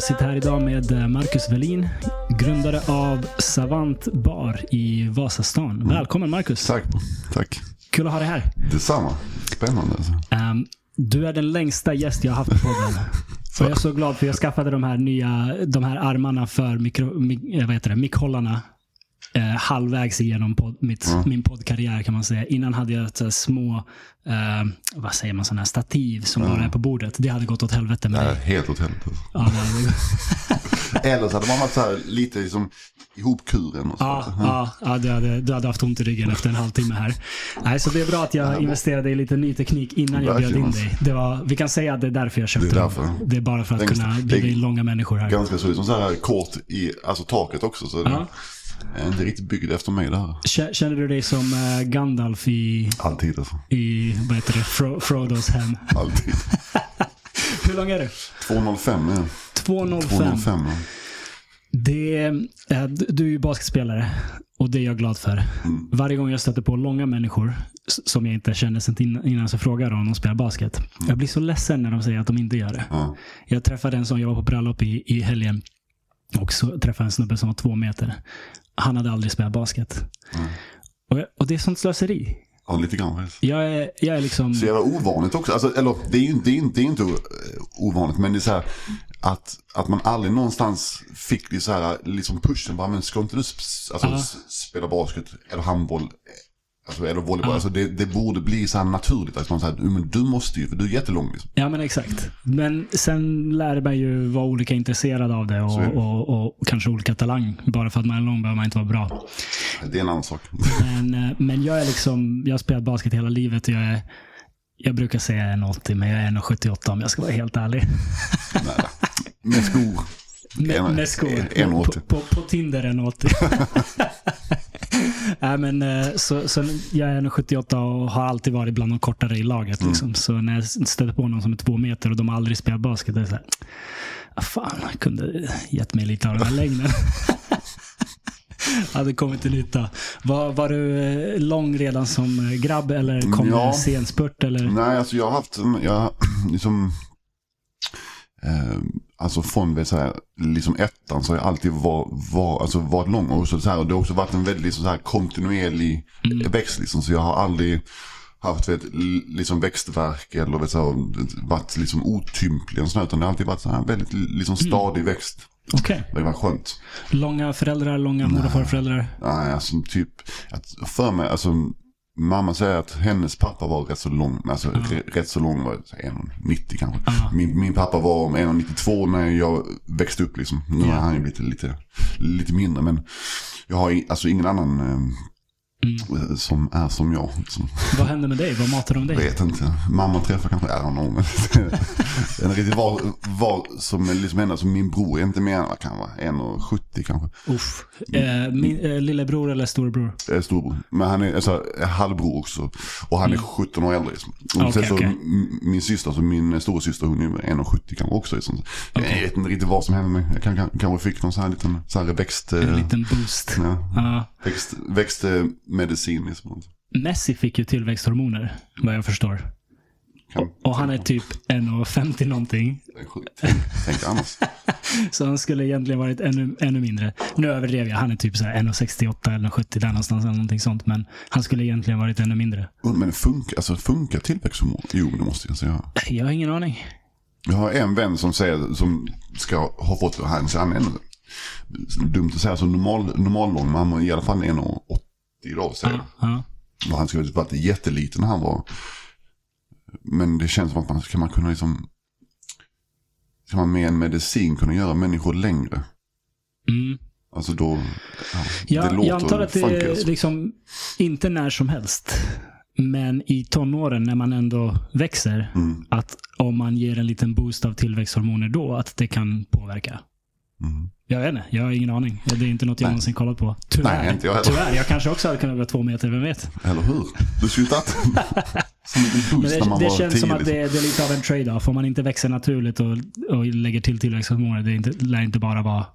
Jag sitter här idag med eh, Marcus Velin, grundare av Savant Bar i Vasastan. Välkommen Marcus! Tack. Tack. Kul att ha dig här. Detsamma. Spännande. Ehm, du är den längsta gäst jag har haft på podden. Och jag är så glad för jag skaffade de här nya de här armarna för mikro, mik, eh, vad heter det, mikrohållarna eh, halvvägs igenom pod, mitt, Ja. min poddkarriär kan man säga. Innan hade jag ett små, eh, vad säger man, sådana här stativ som bara är på bordet. Det hade gått åt helvete med Det helt åt helvete. Alltså. Ja, det, Eller så hade man varit så här, lite liksom ihopkuren. Och så. Ja, ja, ja du, hade, du hade haft ont i ryggen efter en halvtimme här. Nej, så det är bra att jag investerade i lite ny teknik innan jag bjöd in dig. Det var, vi kan säga att det är därför jag köpte Det är därför. Det är bara för att Längst- kunna bjuda in långa människor här. Ganska så, liksom så här kort i alltså, taket också. Så det Ja. Är inte riktigt byggd efter mig det här. Känner du dig som eh, Gandalf i, Alltid alltså. i vad heter det, Fro, Frodos hem? Alltid. Hur lång är du? 205 ja. 2,05. 205 ja. Det, eh, du- är ju basketspelare och det är jag glad för. Mm. Varje gång jag stöter på långa människor som jag inte känner sedan innan, så frågar om de spelar basket. Jag blir så ledsen när de säger att de inte gör det. ja. Jag träffade en som jag var på bröllop i, i helgen. Och så träffade jag en snubbe som var två meter. Han hade aldrig spelat basket. Mm. Och, och det är sånt slöseri. Ja, lite grann. Jag är, jag är liksom... Så jävla ovanligt också. Alltså, eller det är ju det är, inte- det är inte eh, ovanligt. Men det är så här att, att man aldrig någonstans fick det så här liksom pushen. Bara, men ska inte du alltså, Ja. s- spela basket eller handboll? Alltså, eller volleyboll. Ja. Alltså, det, det borde bli så naturligt. Att man säger, men du måste ju, för du är jättelång. Liksom. Ja men exakt. Men sen lär man ju vara olika intresserad av det och, det. och, och kanske olika talang. Bara för att man är lång behöver man inte vara bra. Det är en annan sak. Men, eh, men jag är liksom, jag har spelat basket hela livet och jag är, jag brukar säga 1,80 men jag är 1,78 om jag ska vara helt ärlig. Nej, med skor. Med, med skor. en På, 80. på, på Tinder 1,80. Nej, men, eh, så, så jag är 1,78 och har alltid varit bland de kortare i laget. Mm. Liksom. Så när jag stöter på någon som är två meter och de har aldrig spelat basket, det är så här, ah, fan, jag kunde gett mig lite av den här längden. hade kommit till nytta. Var, var du eh, lång redan som eh, grabb eller kom Ja. det en sen spurt? Eller? Nej, alltså jag har haft, jag liksom, eh, alltså från så här, liksom ettan så har jag alltid var, var, alltså varit lång. Och, så, så här, och det har också varit en väldigt så här, kontinuerlig Mm. växt liksom. Så jag har aldrig haft vet, liksom växtverk eller vet, så här, varit liksom otymplig och sånt, utan det har alltid varit så här, väldigt liksom, stadig växt. Okej. Det var skönt. Långa föräldrar, långa mor och farföräldrar? Nej, alltså typ, att för mig, alltså mamma säger att hennes pappa var rätt så lång, alltså re- rätt så lång var så här 1,90 kanske. Ja. Min, min pappa var om 1,92 när jag växte upp liksom. Nu Ja. har han ju blivit lite, lite mindre, men jag har alltså ingen annan eh, Mm. som är som jag. Vad hände med dig? Vad matade de dig? Vet inte. Mamma träffar kanske, I don't know. Men det är riktigt vad, vad som är liksom henne, alltså min bror är inte mer än, vad kan vara, 1,70 kanske. Uff. Eh, min, eh, lillebror eller storebror? Eh, storbror. Men han är alltså, är halvbror också. Och han är 17 år äldre. Liksom. Och Okej, sen så, m- min syster, alltså min stora syster hon är 1,70 kanske också. Liksom. Jag vet inte riktigt vad som hände mig. Jag kan, kan, kanske fick någon sån här liten så här växt, En eh, liten boost. ja, Ja. växt, växtmedicin. Liksom. Messi fick ju tillväxthormoner, vad jag förstår. Kan, Och han är typ 1,50 någonting. tänk, tänk annars. Så han skulle egentligen varit ännu, ännu mindre. Nu överdrev jag. Han är typ så här 1,68 eller 1,70 där någonstans. Eller någonting sånt. Men han skulle egentligen varit ännu mindre. Men funkar, alltså, funkar tillväxthormon? Jo, det måste jag säga. Jag har ingen aning. Jag har en vän som säger, som ska ha fått, han, han är dumt att säga så normal, normal lång, var i alla fall 1,80 idag säger jag. Ja, ja. Han skulle ha varit jätteliten när han var. Men det känns som att man ska man kunna liksom. Ska man med en medicin kunna göra människor längre? Mm. Alltså då. Ja, Jag, jag antar att det är alltså. liksom inte när som helst. Men i tonåren när man ändå växer. Mm, Att om man ger en liten boost av tillväxthormoner då, att det kan påverka. Mm. Jag vet inte, jag har ingen aning. Det är inte något jag Nej. någonsin kollat på. Tyvärr. Nej, inte jag heller. Tyvärr. Jag kanske också hade kunnat vara två meter, vem vet? Eller hur? Du skulle tagit som en liten Men boost när det, man det var känns tio. som att liksom. det, det är lite av en trade-off. Om man inte växer naturligt och, och lägger till tillväxthormoner, det är inte, lär inte bara vara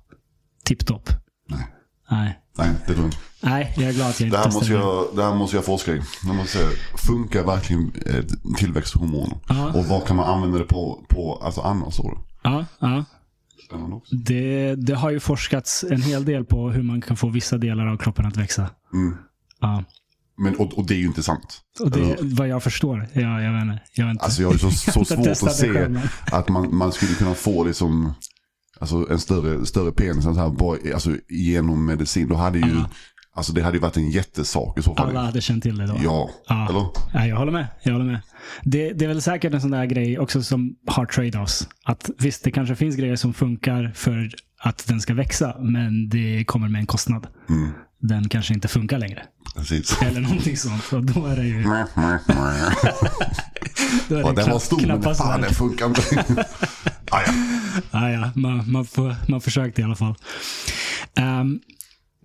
tipptopp? Nej. Nej. Nej, det jag inte. Nej, jag är glad att jag Det inte här, måste jag, det här måste jag forska i. Jag måste säga, funkar verkligen eh, tillväxthormoner? Ja. Och vad kan man använda det på, på alltså annars? Ja, ja. Spännande också. Det, det har ju forskats en hel del på hur man kan få vissa delar av kroppen att växa. Mm. Ja. Men, och, och det är ju inte sant. Och det, Eller- vad jag förstår. Ja, jag vet inte. Jag har inte, Alltså jag har så, så svårt att se att man, man skulle kunna få liksom, alltså en större, större penis så här, bara, alltså, genom medicin. Då hade ju, alltså det hade ju varit en jättesak i så fall. alla hade känt till det då. Ja, Ja. eller? Ja, jag håller med. Jag håller med. Det, det är väl säkert en sån där grej också som har trade-offs. Att visst, det kanske finns grejer som funkar för att den ska växa, men det kommer med en kostnad. Mm, Den kanske inte funkar längre. precis. Eller någonting sånt. Och då är det ju... Då är Ja, det den var stor men fan den funkar inte. ah, ja. Ja, ja, man, man, får, man försökte i alla fall. Ehm,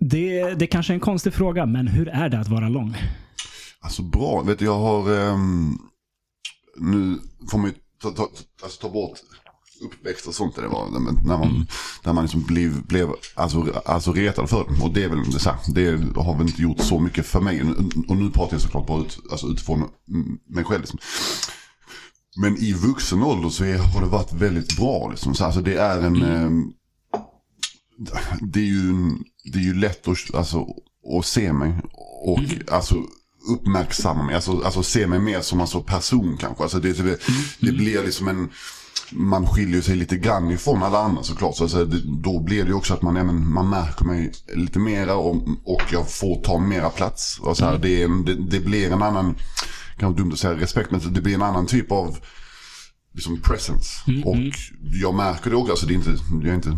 det, det kanske är en konstig fråga, men hur är det att vara lång? Alltså bra, vet du jag har, Um, nu får man ju ta, ta, alltså, ta bort uppväxt och sånt där det var. Men När man, när man liksom blev, blev alltså, alltså retad för det. Och det är väl det, så här, det har väl inte gjort så mycket för mig. Och nu pratar jag såklart bara ut, alltså, utifrån mig själv. Liksom. Men i vuxen ålder så är, har det varit väldigt bra. Liksom. Så, alltså, det är en... ehm, det är ju, det är ju lätt att, alltså, att se mig och alltså, uppmärksamma mig. Alltså, alltså se mig mer som alltså, person kanske. Alltså, det, det, det blir liksom en... Man skiljer sig lite grann ifrån alla andra såklart. Så, alltså, då blir det ju också att man, ja, men, man märker mig lite mera och, och jag får ta mera plats. Och så här, det, det, det blir en annan, kanske dumt att säga respekt, men det blir en annan typ av liksom presence. Och jag märker det också, alltså det är inte, jag är inte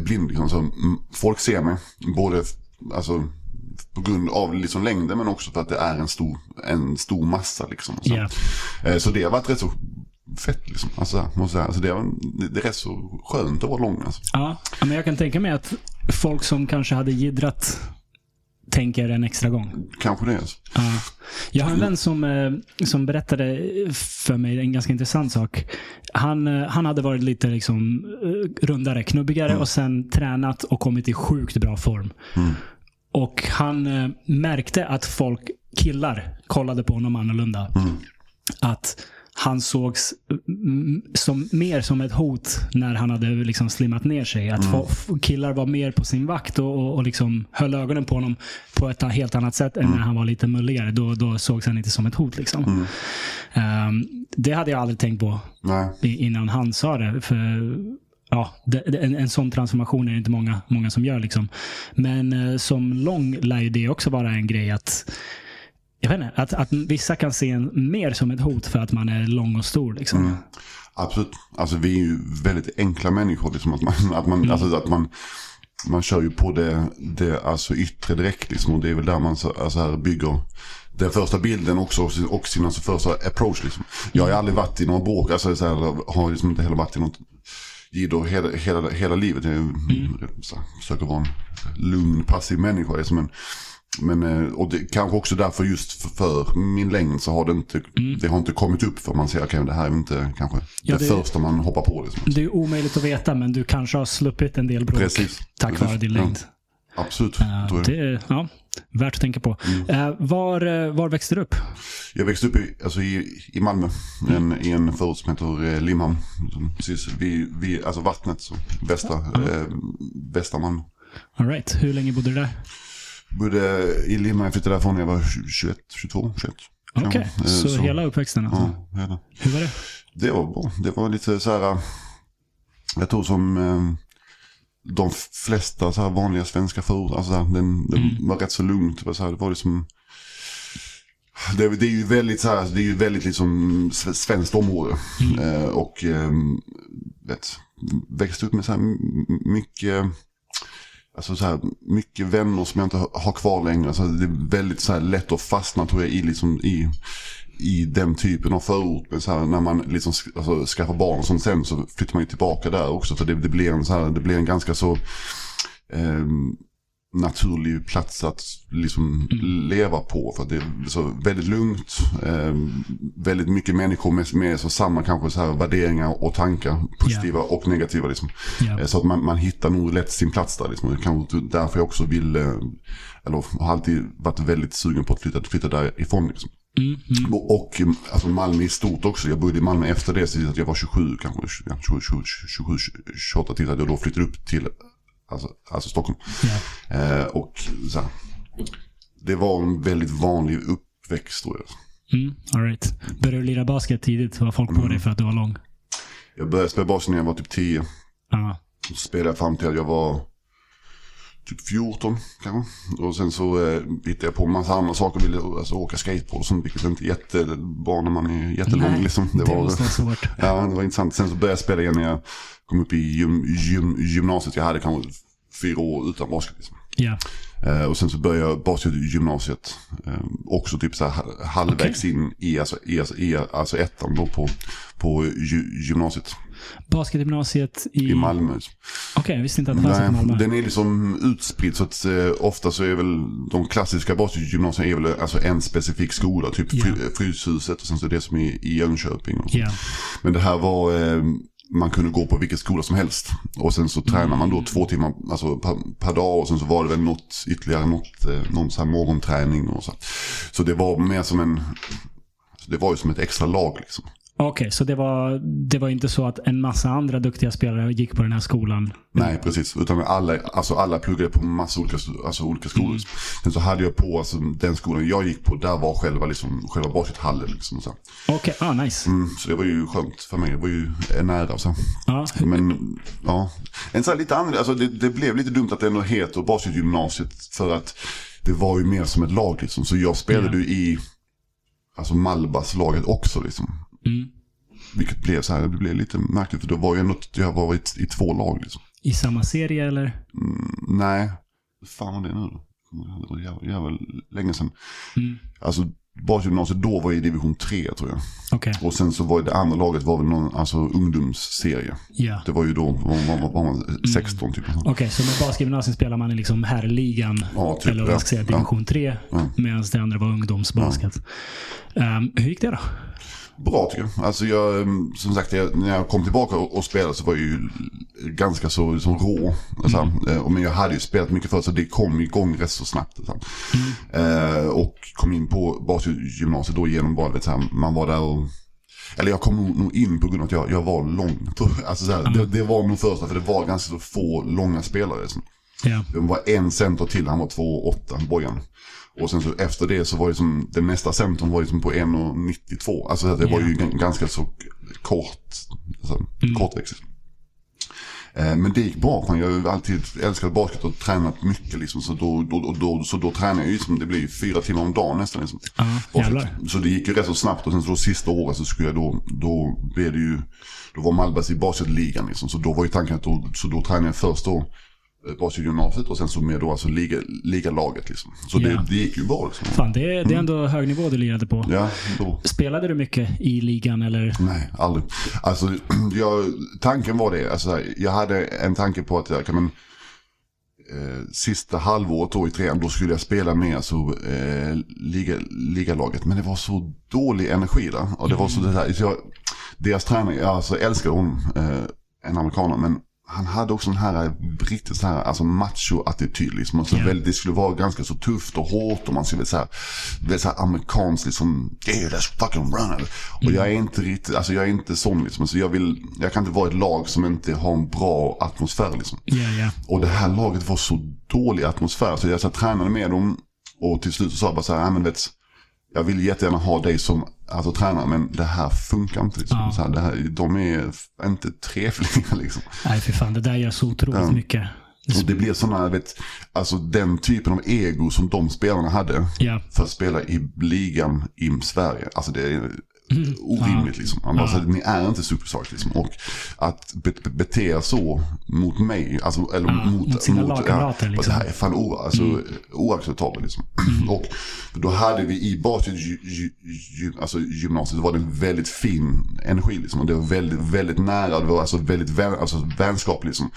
blind. Liksom, så, mm, folk ser mig, både alltså, på grund av liksom längden men också för att det är en stor, en stor massa. Liksom, så. Eh, så det har varit rätt så fett. Liksom. Alltså, måste säga. Alltså, det, är, det är rätt så skönt att vara lång. Alltså. Ja, men jag kan tänka mig att folk som kanske hade gidrat tänker en extra gång. Kanske det. Alltså. Ja. Jag har en vän som, eh, som berättade för mig en ganska intressant sak. Han, eh, han hade varit lite liksom, eh, rundare, knubbigare och sen tränat och kommit i sjukt bra form. Och han märkte att folk, killar, kollade på honom annorlunda. Att han sågs mm, som, mer som ett hot när han hade liksom slimmat ner sig. Att få, f- killar var mer på sin vakt och, och, och liksom höll ögonen på honom på ett helt annat sätt än när han var lite mulligare. Då, då sågs han inte som ett hot. Liksom. Ehm, det hade jag aldrig tänkt på Nej. innan han sa det. För ja, det, det, en, en sån transformation är det inte många, många som gör. Liksom. Men eh, som lång lär ju det också vara en grej att jag vet inte, att, att vissa kan se en mer som ett hot för att man är lång och stor. Liksom. Absolut. Alltså vi är ju väldigt enkla människor. Liksom, att man, att man, alltså, att man, man kör ju på det, det alltså yttre direkt. Liksom, och det är väl där man så, alltså, här bygger den första bilden också och sin, och sin alltså, första approach. Liksom. Jag har ju aldrig varit i någon bråk. Alltså, så här, har liksom inte heller varit i något jidder hela, hela, hela livet. Jag ju, så, försöker vara en lugn, passiv människa. Liksom, men, men, eh, och det, kanske också därför just för, min längd så har det inte, det har inte kommit upp för man ser att det här är inte kanske Ja, det, det- första man hoppar på. Liksom. Det är omöjligt att veta, men du kanske har sluppit en del bråk Precis. tack Precis. vare din Ja. längd. Absolut. Eh, tror jag. det ja, värt att tänka på. Eh, var, eh, var växte du upp? Jag växte upp i, alltså i, i Malmö, en, i en förort som heter Limhamn. Precis vid, vid alltså vattnet, så västra, eh, västra Malmö. All right. Hur länge bodde du där? Bodde i Limhamn, jag flyttade därifrån när jag var 21, 22, 21. Okej, kanske. Eh, så, hela uppväxten alltså. Ja, hela. Hur var det? Det var bra. Det var lite så här, jag tror som eh, de flesta så här vanliga svenska förorter, alltså så här, den, det var rätt så lugnt. Det var, så här, det var liksom, det, det är ju väldigt så här, det är ju väldigt liksom sve- svenskt område. Eh, och eh, vet, växte upp med så här mycket, alltså så här, mycket vänner som jag inte har kvar längre. Så det är väldigt så här lätt att fastna tror jag i, liksom, i, i den typen av förort. Men så här, när man liksom sk- alltså, skaffar barn och sånt sen så flyttar man ju tillbaka där också. För det, det, blir, en, så här, det blir en ganska så... ehm, naturlig plats att liksom leva på. För att det är så väldigt lugnt. Eh, väldigt mycket människor med, med så samma kanske så här värderingar och tankar. Positiva och negativa liksom. Ja. Eh, Så att man, man hittar nog lätt sin plats där. Liksom. Det kanske därför jag också vill, eh, eller har alltid varit väldigt sugen på att flytta, flytta därifrån. Liksom. Mm, mm. Och, och alltså Malmö i stort också. Jag bodde i Malmö efter det, så att jag var 27 kanske. 27, 27, 27 28 till att jag då flyttade upp till alltså, alltså Stockholm. Ja. Eh, och så här, det var en väldigt vanlig uppväxt tror jag. Mm, all right. Började du lira basket tidigt? Var folk på Mm. dig för att du var lång? Jag började spela basket när jag var typ 10. Ja. Så spelade jag fram till att jag var typ 14 kanske. Och sen så eh, hittade jag på en massa andra saker. Ville alltså, åka skateboard och sånt, vilket är inte jättebra när man är jättelång. Nej, liksom. det måste vara svårt. Ja, det var intressant. Sen så började jag spela igen när jag kom upp i gym, gym, gymnasiet. Jag hade kanske fyra år utan basket. Liksom. Ja. Eh, och sen så började jag basket i gymnasiet. Eh, också typ så här ha- halvvägs in i, alltså, i, alltså, i alltså ettan då på, på gy, gymnasiet Basketgymnasiet i... i Malmö. Okej, jag visste inte att det fanns i Malmö. den är liksom utspridd så att eh, ofta så är väl de klassiska basketgymnasierna är väl alltså en specifik skola. Typ Ja. Fry- Fryshuset och sen så det som är i Jönköping. Ja. Men det här var, eh, man kunde gå på vilken skola som helst. Och sen så tränar man då två timmar alltså, per, per dag och sen så var det väl något, ytterligare något, eh, någon så här morgonträning och så. Så det var mer som en, det var ju som ett extra lag liksom. Okej, så det var, det var inte så att en massa andra duktiga spelare gick på den här skolan? Nej, precis. Utan alla, alltså alla pluggade på massa olika, alltså olika skolor. Sen så hade jag på, alltså den skolan jag gick på, där var själva, liksom, själva baskethallen. Liksom. Okej, ah, nice. Mm, så det var ju skönt för mig. Det var ju nära. Så. Ja. Men ja, en så lite annorlunda, alltså det, det blev lite dumt att det ändå heter basketgymnasiet för att det var ju mer som ett lag liksom. Så jag spelade ju i alltså Malbas laget också liksom. Mm. Vilket blev så här, det blev lite märkligt för då var ju ändå, jag var i, i två lag liksom. I samma serie eller? Mm, nej, Hur fan var det nu då? Det var länge sedan. Mm. Alltså basgymnasiet då var i division 3 tror jag. Okej, Och sen så var det andra laget var väl någon alltså, ungdomsserie. ja. Det var ju då, var, var, var man 16 typ. Okej, så med basketgymnasiet spelar man i liksom herrligan. Ja, typ, eller vad ja. ska säga, Ja. division 3. Ja. Medan det andra var ungdomsbasket. Ehm, hur gick det då? Bra tycker jag. Alltså jag, mm, som sagt, jag, när jag kom tillbaka och, och spelade så var jag ju ganska så som rå. Alltså, eh, och Men jag hade ju spelat mycket förut så det kom igång rätt så snabbt. Alltså. Eh, och kom in på basgymnasiet då genom bara, vet, så här, man var där och eller jag kom nog- in på grund av att jag, jag var lång. Alltså så här, det, det var nog första, för det var ganska så få långa spelare. Så. Ja. Det var en center till, han var 2,8 Bojan. Och sen så efter det så var det som, den nästa centern var liksom på 1,92. Alltså det var ju ganska så kort, alltså, Mm. kortväxigt. Eh, Men det gick bra, för jag har alltid älskat basket och tränat mycket liksom. Så då, då, då, så då tränade jag ju, liksom, det blir fyra timmar om dagen nästan. Liksom. Jävlar. Så det gick ju rätt så snabbt och sen så då sista året så skulle jag då, då blev det ju, då var Malbas i basketligan liksom. Så då var ju tanken att då, så då tränade jag först då eh, basketgymnasiet och sen så med då alltså liga, ligalaget liksom. Så Ja. det, det gick ju bra liksom. Fan, det, är- det är ändå hög nivå du lirade på. Ja, då. Spelade du mycket i ligan eller? Nej, aldrig. Alltså, jag, tanken var det. Alltså, jag hade en tanke på att jag kan, men, eh, sista halvåret då i trean, då skulle jag spela med alltså, eh, liga, ligalaget. Men det var så dålig energi där. Och det var så det här, så jag, deras tränare, jag alltså, älskar honom, eh, en amerikaner, men han hade också den här riktigt så här, alltså macho-attityd liksom. Och så Ja. väldigt, det skulle vara ganska så tufft och hårt och man skulle så här, väldigt så här amerikanskt liksom, yeah let's fucking run. Och jag är inte riktigt, alltså jag är inte sån liksom. Så jag vill, jag kan inte vara ett lag som inte har en bra atmosfär liksom. Ja, ja. Och det här laget var så dålig atmosfär så jag så här, tränade med dem och till slut så sa jag bara så här, "Nej, men vet, jag vill jättegärna ha dig som alltså, tränare men det här funkar inte. Liksom. Ja. Så här, det här, de är inte trevliga liksom. Nej, för fan. Det där gör så otroligt Ja. mycket. Och det blir sådana, vet, alltså den typen av ego som de spelarna hade Ja. för att spela i ligan i Sverige. Alltså det är orimligt. Liksom. Han bara, så, ni är inte superstars. Liksom. Och att be bete er så mot mig, alltså, eller Ja, mot, mot sina ja, lagkamrater, liksom. Det här är fan o, alltså, oacceptabelt. Liksom. Och då hade vi i gy, alltså, gymnasiet var det en väldigt fin energi. Liksom. Och det var väldigt, väldigt nära, det var alltså, väldigt vän, alltså, vänskap. Liksom.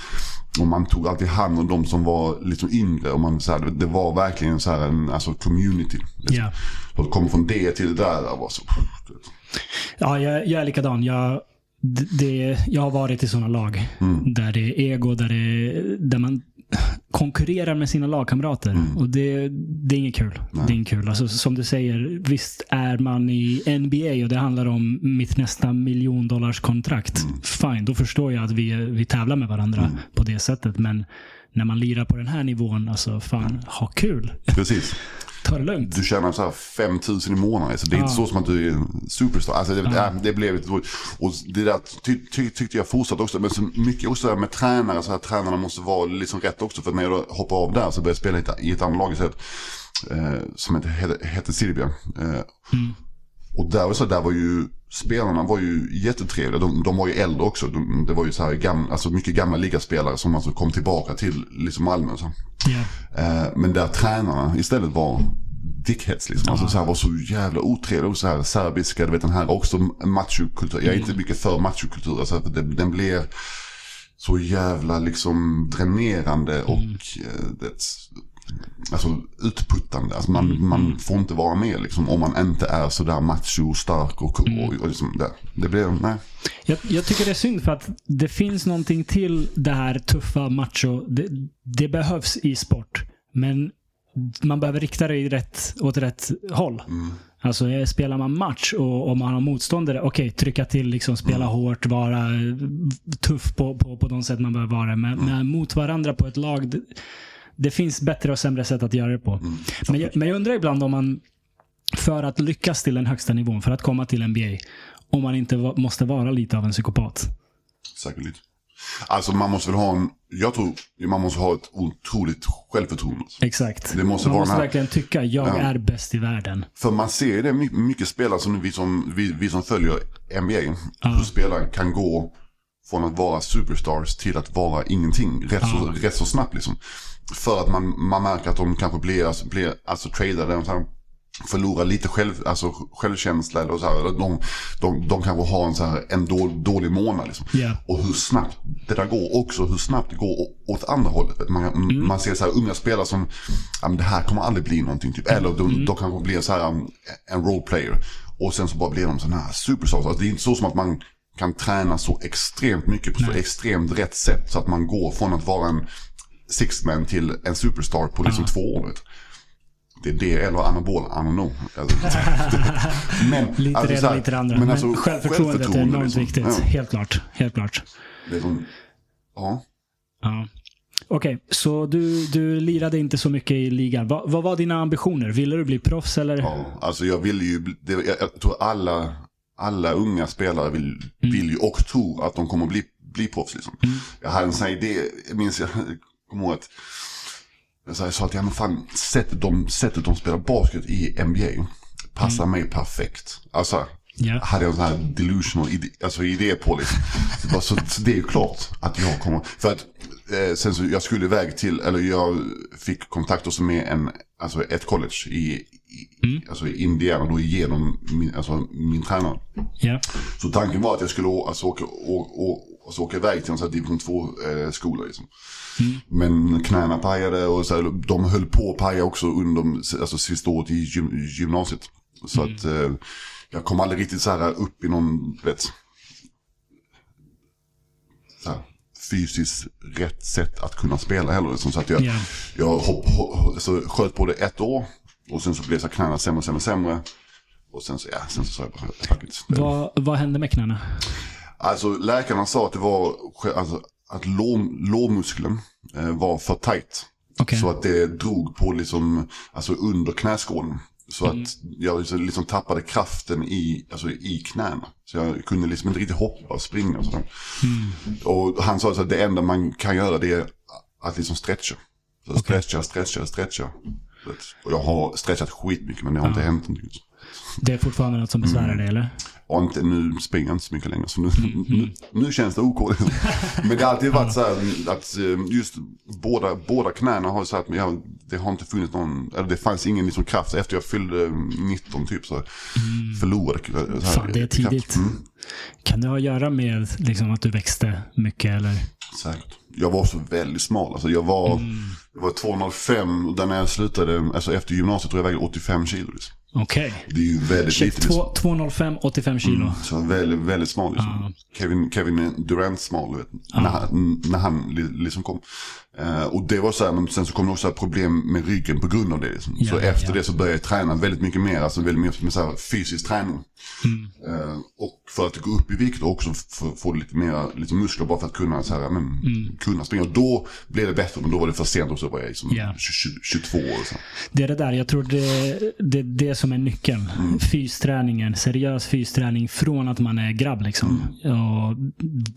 Och man tog alltid hand om de som var liksom yngre. Och man, så här, det var verkligen så här en alltså, community. Liksom. Ja. Och det kom från det till det där. Det var så, Ja, jag, jag är likadan. Jag, det, jag har varit i sådana lag där det är ego, där, det, där man konkurrerar med sina lagkamrater. Och det, det är inget kul. Det är inget kul. Alltså, som du säger, visst är man i NBA och det handlar om mitt nästa miljondollars kontrakt. Fine, då förstår jag att vi, vi tävlar med varandra på det sättet. Men när man lirar på den här nivån, alltså fan, ha kul. precis. Ta det lugnt. Du tjänar så här 5 000 i månaden. Så det är inte så som att du är en superstar. Alltså det, äh, det blev ett, och det där ty, ty, tyckte jag fortsatte också. Men så mycket också med tränare. Så här, tränarna måste vara liksom rätt också. För när jag då hoppar av där så började jag spela i ett, i ett annat lag istället. Eh, som hette, hette, hette Sirbia. Eh, Och där så, där var ju spelarna var ju jättetrevliga. De, de var ju äldre också. De, det var ju så här gam, alltså mycket gamla ligaspelare som alltså kom tillbaka till liksom Malmö. Så. Eh, men där tränarna istället var dickheads liksom. Alltså så här var så jävla otrevliga och så här serbiska, du vet den här också machokultur. Jag är inte mycket för machokultur. Alltså för det, den blir så jävla liksom dränerande och eh, det, alltså utputtande. Alltså man, man får inte vara med liksom om man inte är sådär macho, stark och, och, och liksom det. Det blir, nej. Jag, jag tycker det är synd för att det finns någonting till det här tuffa macho. Det, det behövs i sport. Men man behöver rikta det i rätt, åt rätt håll. Alltså eh, spelar man match och om man har motståndare, okej, trycka till, liksom, spela hårt, vara eh, tuff på, på, på de sätt man behöver vara. Men, men mot varandra på ett lag, det, finns bättre och sämre sätt att göra det på. Men, jag, men jag undrar ibland om man, för att lyckas till den högsta nivån, för att komma till NBA, om man inte va, måste vara lite av en psykopat. Säkert lite. Alltså man måste väl ha en, jag tror man måste ha ett otroligt självförtroende. Exakt. Det måste man vara måste här- verkligen tycka, jag Ja. är bäst i världen. För man ser ju det mycket, spelare som vi som, vi, vi som följer NBA. Hur spelare kan gå från att vara superstars till att vara ingenting rätt, så, rätt så snabbt liksom. För att man, man märker att de kanske blir, alltså, blir alltså tradade. och Så förlorar lite själv, alltså, självkänsla. Eller så här, de, de, de kanske har en, så här, en då, dålig månad. Liksom. Ja. Och hur snabbt det där går också. Hur snabbt det går åt andra hållet. Man, Mm. man ser så här unga spelare som, ja, men det här kommer aldrig bli någonting. Typ. Eller de, Mm. de kanske blir så här um, en roleplayer. Och sen så bara blir de sådana här superstars. Alltså, det är inte så som att man kan träna så extremt mycket på så extremt rätt sätt. Så att man går från att vara en sixman till en superstar på liksom två år. vet. Det är det eller anabol, I don't know. Alltså, men, Lite alltså, det ena, lite det andra. Men, alltså, självförtroendet är enormt liksom. viktigt. Ja, Helt klart. Helt klart. som, ja. Ja. Okej, så du, du lirade inte så mycket i ligan. Va, vad var dina ambitioner? Ville du bli proffs eller? Ja, alltså jag vill ju, det, jag, jag tror alla, alla unga spelare vill, vill ju och tror att de kommer bli, bli proffs. Liksom. Jag hade en sån här idé, jag minns jag, kommer ihåg att jag sa, jag sa att ja, men fan, sättet, de, sättet de spelar basket i NBA passar mig perfekt. Alltså, Ja. hade jag en sån här delusional idé, alltså idé på liksom. Så, så det är ju klart att jag kommer, för att eh, sen så jag skulle iväg till, eller jag fick kontakt också med en, alltså ett college i, i, alltså Indiana då igenom min, alltså min tränare. Ja. Så tanken var att jag skulle alltså, åka, å, å, alltså, åka iväg till en sån division 2-skola. liksom. Men knäna pajade och så här, de höll på att paja också under alltså, sista året i gym, gymnasiet. Så att eh, jag kom aldrig riktigt så här upp i någon, vet, så här, fysiskt rätt sätt att kunna spela heller. Liksom. Så att jag, Ja. jag hopp, hopp, alltså, sköt på det ett år och sen så blev så knäna sämre, sämre, sämre. Och sen så, ja, sen så sa jag bara, fuck it. Vad, vad hände med knäna? Alltså läkarna sa att det var alltså, att lår, lårmuskeln eh, var för tight. Okej. Så att det drog på liksom, alltså under knäskålen. Så Mm. att jag liksom, liksom tappade kraften i, alltså, i knäna. Så jag kunde liksom inte riktigt hoppa och springa och sådär. Mm. Och han sa att det enda man kan göra det är att liksom stretcha. Så stretcha, stretcha, stretcha. Och jag har stretchat skitmycket men det har inte hänt någonting. Det är fortfarande något som besvärar dig eller? Och inte, nu springer jag inte så mycket längre. Så nu, nu, nu känns det OK. Liksom. Men det har alltid varit så här att eh, just båda, båda knäna har så att det har inte funnits någon, eller det fanns ingen liksom kraft. Efter jag fyllde 19 typ så förlorade jag så här, Fan, det är tidigt. Mm. Kan det ha att göra med liksom, att du växte mycket? Eller? Säkert. Jag var så väldigt smal. Alltså jag var, jag var 205 och när jag slutade, alltså efter gymnasiet tror jag vägde 85 kilo. Liksom. Okej. Det är ju väldigt Shit, lite. Liksom. två- 205, 85 kilo. Så jag var väldigt, väldigt smal. Liksom. Kevin, Kevin Durant smal, vet, när, han, när han li- liksom kom. Eh, och det var så här, men sen så kom det också problem med ryggen på grund av det. Liksom. Ja, så ja, efter ja. det så började jag träna väldigt mycket mer, alltså väldigt mycket med så här fysisk träning. Mm. Eh, och för att gå upp i vikt och också få, lite mer liksom muskler bara för att kunna, så här, men, kunna springa. Och då blev det bättre, men då var det för sent också. Var jag liksom. 20, 22 år. Så. Det är det där. Jag tror det, det är det som är nyckeln. Fysträningen. Seriös fysträning från att man är grabb. Liksom. Och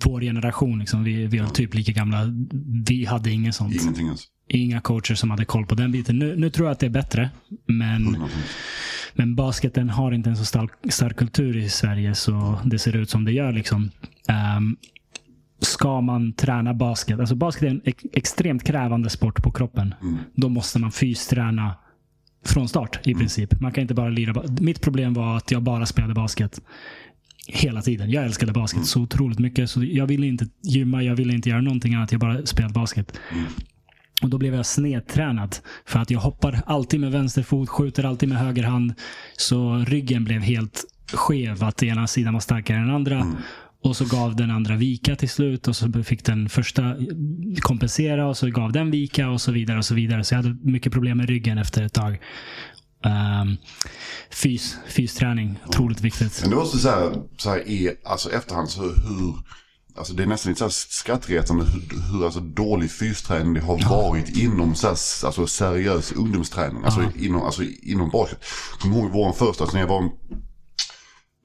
vår generation, liksom, vi, vi är typ lika gamla. Vi hade ingen sånt. Ingenting ens. Inga coacher som hade koll på den biten. Nu, nu tror jag att det är bättre. Men, 100%. men basketen har inte en så stark, stark kultur i Sverige så det ser ut som det gör. Liksom. Ehm, ska man träna basket, alltså basket är en ex- extremt krävande sport på kroppen. Då måste man fysträna från start i princip. Man kan inte bara lira. Mitt problem var att jag bara spelade basket hela tiden. Jag älskade basket så otroligt mycket. Så jag ville inte gymma, jag ville inte göra någonting annat. Jag bara spelade basket. Och Då blev jag snedtränad. För att jag hoppar alltid med vänster fot, skjuter alltid med höger hand. Så ryggen blev helt skev. Att ena sidan var starkare än den andra. Och så gav den andra vika till slut. Och så fick den första kompensera. Och så gav den vika och så vidare. och så vidare. Så jag hade mycket problem med ryggen efter ett tag. Um, fys, fysträning, otroligt viktigt. Men det var också så här, så här i alltså efterhand så hur, alltså det är nästan lite så här skrattretande hur, hur alltså dålig fysträning det har varit inom så här, alltså seriös ungdomsträning. Alltså, inom, alltså inom basket. Kommer ihåg vår första, alltså när jag var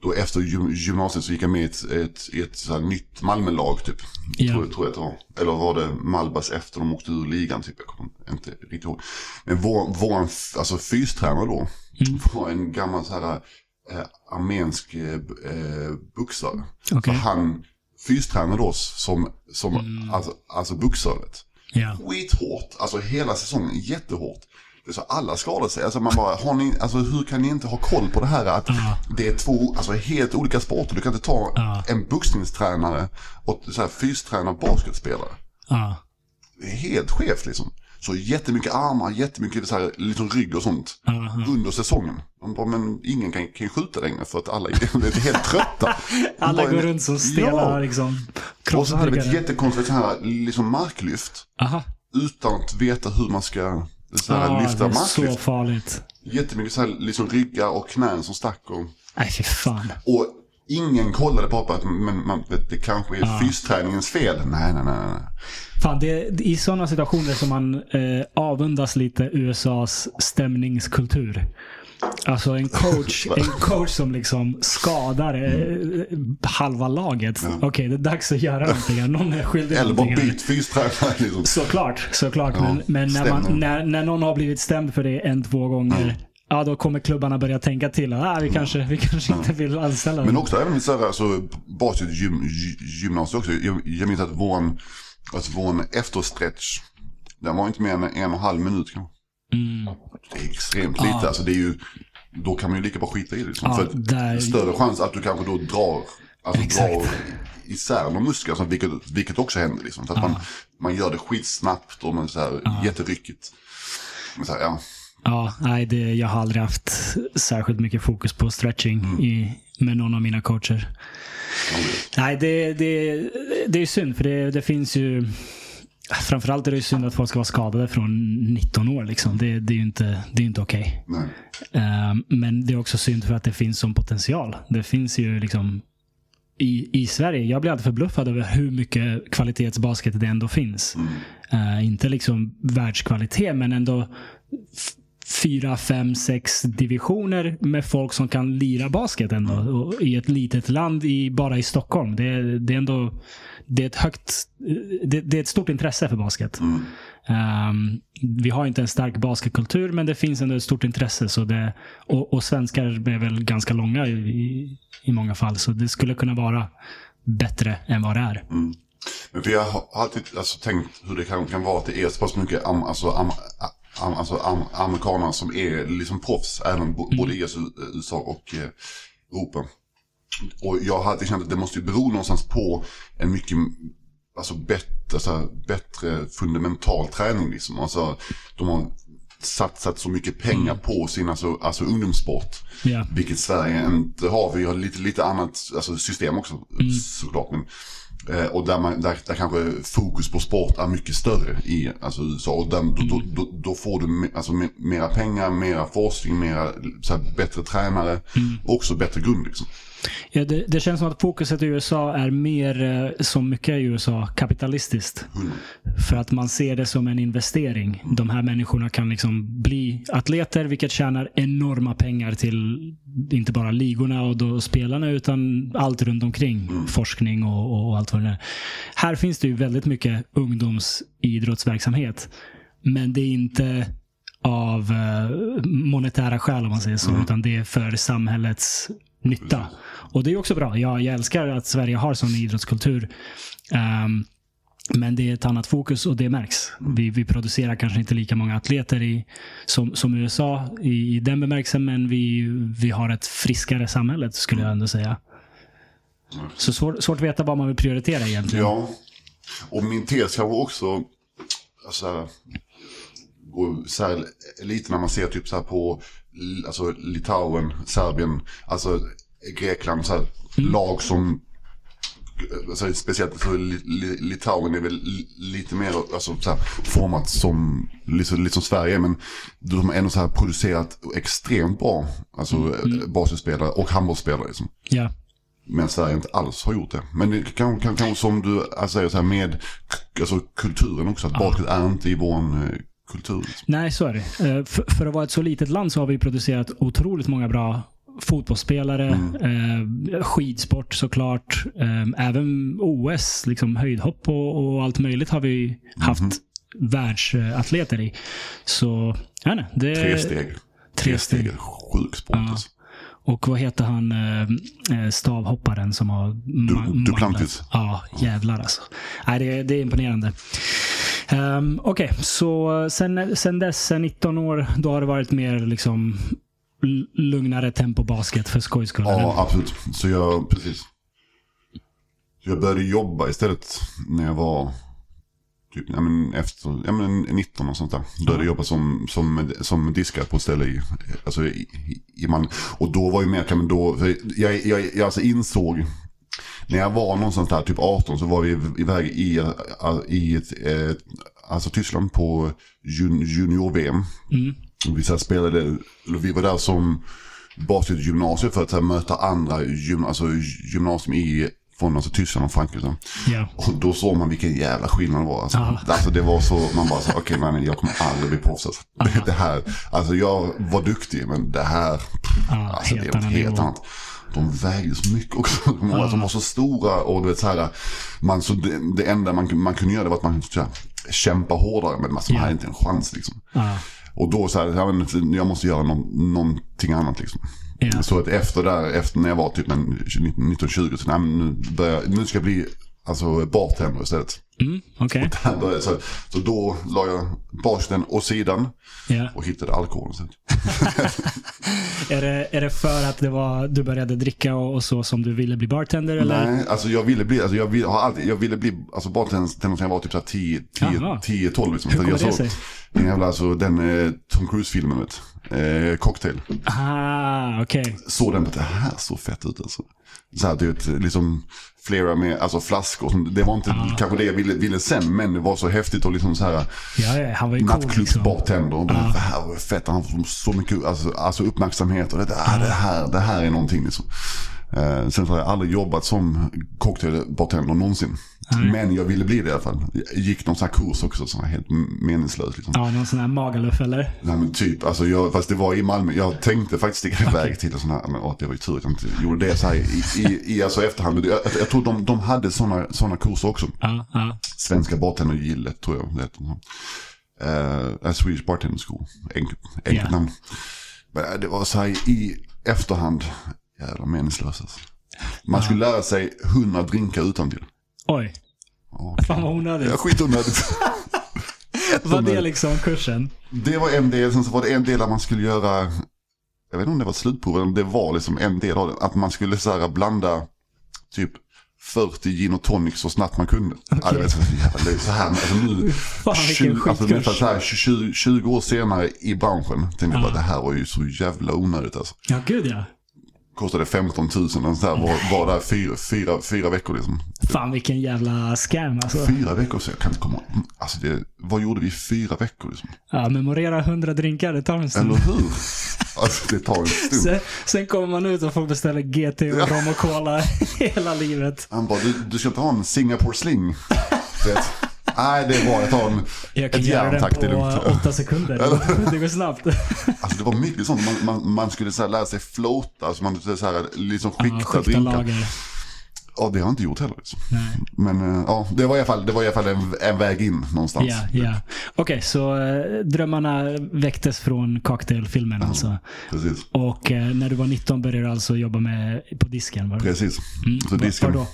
då efter gym- gymnasiet så gick jag med i ett, ett, ett så här nytt Malmölag typ. Ja. Tror, tror jag att det var. Eller var det Malbas efter de åkte ur ligan typ. Jag kommer inte riktigt ihåg. Men vår, vår alltså, fystränare då var en gammal så här eh, armensk eh, eh, boxare. Okej. Så han fystränade oss som, som alltså, alltså boxare. vet. Ja. Skithårt, alltså hela säsongen jättehårt. Så alla skadar sig. Alltså man bara, har ni, alltså hur kan ni inte ha koll på det här att Ja. det är två alltså helt olika sporter. Du kan inte ta Ja. en boxningstränare och så här fystränare basketspelare. Ja. Det är helt skevt liksom. Så jättemycket armar, jättemycket så här, liksom rygg och sånt Ja. under säsongen. Man bara, men ingen kan, kan ju skjuta längre för att alla är, helt trötta. Alla bara, går runt som stela Ja. liksom. Och så hade vi ett jättekonstigt så här, liksom marklyft. Aha. Utan att veta hur man ska så här, Ja, lyfta det är så farligt. Jättemycket så här, liksom ryggar och knän som stack. Och, Nej, fy fan. och ingen kollade på att men, man, det, kanske är fysträningens fel. Nej, nej, nej. nej. Fan, det är i sådana situationer som man eh, avundas lite USAs stämningskultur. Alltså en coach, en coach som liksom skadar eh, halva laget. Okej, det är dags att göra någonting. Någon är skyldig Eller bara någonting. här. byt fystränare. Liksom. Såklart, såklart. Ja, men men när, man, när, när någon har blivit stämd för det en, två gånger. Ja, då kommer klubbarna börja tänka till. Ah, vi, kanske, vi kanske inte vill anställa Men också även så här, alltså, basket gym, gymnasiet också. Jag, jag minns att våran, alltså, efterstretch, den var inte mer än en och en halv minut kanske. Mm. Det är extremt lite. Alltså, det är ju, då kan man ju lika bra skita i det. Liksom. Ja, för där- större chans att du kanske då drar, alltså, Exakt. drar isär någon muskel. Alltså, vilket, vilket också händer. Liksom. Så att man, man gör det skitsnabbt och man så här, jätteryckigt. Men så här, ja. Ja, nej, det, jag har aldrig haft särskilt mycket fokus på stretching Mm. i, med någon av mina coacher. Nej, det, det, det är synd för det, det finns ju Framförallt är det ju synd att folk ska vara skadade från 19 år. Liksom. Det, det är ju inte, det är inte okej. Nej. Ehm, men det är också synd för att det finns som potential. Det finns ju liksom i, i Sverige. Jag blir alltid förbluffad över hur mycket kvalitetsbasket det ändå finns. Eh, inte liksom världskvalitet, men ändå fyra, fem, sex divisioner med folk som kan lira basket ändå. Och I ett litet land i, bara i Stockholm. Det, det är ändå det är ett högt, det, det är ett stort intresse för basket. Mm. Um, vi har inte en stark basketkultur, men det finns ändå ett stort intresse. Så det, och, och svenskar är väl ganska långa i, i, många fall, så det skulle kunna vara bättre än vad det är. Mm. Men för jag har alltid alltså, tänkt hur det kan, kan vara att det är så pass mycket am, alltså, am, am, alltså, am, amerikaner som är liksom proffs, även bo, både i USA och eh, Europa. Och jag har alltid känt att det måste ju bero någonstans på en mycket alltså, bättre, alltså, bättre fundamental träning. Liksom. Alltså, de har satsat så mycket pengar på sin alltså, alltså ungdomssport. Ja. Vilket Sverige inte har. Vi har lite, lite annat alltså, system också såklart. Men, eh, och där, man, där, där kanske fokus på sport är mycket större i alltså, USA. Och där, då, då, då, då får du alltså, me, mera pengar, mera forskning, mera, så här, bättre tränare. Och också bättre grund. Liksom. Ja, det, det, känns som att fokuset i USA är mer, eh, som mycket i USA, kapitalistiskt. Mm. För att man ser det som en investering. De här människorna kan liksom bli atleter, vilket tjänar enorma pengar till inte bara ligorna och då spelarna, utan allt runt omkring. Mm. Forskning och, och, allt vad det är. Här finns det ju väldigt mycket ungdomsidrottsverksamhet. Men det är inte av uh, monetära skäl om man säger så, utan det är för samhällets nytta. Och det är också bra. Jag, jag älskar att Sverige har sån idrottskultur. Um, men det är ett annat fokus och det märks. Vi, vi producerar kanske inte lika många atleter i, som, som USA i, i den bemärkelsen, men vi, vi har ett friskare samhälle skulle jag ändå säga. Så svår, svårt att veta vad man vill prioritera egentligen. Ja, och min tes kanske också, alltså, så här, lite när man ser typ så här på alltså, Litauen, Serbien, alltså Grekland, så här, Mm. lag som Alltså, speciellt för Litauen är väl lite mer alltså, så här, format som, lite, lite som Sverige. Men de har ändå så här producerat extremt bra alltså, Mm. basketspelare och handbollsspelare. Liksom. Ja. Men Sverige inte alls har gjort det. Men det kan, kan, kan som du säger så här med alltså, kulturen också. Att basket är inte i vår eh, kultur. Nej, så är det. Eh, För, för att vara ett så litet land så har vi producerat otroligt många bra fotbollsspelare, eh, skidsport såklart. Eh, även OS, liksom höjdhopp och, och allt möjligt har vi haft världsatleter i. Så, ja, nej, det, Tre steg. Tre steg. är Sjuk sport Ja. alltså. Och vad heter han eh, eh, stavhopparen som har... ma- Duplantis. Ja, jävlar alltså. Nej, det, det är imponerande. Um, Okej, så sen, sen dess, sen 19 år, då har det varit mer liksom lugnare tempo basket för skojs skull? Ja, absolut. Så jag, precis. Jag började jobba istället när jag var typ, ja, men efter, ja, men 19 och sånt där. Började jobba som, som, som diskare på ett ställe i, alltså i, i, Malmö. Och då var ju mer, men då, jag, jag, jag alltså insåg, när jag var någonstans där, typ 18, så var vi iväg i, i ett, eh, alltså Tyskland på jun, junior-VM. Mm. Vi så spelade, vi var där som basketgymnasium för att här, möta andra gym, alltså, gymnasium i, från alltså, Tyskland och Frankrike. Ja. Och då såg man vilken jävla skillnad det var. Alltså, Ja. alltså det var så, man bara så, okej okay, jag kommer aldrig bli proffs. Alltså. Det här, alltså jag var duktig men det här, Ja, alltså det är något helt annat. De vägde så mycket också. De var, de var så stora och du vet så här, man, så det, det enda man, man kunde göra det var att man så här, kämpa hårdare. Men man Ja. hade inte en chans liksom. Ja. Och då så här, jag måste göra någon, någonting annat liksom. Ja. Så att efter där, efter när jag var typ en 19-20, så nej, nu, börjar, nu ska jag bli alltså, bartender istället. Mm, Okej. Där så, så då la jag basketen åt sidan Ja. och hittade alkoholen sen. Är, det, är det för att det var, du började dricka och, och så som du ville bli bartender? Eller? Nej, alltså jag ville bli, alltså jag ville, har alltid, jag ville bli alltså bartender sen jag var typ så här 10, 10, Jaha. 10 12 liksom. Hur kommer jag det sig? Den jävla, alltså den eh, Tom Cruise-filmen vet eh, Cocktail. Ah, okej. såg den, det här såg fett ut alltså. Så här, du vet, liksom flera med, alltså flaskor. Det var inte kanske det jag ville, ville sen, men det var så häftigt och liksom så här Ja, ja, han var ju cool. Liksom. bara, Det här var fett, han får så mycket alltså, alltså uppmärksamhet och det, där, det, här, det här är någonting liksom. Eh, sen så har jag aldrig jobbat som cocktailbartender någonsin. Nej. Men jag ville bli det i alla fall. Jag gick någon sån här kurs också som var helt meningslös. Liksom. Ja, någon sån här Magaluf eller? Nej men typ, alltså jag, fast det var i Malmö. Jag tänkte faktiskt sticka iväg till en sån här, men åh, det var ju tur att jag inte gjorde det så här i, i, i alltså efterhand. Jag, jag, tror de, de hade såna, såna kurser också. Ja, ja. Svenska bartendergillet tror jag det heter. Uh, Swedish Bartender School, enkelt, enkelt Ja. namn. Men det var så här i efterhand, jävla meningslöst alltså. Man skulle lära sig 100 drinkar utan till. Oj, fan vad onödigt. Ja, skitonödigt. Var det liksom kursen? Det var en del, sen så var det en del där man skulle göra, jag vet inte om det var slutprov eller det var liksom en del av det. Att man skulle så här blanda typ 40 gin och tonic så snabbt man kunde. Ja, det, var så, jävla, så här, alltså nu, Fan vilken 20, alltså, så här 20, 20 år senare i branschen tänkte jag bara det här var ju så jävla onödigt alltså. Ja, gud ja. Kostade 15 000 och så här, var, var där fyra, fyra, fyra veckor liksom. Fan vilken jävla scam alltså. Fyra veckor så jag kan inte komma ihåg. Alltså det, vad gjorde vi i fyra veckor liksom? Ja, memorera 100 drinkar, det tar en stund. Eller hur? Alltså det tar en stund. Sen, sen kommer man ut och får beställa GT och rom och cola hela livet. Han bara, du, du ska inte ha en Singapore sling. Vet. Nej, det. Jag tar en, Jag kan ett göra den på Det är åtta sekunder. Det går snabbt. Alltså det var mycket sånt. Man, man, man skulle så lära sig floata. Alltså man skulle så här, liksom skikta Ja, drinkar. Ja, det har jag inte gjort heller. Liksom. Men eh, ja, det var i alla fall, det var i alla fall en, en väg in någonstans. Ja, ja. Okej, så eh, drömmarna väcktes från cocktailfilmen alltså. Precis. Och eh, när du var 19 började du alltså jobba med, på disken? Var det? Precis. Mm. Så disken var då?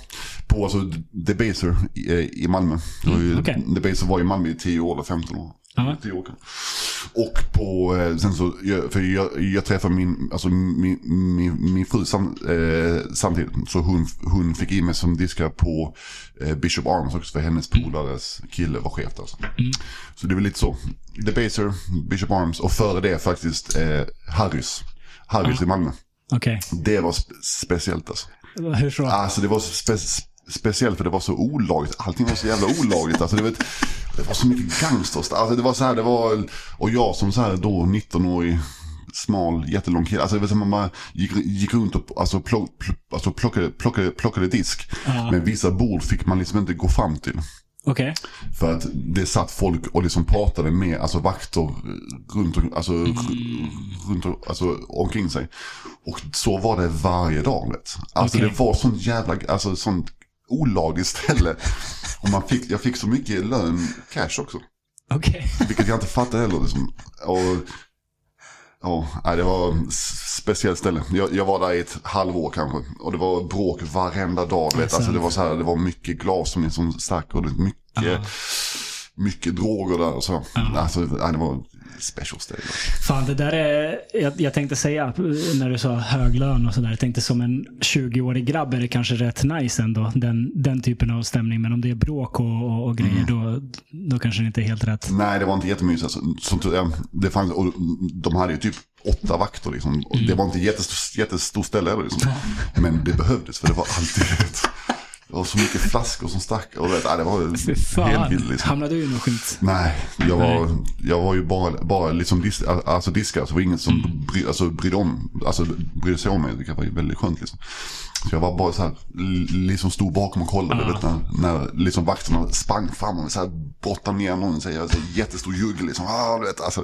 på alltså, Debaser i, i Malmö. Mm, okej. Debaser var i Malmö i 10 år eller 15 år. 10 år kanske. Och på, eh, sen så, för jag, jag träffade min, alltså min, min, min fru sam, eh, samtidigt. Så hon, hon fick in mig som diskare på eh, Bishop Arms också för hennes polares kille var chef där. Alltså. Så det var lite så. Debaser, Bishop Arms och före det faktiskt eh, Harrys. Harrys i Malmö. Okej. Det var spe- speciellt alltså. Hur så? Alltså det var spe speciellt för det var så olagligt. Allting var så jävla olagligt. Alltså, det, vet, det var så mycket gangsters. Alltså, det var så här, det var, och jag som så här då 19-årig smal, jättelång kille. Alltså, var så man bara gick, gick runt och alltså, plock, plock, alltså, plockade, plockade, plockade disk. Ja. Men vissa bord fick man liksom inte gå fram till. Okej. För att det satt folk och liksom pratade med alltså vakter runt, alltså, runt om- alltså, omkring sig. Och så var det varje dag. Vet. Alltså Okej. det var sånt jävla, alltså sånt olagligt ställe. Och man fick, jag fick så mycket lön, cash också. Okej. Vilket jag inte fattade heller. Liksom. Och, ja, det var ett speciellt ställe. Jag, jag var där i ett halvår kanske. Och det var bråk varenda dag. Vet. Alltså, det, var så här, det var mycket glas som liksom stack och det var mycket, mycket droger där. Och så. Alltså, nej, det var special ställe. Fan, det där är... Jag, jag tänkte säga, när du sa hög lön och sådär. Jag tänkte som en 20-årig grabb är det kanske rätt nice ändå. Den, den typen av stämning. Men om det är bråk och, och, och grejer, då, då kanske det inte är helt rätt. Nej, det var inte jättemysigt. Alltså, som, det fanns, och de hade ju typ åtta vakter. Liksom. Och Det var inte jättestort, jättestort ställe. Liksom. Men det behövdes för det var alltid vet, Det var så mycket flaskor som stack. Och vet, nej, det var helt vilt. Liksom. Hamnade du i något skit? Nej, jag var, jag var ju bara, bara liksom dis, alltså diskare. Så det var ingen som bry, alltså, brydde, om, alltså, brydde sig om mig. Det var väldigt skönt liksom. Så jag var bara så här, li- liksom stod bakom och kollade. Ja. Vet, när, när liksom vakterna sprang fram och så här, brottade ner någon. Så här, så här, jättestor jugge liksom. Ah, du vet, alltså,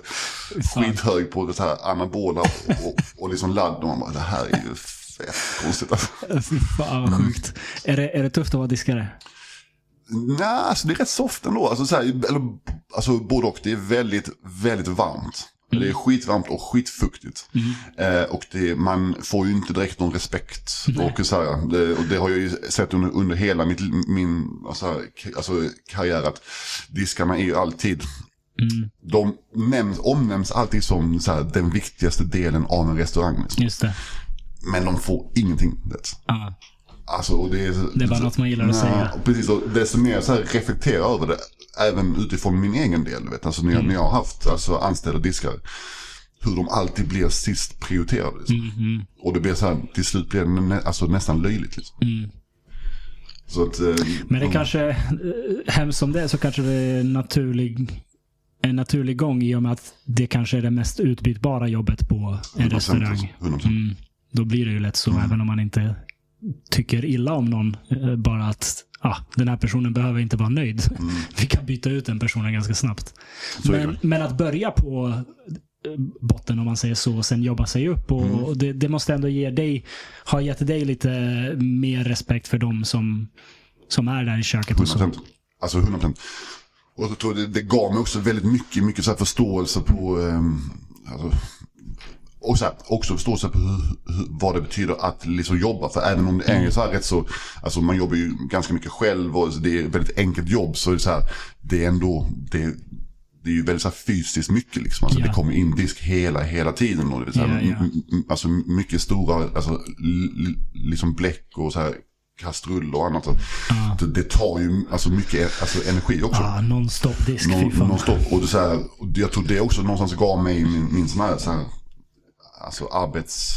skithög på så här, anabola och, och, och liksom ladd. Och man bara, det här är ju fett konstigt. Alltså. Fy fan vad sjukt. Är, det, är det tufft att vara diskare? Nej, alltså det är rätt soft ändå. Alltså, så här, eller, alltså både och. Det är väldigt, väldigt varmt. Det är skitvarmt och skitfuktigt. Eh, och det, man får ju inte direkt någon respekt. Och så här, det, och det har jag ju sett under, under hela mitt, min alltså, alltså, karriär att diskarna är ju alltid De nämns, omnämns alltid som så här, den viktigaste delen av en restaurang. Liksom. Just det. Men de får ingenting. Det. Ja. Alltså, och det, är, Det är bara något man gillar att säga. Precis, och desto mer så här reflekterar över det, även utifrån min egen del. Vet, alltså när jag, Mm. när jag har haft alltså, anställda diskare. Hur de alltid blir sist prioriterade. Liksom. Mm-hmm. Och det blir så här, till slut blir det nä, alltså, nästan löjligt. Liksom. Så att, eh, Mm. Men det de- kanske, eh, hemskt som det är, så kanske det är en naturlig, en naturlig gång i och med att det kanske är det mest utbytbara jobbet på en 100%, restaurang. 100%. Mm. Då blir det ju lätt så, även om man inte tycker illa om någon. eh, Bara att ah, den här personen behöver inte vara nöjd. Vi kan byta ut den personen ganska snabbt. Men, men att börja på eh, botten om man säger så och sen jobba sig upp. Och, Mm. och det, det måste ändå ge dig, ha gett dig lite mer respekt för dem som, som är där i köket. Och så. 100%. Alltså 100%. Och så tror jag det, det gav mig också väldigt mycket, mycket så förståelse på, ehm, alltså, och så här, också förståelse på hur, hur, vad det betyder att liksom jobba. För även om det är så här rätt så, alltså man jobbar ju ganska mycket själv och det är ett väldigt enkelt jobb. Så är det så här, det är ändå, det, det är ju väldigt så här fysiskt mycket liksom. Alltså Ja. det kommer in disk hela, hela tiden. Och det är så här, Ja, ja. Alltså mycket stora, alltså liksom bläck och så här kastruller och annat. Ja. Det, det tar ju alltså mycket alltså, energi också. Ah, non-stop disk, någon stopp. Och det så här, jag tror det också någonstans gav mig min, min sån här, så här alltså arbets...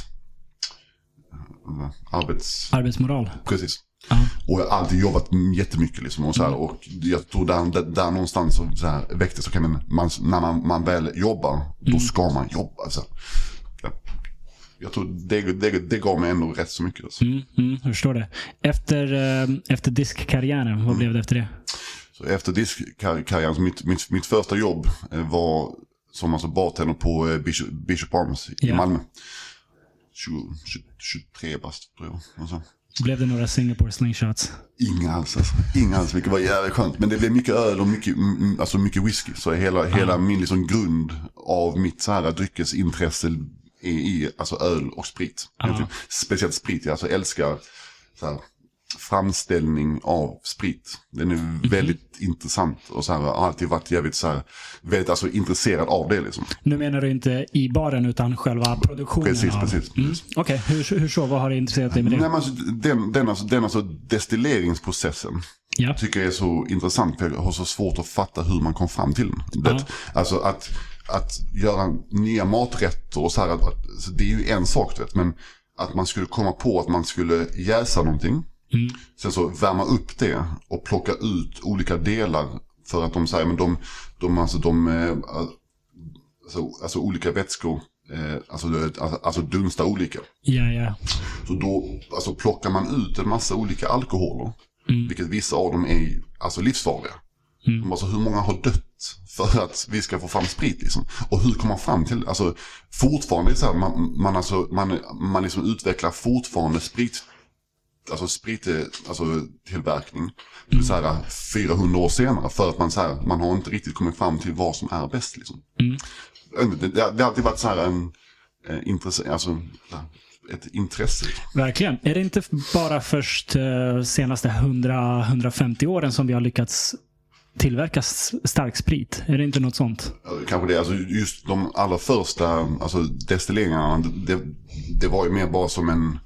eh, Arbets... Arbetsmoral. Precis. Ja. Och jag har alltid jobbat jättemycket liksom. Och, så här, och jag tror där, där, där någonstans så, så här, väcktes så kan man, man, när man, man väl jobbar, då ska man jobba. Så här. Ja. Jag tror det, det, det gav mig ändå rätt så mycket. Alltså. Mm, mm, jag förstår det. Efter, eh, efter diskkarriären, Mm. vad blev det efter det? Så efter diskkarriären, mitt, mitt, mitt första jobb eh, var som alltså bartender på eh, Bishop, Bishop Arms i Ja. Malmö. 20, 20, 23 bast tror jag. Alltså. Blev det några Singapore slingshots? Inga alls alltså. Inga alls, vilket var jävligt skönt. Men det blev mycket öl och mycket, alltså mycket whisky. Så hela, hela min liksom grund av mitt så här dryckesintresse är i alltså öl och sprit. Egentligen. Speciellt sprit, jag alltså älskar så här, framställning av sprit. Den är väldigt intressant och så här, har alltid varit jävligt så här, väldigt alltså, intresserad av det liksom. Nu menar du inte i baren utan själva produktionen? Precis, av... precis. Mm. Okej, hur, hur så? Vad har intresserat dig med det? Nej, men alltså, den, den, alltså, den alltså destilleringsprocessen Ja. tycker jag är så intressant för jag har så svårt att fatta hur man kom fram till den. Det, Alltså att, att göra nya maträtter och så här, att, att, det är ju en sak du vet, men att man skulle komma på att man skulle jäsa någonting, sen så värma upp det och plocka ut olika delar för att de säger, men de, de, alltså, de eh, alltså, alltså olika vätskor, eh, alltså, alltså, alltså dunstar olika. Ja, ja. Så då alltså, plockar man ut en massa olika alkoholer. Vilket vissa av dem är alltså, livsfarliga. Mm. Alltså, hur många har dött för att vi ska få fram sprit? Liksom? Och hur kommer man fram till, alltså fortfarande så här, man, man, alltså, man, man liksom utvecklar fortfarande sprit, alltså sprit, alltså tillverkning. Mm. Så här, 400 år senare för att man, så här, man har inte riktigt kommit fram till vad som är bäst. Liksom. Det, det, det har alltid varit så här en eh, intresse, alltså, ett intresse. Verkligen. Är det inte bara först eh, senaste 100-150 åren som vi har lyckats tillverka s- stark sprit? Är det inte något sånt? Kanske det, alltså just de allra första alltså destilleringarna, det, det var ju mer bara som en,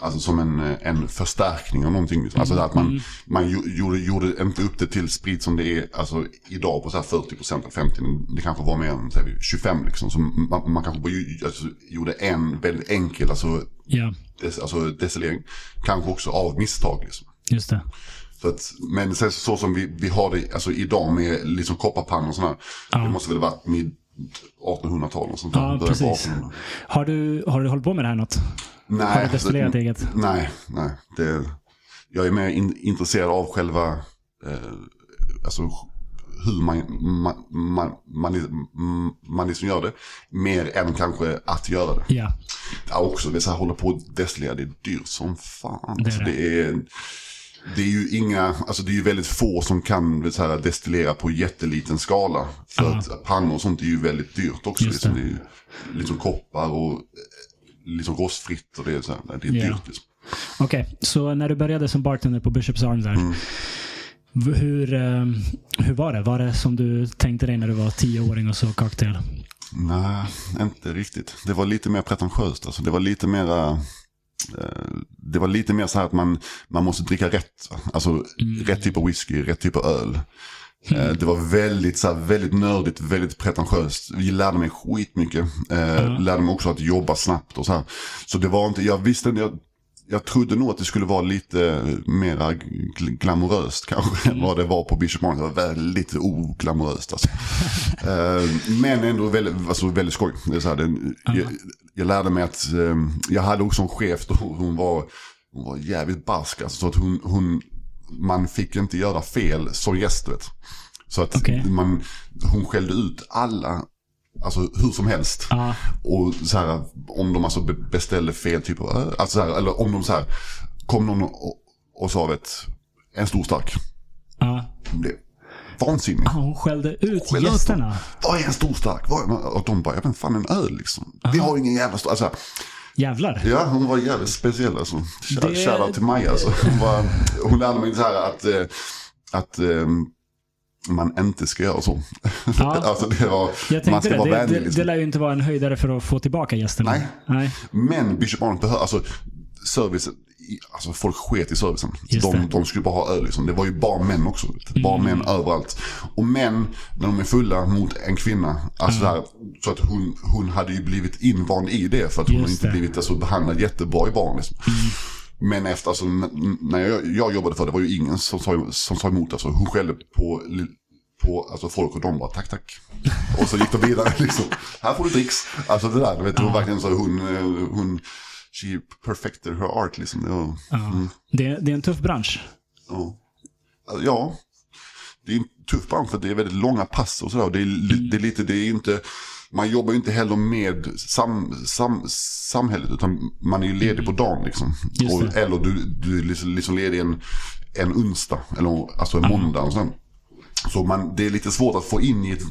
alltså som en, eh, en förstärkning av någonting. liksom. Alltså att man, man ju- gjorde, gjorde inte upp det till sprit som det är alltså, idag på så här 40% eller 50%. Det kanske var mer än säger vi, 25 liksom. Så man, man kanske bara alltså, gjorde en väldigt enkel alltså, Ja, des, alltså destillering. Kanske också av misstag liksom. just det. Så att, men sen så som vi, vi har det alltså idag med liksom kopparpannor och sådär. Det måste väl varit mid 1800-tal och sånt där. Ja, precis. 1800. Har du, har du hållit på med det här något? Nej, Har du destillerat alltså, eget? Nej, nej. Det, jag är mer in, intresserad av själva, eh, alltså hur man, man, man, man, man, liksom gör det. Mer än kanske att göra det. Ja. Ja, också, det så här, hålla på och destillera, det är dyrt som fan. Det är alltså, det. det, är, det är ju inga, alltså det är ju väldigt få som kan så här, destillera på jätteliten skala. För Ja. att pannor och sånt är ju väldigt dyrt också. Liksom, det. det. är ju, liksom koppar och liksom rostfritt och det är, så här, det är Ja. dyrt. Liksom. Okej, så när du började som bartender på Bishops Arms där. Mm. Hur, eh, hur var det? Var det som du tänkte dig när du var tioåring och så cocktail? Nej, inte riktigt. Det var lite mer pretentiöst. Alltså. Det var lite mera... eh, Det var lite mer så här att man, man måste dricka rätt. Alltså rätt typ av whisky, rätt typ av öl. Eh, Det var väldigt, så här, väldigt nördigt, väldigt pretentiöst. Vi lärde mig skitmycket. Eh, Lärde mig också att jobba snabbt och så här. Så det var inte, jag visste jag, jag trodde nog att det skulle vara lite mera gl- glamoröst kanske än vad det var på Bishop Martin. Det var väldigt oglamoröst alltså. Eh, men ändå väldigt, alltså, väldigt skoj. Det är så här, det, jag, jag lärde mig att, jag hade också en chef då hon var, hon var jävligt barsk. Alltså, så att hon, hon, man fick inte göra fel som gäst. Vet. Så att Okej. man, hon skällde ut alla, alltså hur som helst. Ja. Och så här, om de alltså be- beställde fel typ av öl, alltså så här, eller om de så här, kom någon och, och sa vet, en stor stark. Ja. Blev vansinnig. Ah, hon skällde ut Skällde gästerna. Vad är en stor stark? Vad är, och de bara, ja men fan en öl liksom. Vi har ingen jävla stor, alltså, Jävlar. Ja, hon var jävligt speciell alltså. Det- Det... Shoutout till Maja alltså. Hon, var, hon lärde mig så här att, eh, att eh, man inte ska göra så. Ja. alltså det var, man ska det. vara Det, vänlig det, liksom. det lär ju inte vara en höjdare för att få tillbaka gästerna. Nej. Nej. Men Bishop Arnold behöver, alltså service, alltså folk sket i servicen. De, de skulle bara ha öl liksom. Det var ju bara män också. du. Bara Mm. män överallt. Och män, när de är fulla mot en kvinna, alltså så, här, så att hon, hon hade ju blivit invand i det för att hon har Just inte det. blivit alltså, behandlad jättebra i barn. Liksom. Men efter, alltså, när jag, jag jobbade för det var ju ingen som sa, som sa emot. Alltså, hon skällde på, på alltså, folk och de bara tack tack. Och så gick de vidare liksom. Här får du dricks. Alltså det där, du vet, det var verkligen så hon, eh, hon, she perfected her art liksom. Ja. Det, det är en tuff bransch. ja. ja, det är en tuff bransch för det är väldigt långa pass och sådär. Det är, li- det är lite, det är inte, man jobbar ju inte heller med sam, sam, samhället utan man är ju ledig på dagen liksom. Och, eller du, du är liksom, liksom ledig en, en onsdag, eller alltså en måndag och sånt. Så man, det är lite svårt att få in i ett,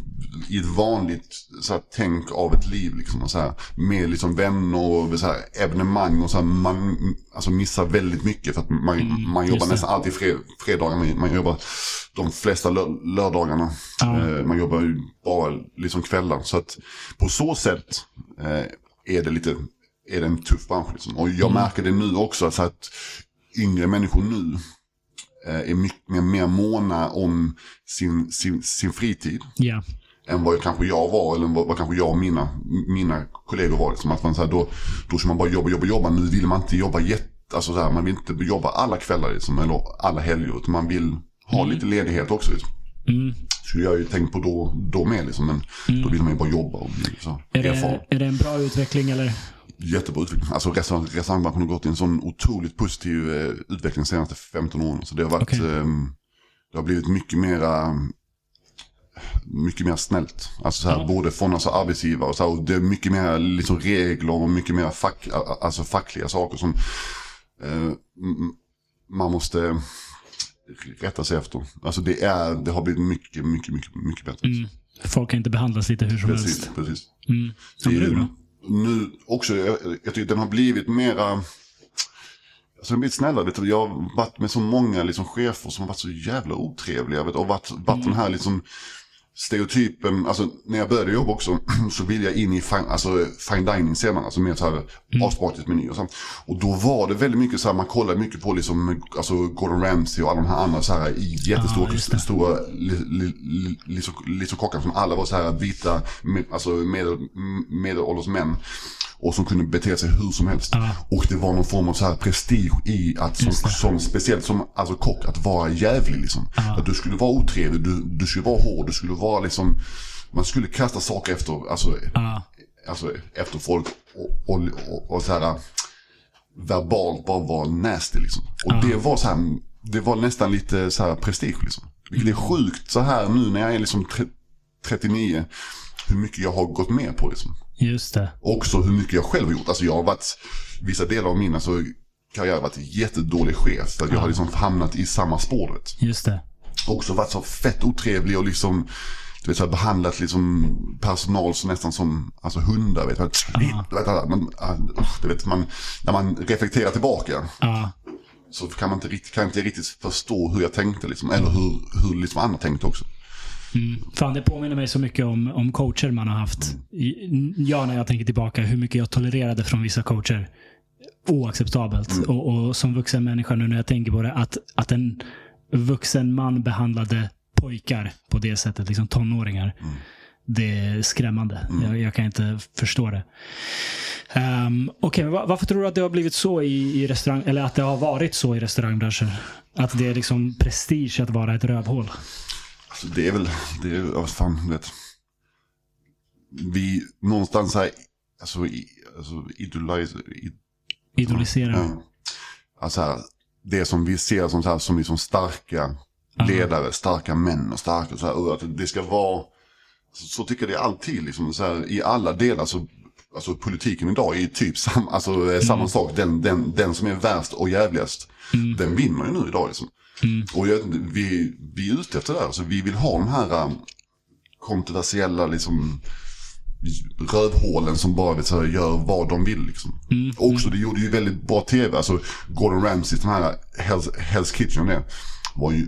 i ett vanligt så här, tänk av ett liv. Liksom, så här, med liksom vänner och så här, evenemang. Och så här, man alltså, missar väldigt mycket för att man, man jobbar nästan alltid fred, fredagar. Man, man jobbar de flesta lör, lördagarna. Eh, man jobbar ju bara liksom kvällar. Så att på så sätt eh, är det lite är det en tuff bransch. Liksom. Och jag märker det nu också. Så att yngre människor nu eh, är mycket mer, mer måna om sin, sin, sin fritid Ja. Än vad kanske jag var eller vad, vad kanske jag och mina, mina kollegor var. Liksom. Att man, så här, då, då ska man bara jobba, jobba, jobba. Nu vill man inte jobba jätte, alltså så här, man vill inte jobba alla kvällar liksom, eller alla helger. Utan man vill ha lite ledighet också. Liksom. Mm. Så jag har ju tänkt på då, då med liksom, men då vill man ju bara jobba och bli så Är, erfaren. det, är det en bra utveckling eller? Jättebra utveckling. Alltså restaurang- restaurangbranschen har gått i en sån otroligt positiv eh, utveckling de senaste 15 åren. Så det har varit, Okej. ehm, det har blivit mycket mera, mycket mer snällt. Alltså så här, Ja. både från alltså arbetsgivare och så här, och det är mycket mer liksom regler och mycket mer fack, alltså fackliga saker som eh, man måste rätta sig efter. Alltså det är, det har blivit mycket, mycket, mycket, mycket bättre. Mm. Folk kan inte behandlas lite hur som Precis, helst. precis. Mm. Som Det du då? Nu också, jag, jag tycker den har blivit mera... Alltså den har blivit snällare. Jag har varit med så många liksom, chefer som har varit så jävla otrevliga. Vet, och varit, varit den här liksom, stereotypen. Alltså när jag började jobba också så ville jag in i fine, alltså, fine dining senare. Alltså mer så här mm. meny och så. Och då var det väldigt mycket så här, man kollade mycket på liksom, alltså Gordon Ramsay och alla de här andra så här i jättestora, Ah, stora li, li, li, liksom, liksom som alla var så här vita, med, alltså medel, medelålders män. Och som kunde bete sig hur som helst. Ja. Och det var någon form av så här prestige i att, som, som, speciellt som alltså, kock, att vara jävlig liksom. Ja. Att du skulle vara otrevlig, du, du skulle vara hård, du skulle vara liksom, man skulle kasta saker efter, alltså, Ja. alltså efter folk och, och, och, och så här verbalt bara vara nasty liksom. Och Ja. det var så här, det var nästan lite så här prestige liksom. Vilket är sjukt så här nu när jag är liksom tre- 39, hur mycket jag har gått med på liksom. Just det. Också hur mycket jag själv har gjort. Alltså jag har varit, vissa delar av min alltså, karriär har varit jättedålig chef. För att jag har liksom hamnat i samma spår. Just det. Också varit så fett otrevlig och liksom du vet, så här, behandlat liksom personal så nästan som alltså, hundar. Vet, vet, man, ah, du vet, man, när man reflekterar tillbaka Ja. så kan man inte riktigt, kan inte riktigt förstå hur jag tänkte. Liksom, eller hur, hur liksom andra tänkte också. Fan, det påminner mig så mycket om, om coacher man har haft. I- Ja, när jag tänker tillbaka, hur mycket jag tolererade från vissa coacher. Oacceptabelt. Och, och som vuxen människa nu när jag tänker på det, att, att en vuxen man behandlade pojkar på det sättet, liksom tonåringar. Det är skrämmande. Jag, jag kan inte förstå det. Um, Okej, men va- varför tror du att det har blivit så i, i restaurang, eller att det har varit så i restaurangbranschen? Att det är liksom prestige att vara ett rövhål? Alltså, det är väl, det är, ja, vad fan, vet. Vi någonstans här, alltså, i, alltså idolize, i, Idolisera? Ja. alltså här, det som vi ser som, så här, som liksom starka ledare, starka män och starka så här, och att det ska vara, så, så tycker jag det alltid liksom så här, i alla delar så Alltså politiken idag är typ sam, alltså, mm. samma sak. Den, den, den som är värst och jävligast, mm. den vinner ju nu idag. Liksom. Mm. Och jag, vi, vi är ute efter det här. Så vi vill ha de här um, kontroversiella liksom, rövhålen som bara vet, så här, gör vad de vill. Liksom. Mm. Också det gjorde ju väldigt bra tv. Alltså Gordon Ramsay, den här Hell's, Hell's Kitchen det var ju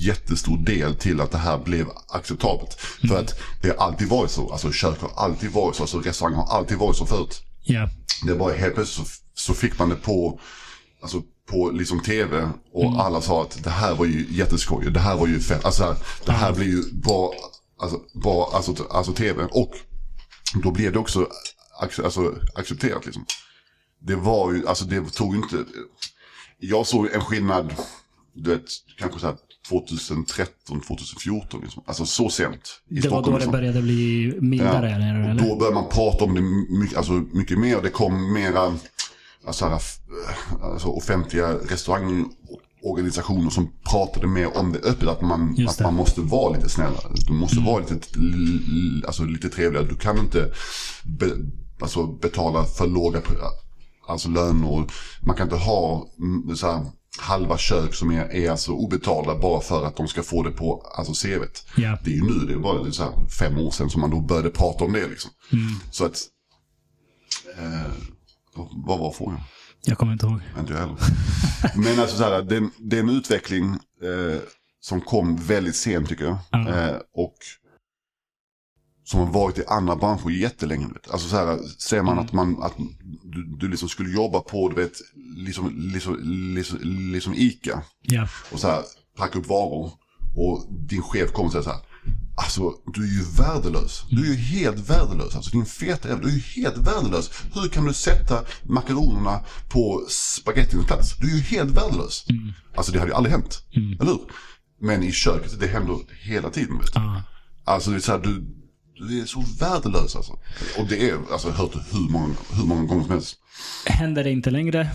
jättestor del till att det här blev acceptabelt. Mm. För att det har alltid varit så. Alltså kök har alltid varit så. Alltså restauranger har alltid varit så förut. Yeah. Det bara helt plötsligt så, så fick man det på, alltså på liksom tv och mm. alla sa att det här var ju jätteskoj. Det här var ju fett. Alltså det här blir ju bra, alltså, bra alltså, alltså tv. Och då blev det också alltså, accepterat liksom. Det var ju, alltså det tog inte, jag såg en skillnad, du vet, kanske så här 2013, 2014. Liksom. Alltså så sent. I det var då liksom. det började bli mildare? Ja. Eller, eller? Då började man prata om det mycket, alltså, mycket mer. Det kom mera alltså, alltså, offentliga restaurangorganisationer som pratade mer om det öppet. Att man, att man måste vara lite snällare. Du måste mm. vara lite, alltså, lite trevligare. Du kan inte be, alltså, betala för låga alltså, löner. Man kan inte ha mm, så här, halva kök som är, är alltså obetalda bara för att de ska få det på alltså CVt. Yeah. Det är ju nu, det var så här fem år sedan som man då började prata om det. Liksom. Mm. Så att, eh, vad var frågan? Jag kommer inte ihåg. Inte jag heller. Men alltså så här, det, det är en utveckling eh, som kom väldigt sent tycker jag. Mm. Eh, och som har varit i andra branscher jättelänge. Vet. Alltså så här, ser man mm. att, man, att du, du liksom skulle jobba på, du vet, liksom, liksom, liksom, liksom ICA. Yeah. Och så här, packa upp varor. Och din chef kommer och säger så här. Alltså, du är ju värdelös. Du är ju helt värdelös. Alltså din feta jävel, du är ju helt värdelös. Hur kan du sätta makaronerna på spagettins plats? Du är ju helt värdelös. Mm. Alltså det hade ju aldrig hänt. Mm. Eller hur? Men i köket, det händer hela tiden. Vet du. Ah. Alltså det är så här, du, du är så värdelös alltså. Och det är, alltså jag har hört det hur många, hur många gånger som helst. Händer det inte längre?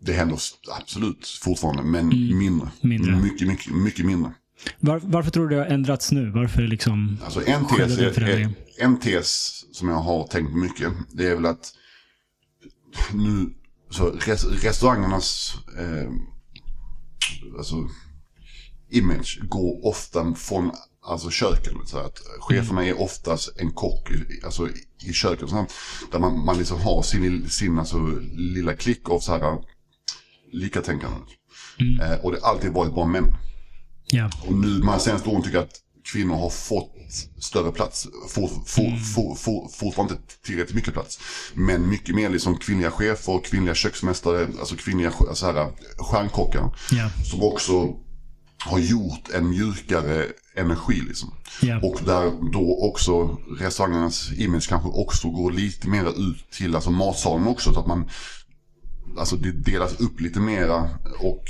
Det händer absolut fortfarande, men mm. mindre. mindre. Mycket, mycket, mycket mindre. Var, varför tror du det har ändrats nu? Varför liksom alltså en tes, är, en tes som jag har tänkt mycket, det är väl att nu, så res, restaurangernas eh, alltså, image går ofta från alltså köken. Så att cheferna är oftast en kock alltså, i köket. Så där man, man liksom har sin, sin alltså, lilla klick av så här likatänkande. Mm. Eh, och det har alltid varit bara män. Ja. Och nu de här senaste åren tycker jag att kvinnor har fått större plats. For, for, mm. for, for, fortfarande inte tillräckligt mycket plats. Men mycket mer liksom kvinnliga chefer, kvinnliga köksmästare, alltså kvinnliga så här, stjärnkockar. Ja. Som också har gjort en mjukare energi liksom. Yeah. Och där då också restaurangernas image kanske också går lite mer ut till alltså matsalen också. Så att man, alltså det delas upp lite mera och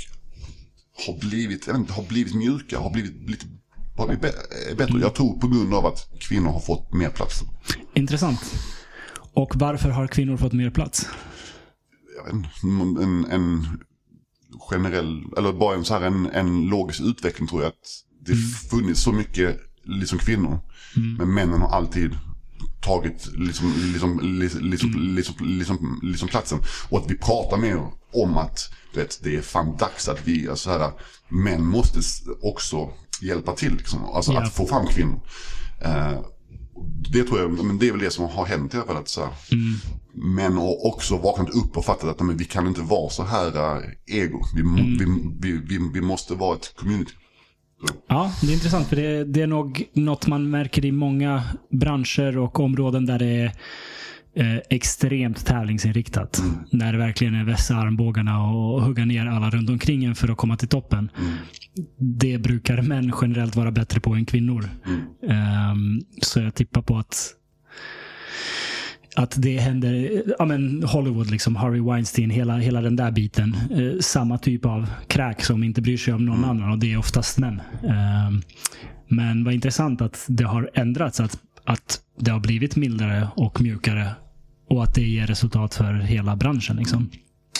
har blivit, jag inte, har blivit mjuka, har blivit lite har blivit bättre. Jag tror på grund av att kvinnor har fått mer plats. Intressant. Och varför har kvinnor fått mer plats? Vet inte, en, en generell, eller bara en, så här, en, en logisk utveckling tror jag. Att det mm. funnits så mycket liksom kvinnor. Mm. Men männen har alltid tagit liksom, liksom, liksom, liksom, liksom, liksom, liksom platsen. Och att vi pratar mer om att vet, det är fan dags att vi, alltså här, män måste också hjälpa till. Liksom. Alltså yeah. att få fram kvinnor. Uh, det tror jag, men det är väl det som har hänt i alla fall. Att, så här, mm. Men har också vaknat upp och fattat att men, vi kan inte vara så här uh, ego. Vi, mm. vi, vi, vi, vi, måste vara ett community. Ja, det är intressant. För det, det, är nog något man märker i många branscher och områden där det är eh, extremt tävlingsinriktat. Mm. När det verkligen är vässa armbågarna och hugga ner alla runt omkring en för att komma till toppen. Mm. Det brukar män generellt vara bättre på än kvinnor. Mm. Um, så jag tippar på att att det händer, ja men Hollywood, liksom, Harvey Weinstein, hela, hela den där biten. Eh, samma typ av kräk som inte bryr sig om någon Mm. annan och det är oftast män. Eh, men vad intressant att det har ändrats, att, att det har blivit mildare och mjukare och att det ger resultat för hela branschen. Liksom.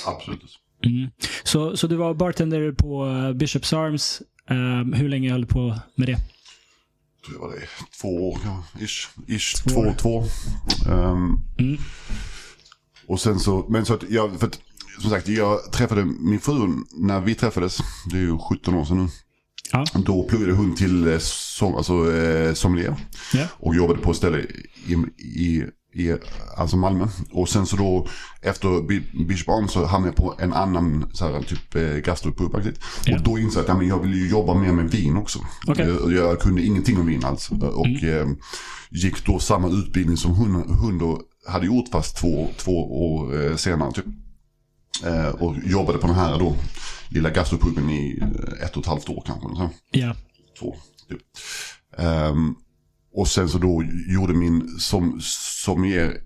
Absolut. Mm. Så, så du var bartender på uh, Bishops Arms. Um, hur länge höll du på med det? Tror jag var det två år, ish. ish två, två. två. Um, mm. Och sen så, men så att jag, för att, som sagt, jag träffade min fru när vi träffades. Det är ju 17 år sedan nu. Ja. Då pluggade hon till eh, som, alltså, eh, sommelier. Ja. Och jobbade på ett ställe i, i, i alltså Malmö. Och sen så då efter Bishop så hamnade jag på en annan så här, typ eh. Ja. Och då insåg jag att ja, men jag vill ju jobba mer med vin också. Okay. Jag, jag, kunde ingenting om vin alls. Och mm. eh, gick då samma utbildning som hon, hon då hade gjort fast två, två år eh, senare. Typ. Eh, och jobbade på den här då lilla gastropuben i eh, ett och ett halvt år kanske. Ja. Två. Typ. Um, och sen så då gjorde min som, sommelier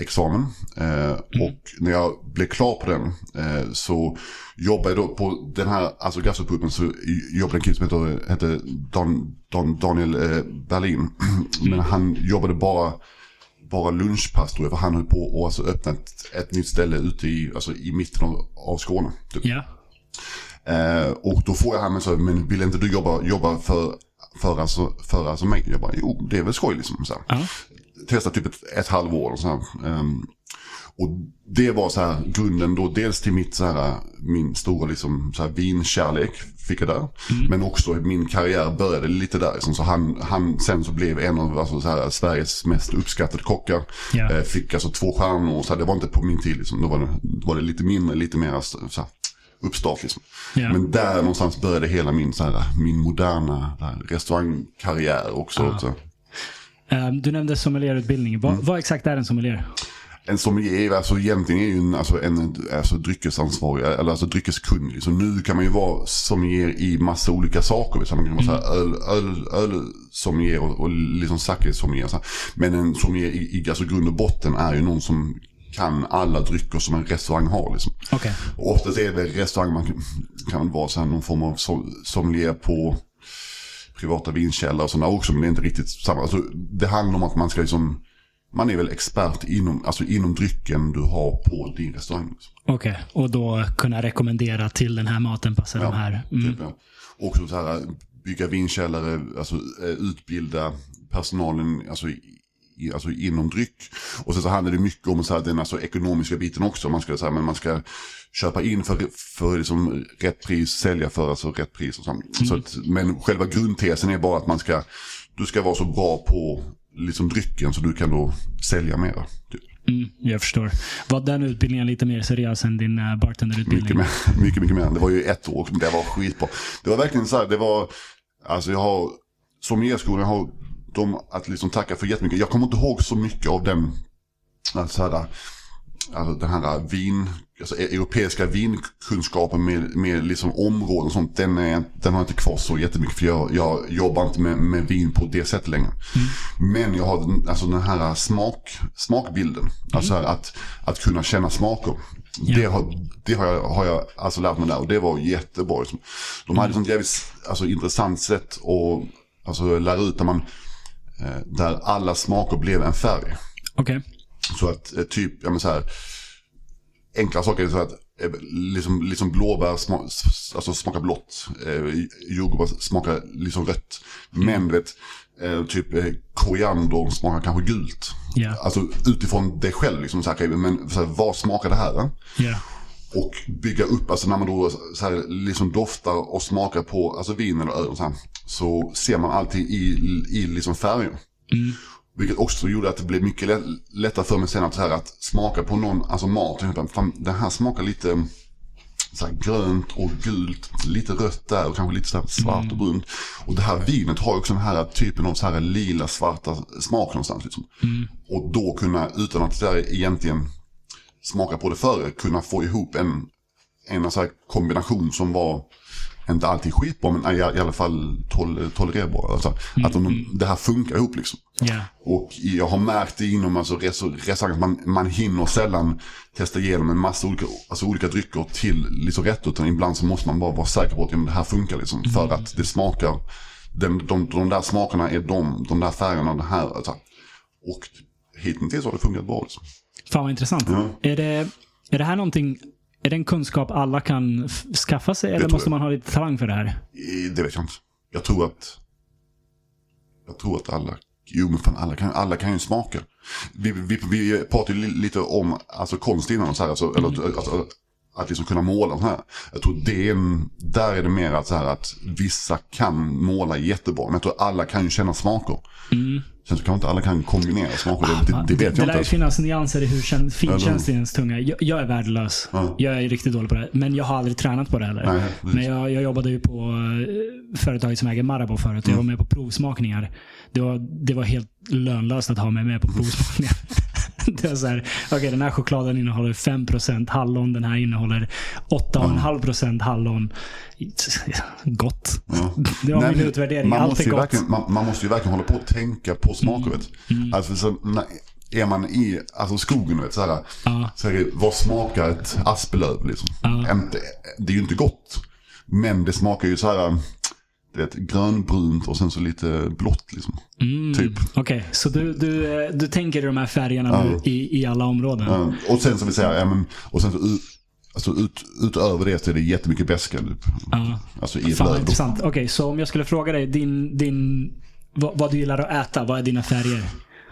examen. Eh, mm. Och när jag blev klar på den eh, så jobbade jag då på den här, alltså gastropuben så jobbade en kille som heter, hette Dan, Dan, Daniel eh, Berlin. Men han jobbade bara bara lunchpass tror jag, för han höll på att alltså öppna ett, ett nytt ställe ute i, alltså, i mitten av, av Skåne. Typ. Ja. Eh, och då får jag han med så men vill inte du jobba, jobba för, för, alltså, för alltså mig? Jag bara, jo det är väl skoj liksom. Så ja. Testa typ ett, ett halvår och så här. Um, och det var så här grunden då, dels till mitt så här, min stora liksom, så här, vinkärlek fick jag där. Mm. Men också min karriär började lite där. Liksom. Så han, han sen så blev en av alltså, så här, Sveriges mest uppskattade kockar. Yeah. Eh, fick alltså två stjärnor. Så här, det var inte på min tid liksom. Då var det, var det lite mindre, lite mer så här, uppstart. Liksom. Yeah. Men där någonstans började hela min, så här, min moderna restaurangkarriär också. Ah. också. Um, du nämnde sommelierutbildning. Vad, mm. vad exakt är en sommelier? en sommelier, alltså egentligen är ju en, alltså en alltså dryckesansvarig, eller alltså dryckeskunnig. Liksom. Nu kan man ju vara sommelier i massa olika saker. Så man kan vara mm. öl, öl, öl sommelier och, och liksom sake-sommelier. Men en sommelier i, i alltså grund och botten är ju någon som kan alla drycker som en restaurang har. Liksom. Okay. Och oftast är det restaurang man kan vara så någon form av sommelier på privata vinkällare och sådana också. Men det är inte riktigt samma. Alltså, det handlar om att man ska liksom man är väl expert inom, alltså inom drycken du har på din restaurang. Liksom. Okej, okay. och då kunna rekommendera till den här maten passar ja, de här. Mm. Typ, ja. Också så här, bygga vinkällare, alltså eh, utbilda personalen alltså, i, alltså inom dryck. Och sen så handlar det mycket om så här, den alltså, ekonomiska biten också. Man ska, så här, men man ska köpa in för, för liksom, rätt pris, sälja för alltså, rätt pris. Och så. Mm. så att, men själva grundtesen är bara att man ska, du ska vara så bra på liksom drycken så du kan då sälja mera. Typ. Mm, jag förstår. Var den utbildningen lite mer seriös än din uh, bartenderutbildning? Mycket, mer, mycket, mycket mer. Det var ju ett år, men det var skitbra. Det var verkligen så här, det var, alltså jag har, som jag har de att liksom tacka för jättemycket. Jag kommer inte ihåg så mycket av den, alltså här, alltså den här vin, alltså e- europeiska vinkunskapen med, med liksom områden och sånt, den, är, den har jag inte kvar så jättemycket för jag, jag jobbar inte med, med vin på det sättet längre. Mm. Men jag har alltså den här smak, smakbilden, mm. alltså att, att kunna känna smaker. Yeah. Det, har, det har, jag, har jag alltså lärt mig där och det var jättebra. Liksom. De hade mm. ett jävligt alltså, intressant sätt att alltså, lära ut där, man, där alla smaker blev en färg. Okay. Så att eh, typ, ja men så här, enkla saker är så att eh, liksom, liksom blåbär sma, alltså smakar blått, eh, jordgubbar smakar liksom rött. Men vet, eh, typ eh, koriander smakar kanske gult. Yeah. Alltså utifrån det själv, liksom, så här, men så här, vad smakar det här? Yeah. Och bygga upp, alltså när man då så här, liksom doftar och smakar på alltså vin eller öl så, här, så ser man alltid i, i liksom färger. Mm. Vilket också gjorde att det blev mycket lättare för mig sen att, så här, att smaka på någon, alltså mat. Fan, det här smakar lite så här, grönt och gult, lite rött där och kanske lite så svart mm. och brunt. Och det här vinet har också den här typen av så här lila svarta smak någonstans. Liksom. Mm. Och då kunna, utan att där egentligen smaka på det före, kunna få ihop en, en så kombination som var inte alltid skitbra men i, alla fall tol tolererbar. Alltså, mm. Att de, det här funkar ihop liksom. Yeah. Och jag har märkt det inom alltså, restaurang att man, man hinner sällan testa igenom en massa olika, alltså, olika drycker till liksom, rätt. Utan ibland så måste man bara vara säker på att ja, det här funkar liksom. Mm. För att det smakar, den, de, de där smakerna är de, de där färgerna, det här. Alltså. Och hittills har det funkat bra liksom. Fan vad intressant. Ja. Är, det, är det här någonting är det en kunskap alla kan skaffa sig eller måste jag. man ha lite talang för det här? Det vet jag inte. Jag tror att... Jag tror att alla... Jo men fan alla kan, alla kan ju smaka. Vi, vi, vi pratade lite om alltså, konst innan. Så här, alltså, eller, alltså, att liksom kunna måla så här. Jag tror det är där är det mer att, så här, att vissa kan måla jättebra. Men jag tror alla kan ju känna smaker. Sen så kanske inte alla kan kombinera smaker. Det, det, det vet det jag lär inte. ju ens. finnas nyanser i hur kän- finkänslig ens tunga. Jag, jag är värdelös. Ja. Jag är riktigt dålig på det. Men jag har aldrig tränat på det heller. Nej, men jag, jag jobbade ju på eh, företaget som äger Marabou förut. Jag var Mm. med på provsmakningar. Det var, det var helt lönlöst att ha mig med på provsmakningar. det var så här, okej den här chokladen innehåller 5% hallon. Den här innehåller 8,5% hallon. Gott. Ja. Det var Nej, min utvärdering. Man Allt måste, är gott. verkligen, man, man måste ju verkligen hålla på och tänka på smaker. vet du. Alltså, så, är man i alltså, skogen, vet, så här, Ja. så här, vad smakar ett asplöv? Liksom? Ja. Det är ju inte gott. Men det smakar ju så här, är ett grönbrunt och sen så lite blått. Liksom. Mm. Typ. Okej, så du, du, eh, du tänker de här färgerna Ja. nu i, i alla områden? Ja, och sen så vill säga, ja, men, och sen så alltså, ut, utöver det så är det jättemycket beska. Typ. Ja. Alltså i Fan intressant. Okej, så om jag skulle fråga dig din, din, vad, vad du gillar att äta, vad är dina färger?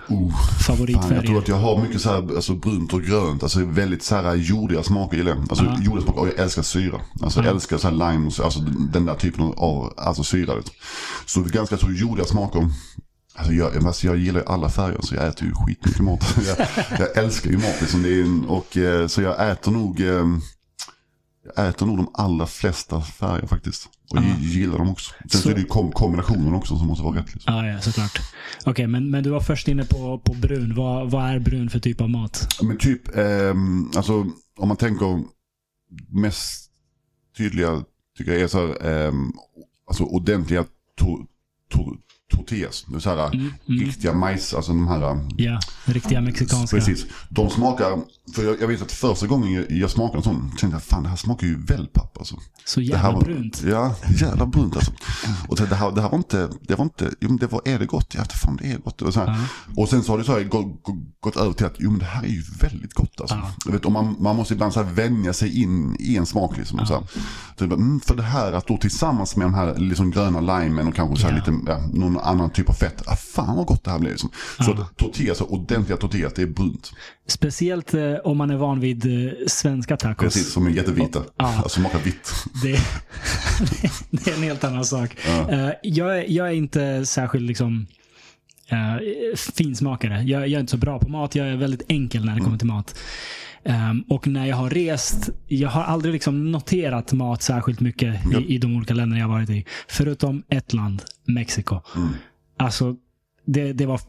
Fan, Favoritfärger? jag tror att jag har mycket så här, alltså brunt och grönt. Alltså väldigt så här jordiga smaker gillar jag. Alltså Ja. jordiga smaker och jag älskar syra. Alltså jag älskar så här lime, och så- alltså den där typen av alltså syra. vet. Så ganska så jordiga smaker. Alltså jag, alltså jag gillar ju alla färger så jag äter ju skitmycket mat. jag, jag älskar ju mat liksom. Det är, och, eh, så jag äter nog eh, jag äter nog de allra flesta färger faktiskt. Och Ja. gillar dem också. Sen så, Så- är det ju kom, kombinationen också som måste vara rätt. Liksom. Ja, ja, såklart. Okej, men, men du var först inne på, på brun. Vad, vad är brun för typ av mat? Men typ, ehm, alltså om man tänker mest tydliga tycker jag är så här, ehm, alltså ordentliga to, to, tortillas. Så här, Mm, mm. riktiga majs, alltså de här. Ja, riktiga mexikanska. Precis. De smakar, för jag, jag vet att första gången jag, smakade en sån, tänkte jag fan det här smakar ju wellpapp alltså. Så jävla här var, brunt. Ja, jävla brunt alltså. Och det här, det här var inte, det var inte, jo det var, är det gott? Ja, fan det är gott. Och, så här. Ja. och sen så har det så här gått, gått, över till att, jo men det här är ju väldigt gott alltså. Ja. Jag vet, och man, man måste ibland så här vänja sig in i en smak liksom. Så här. Så bara, mm, för det här att då tillsammans med de här liksom gröna limen och kanske så här lite, ja, någon annan typ av fett. Ah, fan vad gott det här blir liksom. Så Ja. tortillas, så ordentliga tortillas, det är brunt. Speciellt eh, om man är van vid eh, svenska tacos. Precis, som är jättevita. Ja. Alltså smakar vitt. Det, det är en helt annan sak. Ja. Eh, jag, är, jag är inte särskilt liksom, uh, finsmakare. Jag, jag är inte så bra på mat. Jag är väldigt enkel när det kommer till mat. Ehm, och när jag har rest, jag har aldrig liksom noterat mat särskilt mycket i, i de olika länder jag har varit i. Förutom ett land, Mexiko. Mm. Alltså, det, det, var,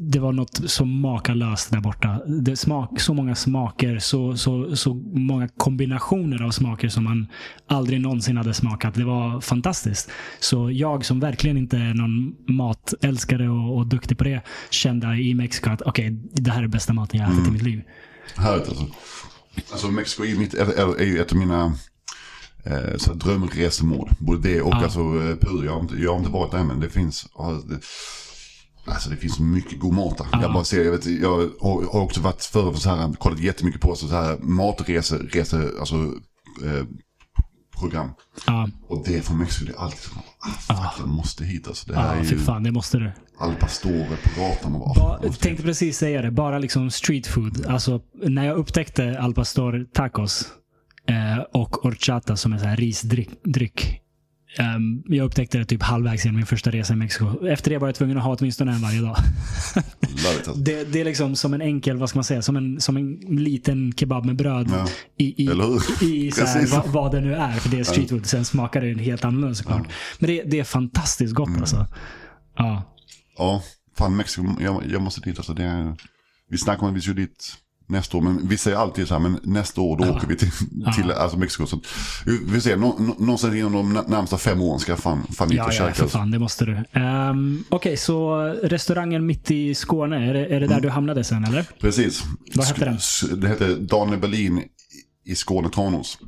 det var något så makalöst där borta. Det smak, så många smaker, så, så, så många kombinationer av smaker som man aldrig någonsin hade smakat. Det var fantastiskt. Så jag som verkligen inte är någon matälskare och, och duktig på det, kände i Mexiko att okej, det här är bästa maten jag har ätit i mitt liv. Härligt alltså. Alltså Mexiko är, mitt, är, är, ju ett av mina eh, så här drömresmål. Både det och Ja. alltså eh, Peru. Jag har, inte, jag har inte varit där men det finns. ja, det, Alltså det finns mycket god mat där. Ja. Jag bara ser, jag, vet, jag har, också varit före så här, kollat jättemycket på så här matresor, rese, alltså eh, program. Ja, Och det från Mexiko, det är alltid så, ah, fuck, jag måste hit alltså. Det ja är fy fan, det måste du. al pastor på gatan. Och bara, Ba, jag tänkte precis säga det. Bara liksom street food. Alltså, när jag upptäckte al pastor tacos eh, och horchata som är så här risdryck. Ehm, jag upptäckte det typ halvvägs genom min första resa i Mexiko. Efter det var jag tvungen att ha åtminstone en varje dag. alltså. Det, det är liksom som en enkel, vad ska man säga, som en, som en liten kebab med bröd. Ja. I, i, i här, Precis. vad, vad det nu är. För det är street food. Sen smakar det helt annorlunda såklart. Men det, det är fantastiskt Mm. gott alltså. Ja. Ja, fan Mexiko, jag, jag måste dit alltså. Det vi snackar om att vi ska dit nästa år, men vi säger alltid så här, men nästa år då åker vi till, till alltså Mexiko. Så, vi ser, nå, nå, någonstans inom de nä- närmsta fem åren ska fan, fan Ja, och ja, käka. för alltså. fan. Det måste du. Um, Okej, så restaurangen mitt i Skåne, är det, är det där du hamnade sen eller? Precis. Vad hette den? Det heter Daniel Berlin i- Skåne Tranås.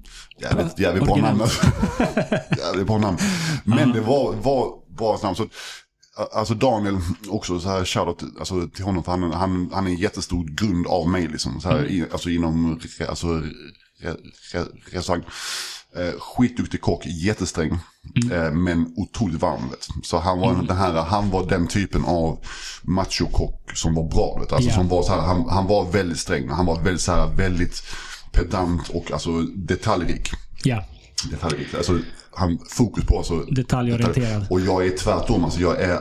Jävligt, jävligt bra namn. jävligt bra namn. Men det var, var bra namn. Så, alltså Daniel, också så här shoutout alltså, till honom. För han, han, han är en jättestor grund av mig liksom. Så här, Mm. i, alltså inom alltså, re, re, restaurang. Eh, skitduktig kock, jättesträng. Eh, men otroligt varm. Vet. Så han var, den här, han var den typen av machokock som var bra. Vet. Alltså, Ja. som var så här, han, han var väldigt sträng. Han var väldigt, så här, väldigt pedant och alltså, detaljrik. Ja, detaljrik. Alltså, han fokus på alltså, Detaljorienterad. Och jag är tvärtom. Alltså, jag är,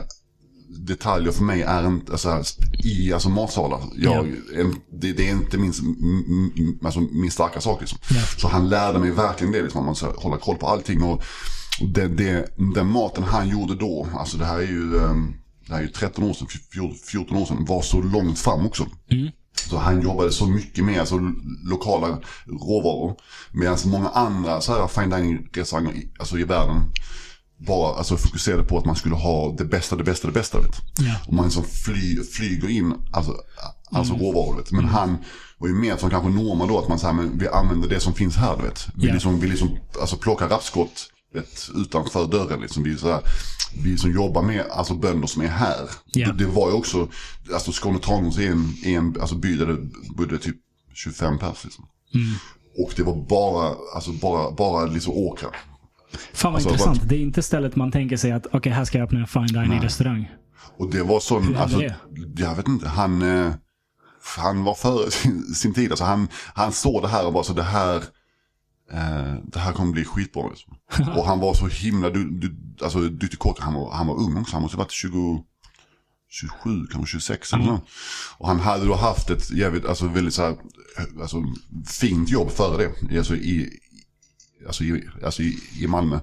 detaljer för mig är inte, alltså, i alltså, matsalar. Jag, en, det, det är inte min, m- alltså, min starka sak. Liksom. Ja. Så han lärde mig verkligen det. Liksom, att man ska hålla koll på allting. Och, och det, det, den maten han gjorde då, alltså det här är ju, ehm, det här är ju 13 år sedan, 14 år sedan, var så långt fram också. Så han jobbade så mycket med alltså, lokala råvaror. Medan många andra så här fine dining restauranger i, alltså, i världen bara alltså, fokuserade på att man skulle ha det bästa, det bästa, det bästa. Vet. Ja. Och man liksom fly, flyger in alltså, alltså råvaror. Vet. Men han var ju mer som kanske Norma då, att man så här, men vi använder det som finns här. Vet. Vi Ja. liksom, vi liksom alltså, plockar rapskott vet, utanför dörren. Liksom. Vi, så här, vi som jobbar med alltså, bönder som är här. Ja. Det, det var ju också, alltså Skåne Tranås är en, är en alltså, by där det bodde typ 25 pers. Liksom. Och det var bara, alltså, bara, bara liksom åkrar. Fan vad Alltså, intressant. vad- Det är inte stället man tänker sig att okej, här ska jag öppna en fine dining restaurang. Och det var sån, hände alltså, det? jag vet inte, han, eh, han var före sin, sin tid. Alltså han, han såg det här och bara så det här, eh, det här kommer bli skitbra. Liksom. och han var så himla du, du, alltså, duktig kock. Han var, han var ung också, han måste ha varit 20, 27, kanske 26 eller något. Och han hade då haft ett jävligt, alltså väldigt så här, alltså, fint jobb före det. Alltså i, alltså i, alltså i, i Malmö.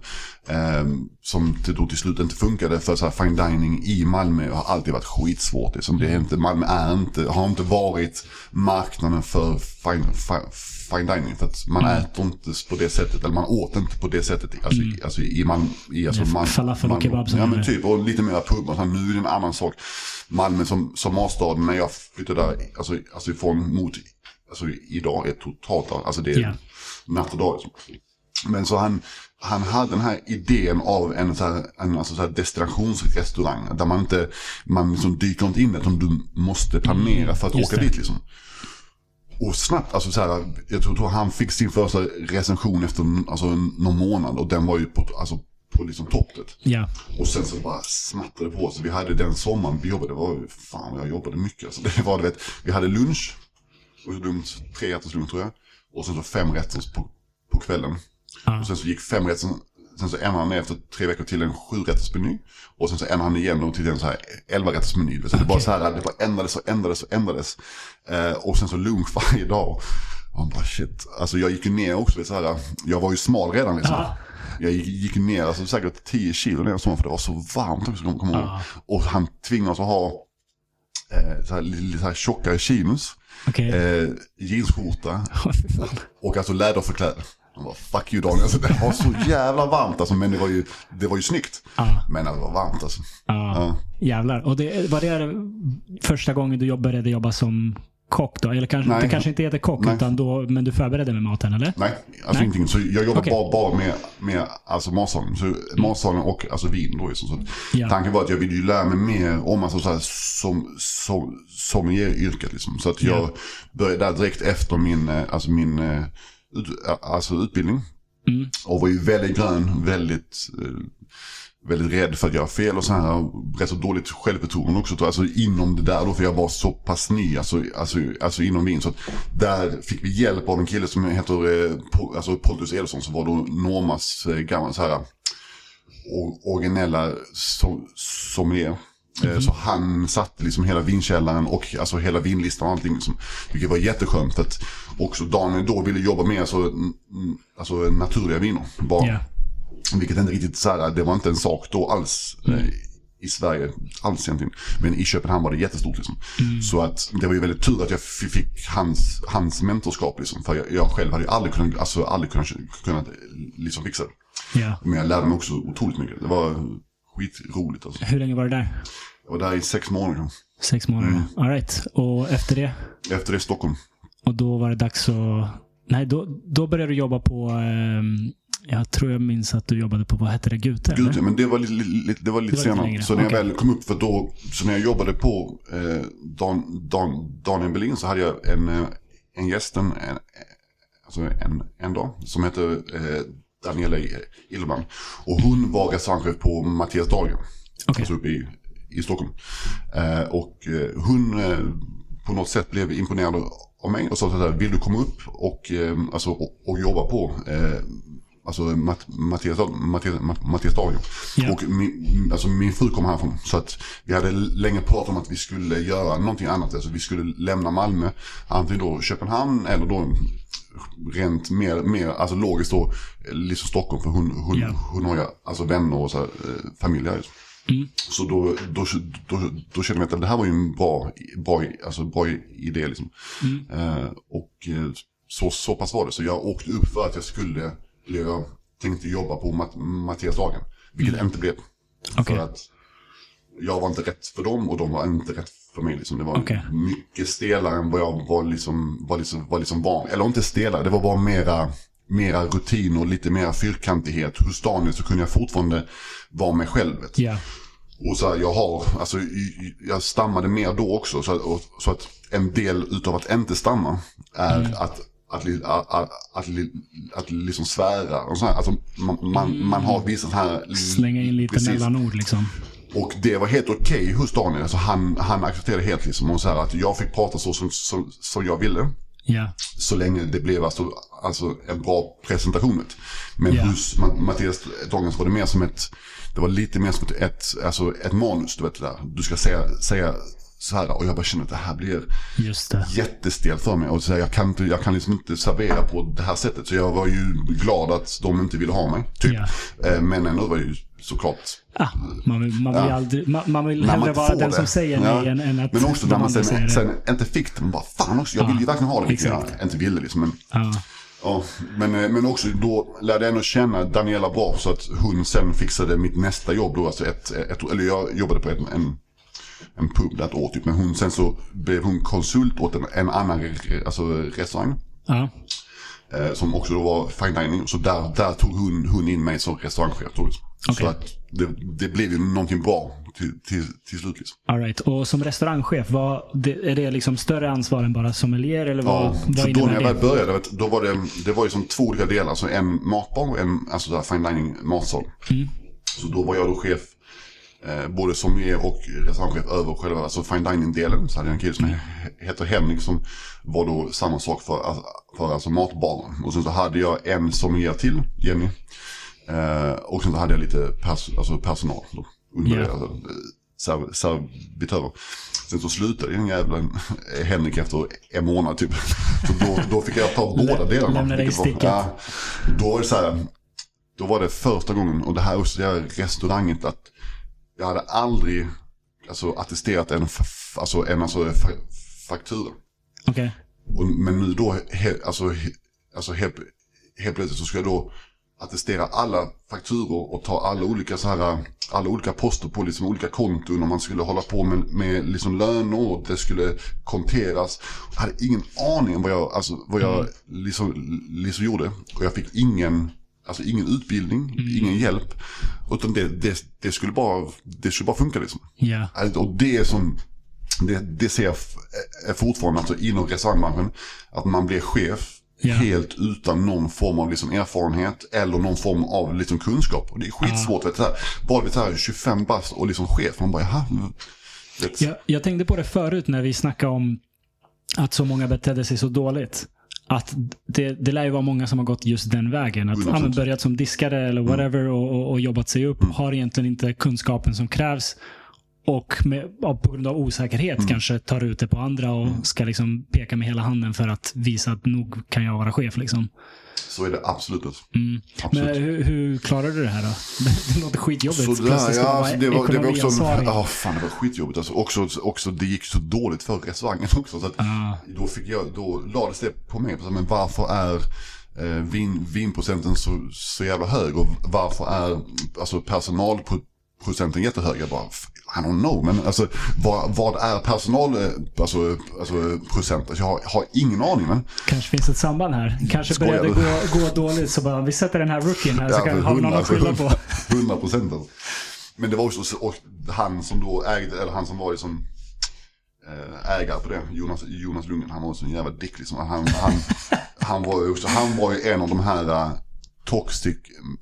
Ehm, som till, då till slut inte funkade för så här fine dining i Malmö har alltid varit skitsvårt. Liksom. Det är inte, Malmö är inte, har inte varit marknaden för fine, fine, fine dining. För att man äter inte på det sättet, eller man åt inte på det sättet. Alltså, i- alltså i Malmö. I, alltså, Malmö- falafel och kebab Ja men typ, och lite mer pub. Och så här, nu är det en annan sak. Malmö som, som matstad, när jag flyttade där, alltså, alltså ifrån mot, alltså idag är totalt, alltså det är Ja. natt och dag. Liksom. Men så han, han hade den här idén av en, så här, en alltså så här destinationsrestaurang. Där man inte, man liksom dyker inte in utan du måste planera för att Just åka det. dit liksom. Och snabbt, alltså så här, jag tror, han fick sin första recension efter alltså, någon månad och den var ju på, alltså, på liksom toppet. Ja. Och sen så bara smattrade det på. Så vi hade den sommaren vi jobbade, det var ju- fan jag jobbade mycket. Alltså, det var, du vet, vi hade lunch, och lunch, tre rätters lunch tror jag. Och sen så fem rätter på, på kvällen. Ja. Och sen så gick fem rätter, sen så ändrade han efter tre veckor till en sju rätters meny. Och sen så ändrade han igen då till en så här elva rätters meny. Så det bara så här, det bara ändrades och ändrades och ändrades. Eh, och sen så lunch varje dag. Och han bara shit. Alltså jag gick ju ner också, så här, jag var ju smal redan liksom. Ja. Jag gick, ner alltså, säkert 10 kilo ner sommaren för det var så varmt också. Kom, kom. Och han tvingade oss att ha eh, så här, lite så här tjockare chinos, Okej. eh, jeansskjorta och alltså läderförkläde. Han bara, fuck you Daniel. Alltså, det var så jävla varmt alltså, men det var ju, det var ju snyggt. Ja. Men det var varmt alltså. Ja. Jävlar. Och det, var det första gången du började jobba som kock då? Eller kanske, Nej. det kanske inte heter kock, Nej. utan då, men du förberedde med maten eller? Nej, alltså Nej. ingenting. Så jag jobbar Okej. bara, bara med, med alltså matsalen. Så matsalen och alltså vin då. Liksom. Så Ja. Tanken var att jag ville ju lära mig mer om alltså, så här, som, som, sommelier-yrket. Liksom. Så att jag Ja. började där direkt efter min, eh, alltså min eh, alltså utbildning. Mm. Och var ju väldigt grön, väldigt, eh, väldigt rädd för att göra fel och så här. Rätt så dåligt självförtroende också. Alltså inom det där då, för jag var så pass ny, alltså, alltså, alltså inom vin. Så att där fick vi hjälp av en kille som heter eh, alltså Pontus Edelsson som var då Normas eh, gamla så här or- originella som- sommelier. Eh, Så han satte liksom hela vinkällaren och alltså hela vinlistan och allting. Liksom, vilket var jätteskönt. För att också Daniel då ville jobba med alltså, mm, alltså naturliga viner. Bara. Ja. Vilket inte riktigt så här, det var inte en sak då alls. Eh, I Sverige alls egentligen. Men i Köpenhamn var det jättestort liksom. Så att det var ju väldigt tur att jag fick hans, hans mentorskap liksom. För jag, jag själv hade ju aldrig kunnat, alltså aldrig kunnat, kunnat liksom fixa det. Ja. Men jag lärde mig också otroligt mycket. Det var skitroligt alltså. Hur länge var du där? Jag var där i sex månader. Sex månader? Mm. All right. Och efter det? Efter det Stockholm. Och då var det dags att... Nej, då, då började du jobba på... ehm, jag tror jag minns att du jobbade på, vad hette det, Gute? Ja, men det var lite, lite, det var lite Det var lite senare. längre, så när okej. jag väl kom upp, för då, så när jag jobbade på eh, Dan, Dan, Daniel Berlin så hade jag en, eh, en gäst, en, en, alltså en, en dag, som heter eh, Daniela Illman. Och hon var restaurangchef på Mattias Dagen, Okej. alltså uppe i, i Stockholm. Eh, och eh, hon eh, på något sätt blev imponerad av mig och sa så här, vill du komma upp och, eh, alltså, och, och jobba på eh, Alltså Matt, Mattias, Mattias, Mattias Dagen. Ja. Och min, alltså min fru kom härifrån. Så att vi hade länge pratat om att vi skulle göra någonting annat. Alltså vi skulle lämna Malmö. Antingen då Köpenhamn eller då rent mer, mer alltså logiskt då liksom Stockholm. För hon, hon, Ja. hon har ju alltså vänner och så här, eh, familj här. Mm. Så då, då, då, då kände jag att det här var ju en bra, bra, alltså bra idé. Liksom. Mm. Eh, och eh, så, så pass var det. Så jag åkte upp för att jag skulle, jag tänkte jobba på Matt, Mattias Dagen. Vilket inte blev. Mm. Okej. För att jag var inte rätt för dem och de var inte rätt för mig. Liksom. Det var Okej. mycket stelare än vad jag var, liksom, var, liksom, var liksom van. Eller inte stelare, det var bara mera, mera rutin och lite mera fyrkantighet. Hos Daniel så kunde jag fortfarande vara mig själv. Ja. Och så här, jag har, alltså jag stammade mer då också. Så och, så att en del utav att inte stamma är Mm. att, att, att, att, att, li- att liksom svära. Och så här, alltså, man, man, man har vissa så här... Slänga in lite Precis. mellanord liksom. Och det var helt okej hos Daniel. Alltså han, han accepterade helt liksom. Och så här, att jag fick prata så som, som, som jag ville. Ja. Så länge det blev alltså, alltså en bra presentation. Men Ja. hos Ma- Mattias Dagens var det mer som ett, det var lite mer som ett, ett, alltså ett manus. Du vet där. Du ska säga, säga så här. Och jag bara känner att det här blir Just det. jättestelt för mig. Och så här, jag, kan inte, jag kan liksom inte servera på det här sättet. Så jag var ju glad att de inte ville ha mig. Typ. Eh, Men ändå var det ju såklart Ah, man vill, man vill, Ja. aldrig, man, man vill man hellre vara den det. som säger Ja. nej än, än att Men också när man sen, det. sen inte fick det. Man bara fan också, jag Ja, vill ju verkligen ha det. Vilket exakt. jag inte ville liksom. Men, Ja. ja, men, eh, men också då lärde jag ändå känna Daniela bra. Så att hon sen fixade mitt nästa jobb då. Alltså ett, ett, eller jag jobbade på en, en, en pub där ett år typ. Men hon, sen så blev hon konsult åt en, en annan alltså, restaurang. Ja. Eh, som också då var fine dining. Så där, där tog hon, hon in mig som restaurangchef. Då, liksom. Okej. Så att det, det blev ju någonting bra till, till, till slut. Liksom. All right. Och som restaurangchef, vad, det, är det liksom större ansvar än bara sommelier? Eller vad, Ja, vad så då när jag väl började, då var det, det var ju som två olika delar. Alltså en matbar och en alltså där fine dining matsal. Mm. Så då var jag då chef, eh, både sommelier och restaurangchef över själva alltså fine dining-delen. Så hade jag en kille som Mm. he- heter Henrik som var då samma sak för, för alltså matbaren. Och sen så hade jag en sommelier till, Jenny. Eh, och sen så hade jag lite pers alltså personal under det, alltså, eh, serv- servitörer. Sen så slutade den jävla Henrik efter en månad typ. Så då, då fick jag ta båda delarna. lämna dig i sticket. Ja, då var det så här, då var det första gången, och det här är också det här restauranget, att jag hade aldrig alltså, attesterat en, f- alltså, en alltså, fa- faktura. Okej. Och, men nu då, he, alltså, he, alltså helt, helt plötsligt så ska jag då attestera alla fakturor och ta alla olika, så här, alla olika poster på liksom olika konton och man skulle hålla på med, med liksom löner och det skulle konteras. Jag hade ingen aning om vad jag, alltså, vad jag liksom, liksom gjorde. Och jag fick ingen, alltså ingen utbildning, ingen hjälp. Utan det, det, det, skulle bara, det skulle bara funka liksom. Ja. Alltså, Och det som, det, det ser jag fortfarande alltså inom restaurangbranschen, att man blir chef Ja. helt utan någon form av liksom erfarenhet eller någon form av liksom kunskap. Och det är skitsvårt. Vet du, så här, bara så här 25 bast och liksom chef, man bara jaha. Vet, Jag, jag tänkte på det förut när vi snackade om att så många betedde sig så dåligt. Att det, det lär ju vara många som har gått just den vägen. Att 100%. ja, men börjat som diskare eller whatever och, och, och jobbat sig upp. Har egentligen inte kunskapen som krävs. Och med, ja, på grund av osäkerhet kanske tar ut det på andra och ska liksom peka med hela handen för att visa att nog kan jag vara chef. Liksom. Så är det absolut. Mm. absolut. Men hur, hur klarar du det här då? Det, låter skitjobbigt. Sådär, Plötsligt ja, alltså, det, var, det var också, ja fan det var skitjobbigt. Alltså, också, också, det gick så dåligt för restaurangen också. Så att, Ah. då, fick jag, då lades det på mig. Men varför är eh, vin, vinprocenten så, så jävla hög? Och varför är alltså, personalprocenten jättehög? Jag bara, I don't know. Men alltså, vad, vad är personal, eh, alltså, alltså procent? Alltså, jag har, har ingen aning. Men, Kanske finns ett samband här. Kanske Skojar började gå, gå dåligt så bara vi sätter den här rookien här så Ja, kan för ha någon att skylla på. 100 procent. Alltså. Men det var också så, och han som då ägde, eller han som var liksom eh, ägare på det, Jonas, Jonas Lundgren, han var så en jävla dick liksom. Han, han, han var ju också, han var ju en av de här uh, toxic,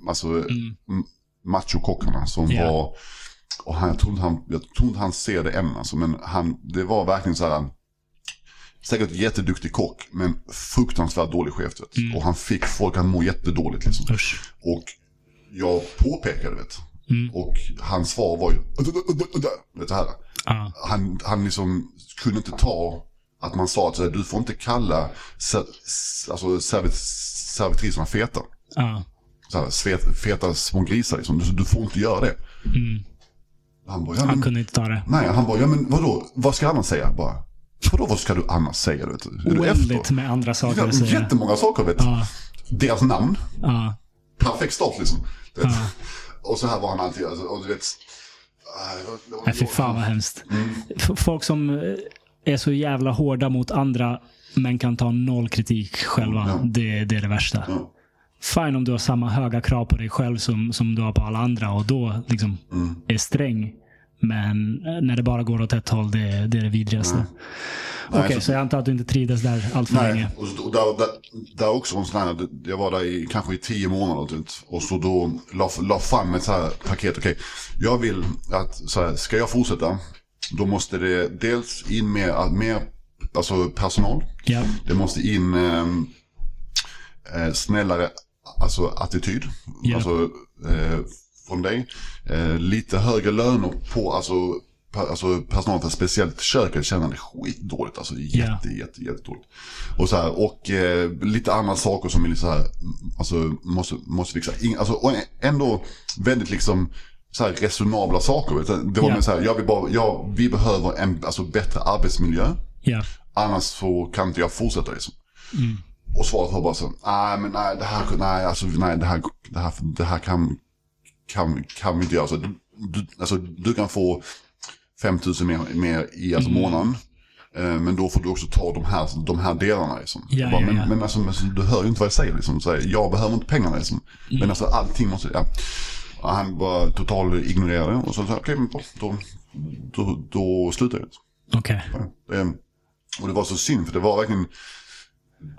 alltså mm. machokockarna som Ja. var, och han, jag, tror inte han, jag tror inte han ser det än alltså, men han, det var verkligen så här, säkert jätteduktig kock, men fruktansvärt dålig chef. vet du. Och han fick folk att må jättedåligt liksom. Usch. Och jag påpekade vet Mm. Och hans svar var ju, vet du här. Ja. Han, han liksom kunde inte ta att man sa att du får inte kalla ser, alltså, servit, servitriserna feta. Ja. Så här, svet, feta små grisar liksom. Du, du får inte göra det. Han bara, ja, Han men, kunde inte ta det. nej, han bara, ja men vadå, vad ska jag annars säga? Bara, vadå, vad ska du annars säga? Vet du? Är du Oändligt efter? med andra saker att säga. jättemånga saker vet du. Ja. Deras namn, Ja. perfekt start liksom. Du. Ja. Och så här var han alltid, alltså, och du vet. Nej, fy fan vad hemskt. Mm. Folk som eh, är så jävla hårda mot andra men kan ta noll kritik själva. Ja. Det, det är det värsta. Ja. Fine om du har samma höga krav på dig själv som, som du har på alla andra och då liksom Mm. är sträng. Men eh, när det bara går åt ett håll, det, det är det vidrigaste. Okej, Nej, så- så jag antar att du inte trivdes där allt för Nej, länge. och, där, där, där också en sån här, jag var där i kanske i tio månader typ, och så då la, la fram ett så här paket, okej, jag vill att, så här, ska jag fortsätta, då måste det dels in med mer alltså personal, Ja. det måste in ehm, eh, snällare alltså, attityd, Ja. alltså eh, från dig, eh, lite högre löner på, alltså per, alltså personal för speciellt köket känner det skitdåligt. Alltså jätte, jätte, jättedåligt. Och så här, och eh, lite andra saker som är lite så här, alltså måste, måste fixa. In, alltså, och ändå väldigt liksom så här resonabla saker. Det var mer så här, jag vill bara, jag, vi behöver en alltså, bättre arbetsmiljö. Ja. Annars så kan inte jag fortsätta liksom. Mm. Och svaret var bara så, nej men nej det här, nej alltså nej det här, det här, det här kan, kan, kan vi inte göra. Så du, du, alltså, du kan få 5000 mer, mer i alltså, Mm. månaden. Eh, Men då får du också ta de här, de här delarna. Liksom. Ja, bara, ja, men, ja. men alltså, men du hör ju inte vad jag säger. Liksom. Så jag behöver inte pengarna. Liksom. Mm. Men alltså allting måste, ja. Han bara totalt ignorerade och så sa okej, men då, då, då, slutar jag. Okej. Eh, Och det var så synd för det var verkligen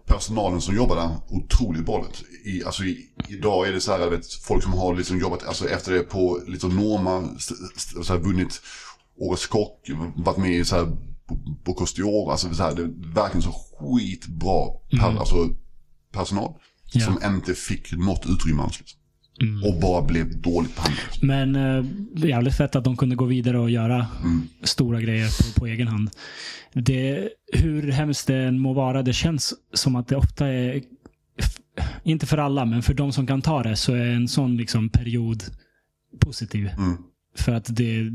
personalen som jobbade där otroligt du. I, alltså i, idag är det så här, vet, folk som har liksom jobbat alltså efter det på liksom Norma, så här, vunnit Årets Kock, varit med i så här Bocuse d'Or, alltså så här, det är verkligen så skitbra per, alltså, personal. Ja. Som inte fick något utrymme alls. Liksom. Mm. Och bara blev dåligt behandlade. Men eh, jävligt fett att de kunde gå vidare och göra Mm. stora grejer på, på egen hand. Det, hur hemskt det än må vara, det känns som att det ofta är, inte för alla, men för de som kan ta det, så är en sån liksom period positiv. Mm. För att det,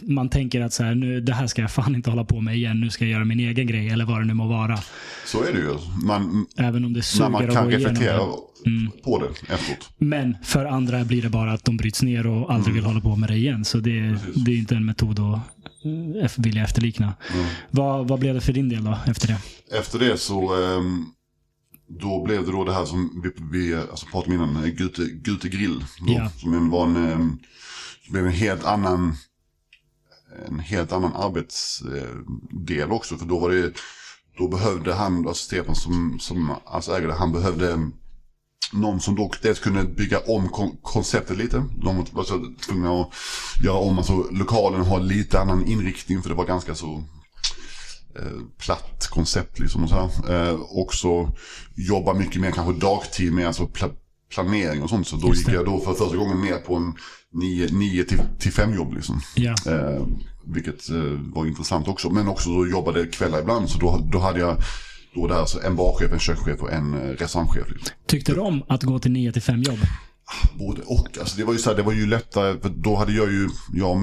man tänker att så här, nu, det här ska jag fan inte hålla på med igen. Nu ska jag göra min egen grej, eller vad det nu må vara. Så är det ju. Man, Även om det suger man att kan reflektera det. Mm. på det efteråt. Men för andra blir det bara att de bryts ner och aldrig vill hålla på med det igen. Så det, Mm. Precis. det är inte en metod att eh, vilja efterlikna. Mm. Vad, vad blev det för din del då, efter det? Efter det så ehm, då blev det då det här som vi, vi alltså, pratade om innan, Gute, Gute Grill. Då, Ja. Som var en, ehm, som blev en helt annan en helt annan arbetsdel också. För då var det, då behövde han, alltså Stefan som, som alltså ägare, han behövde någon som då dels kunde bygga om kon- konceptet lite. De var så tvungna att göra om, alltså lokalen har lite annan inriktning för det var ganska så eh, platt koncept liksom och så här. Eh, också jobba mycket mer kanske dagtid med alltså pl planering och sånt. Så då Just gick det. jag då för första gången ner på en 9 till, till 5 jobb liksom. Ja. Eh, vilket eh, var intressant också. Men också då jobbade kvällar ibland. Så då, då hade jag då där så en barchef, en kökschef och en eh, restaurangchef. Liksom. Tyckte du om att gå till 9 till 5 jobb? Både och. Alltså det var ju så här, det var ju lättare. För då hade jag ju, jag och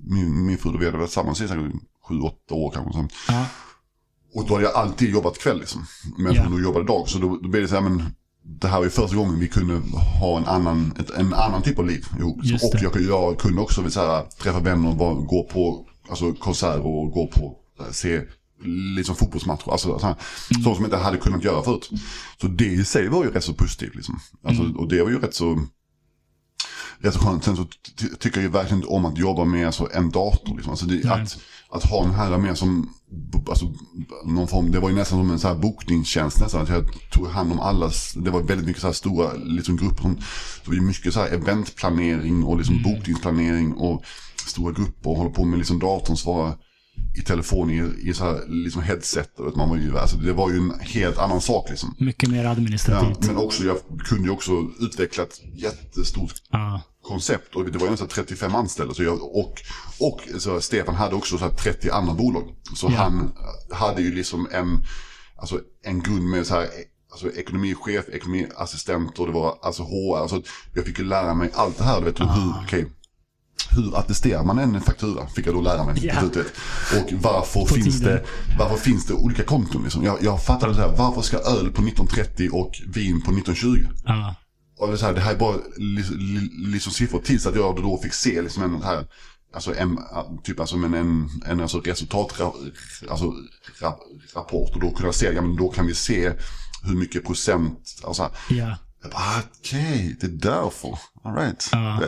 min, min fru, då vi hade varit tillsammans i säkert sju, åtta år kanske. Ja. Och då hade jag alltid jobbat kväll liksom. Men Ja. då jobbade dag. Så då, då blev det så här, men det här var ju första gången vi kunde ha en annan, ett, en annan typ av liv ihop. Och jag, jag kunde också så här, träffa vänner och gå på alltså, konserter och gå på, se liksom fotbollsmatcher. Alltså, så här, Mm. Som jag inte hade kunnat göra förut. Så det i sig var ju rätt så positivt liksom. Alltså, Mm. Och det var ju rätt så rätt så skönt. Sen så ty tycker jag ju verkligen inte om att jobba med alltså, en dator. Liksom. Alltså det, att, att ha den här mer som, alltså, någon form, det var ju nästan som en så här bokningstjänst nästan. Att jag tog hand om allas, det var väldigt mycket så här stora liksom, grupper. Som, det var ju mycket så här eventplanering och liksom mm. bokningsplanering och stora grupper och hålla på med liksom datorn svara i telefon i, i så här, liksom headset. Vet, man var ju, alltså, det var ju en helt annan sak. Liksom. Mycket mer administrativt. Ja, men också, jag kunde ju också utveckla ett jättestort ah. Koncept. Och det var ju 35 anställda. Så jag, och och så Stefan hade också så 30 andra bolag. Så ja. han hade ju liksom en, alltså, en grund med så här, alltså, ekonomichef, ekonomiassistent och det var alltså HR. Alltså, jag fick ju lära mig allt det här. Du vet, ah. hur, okay, hur attesterar man en faktura? Fick jag då lära mig. Yeah. Och varför finns, det, varför finns det olika konton? Liksom? Jag, jag fattade så här, varför ska öl på 1930 och vin på 1920? Uh. Och det, här, det här är bara liksom siffror tills att jag då fick se liksom en här, alltså en, typ alltså en, en, en alltså resultat, alltså rap, rapport och då kunde jag se, ja men då kan vi se hur mycket procent, alltså, yeah. okej, okay, det är därför, alright, uh.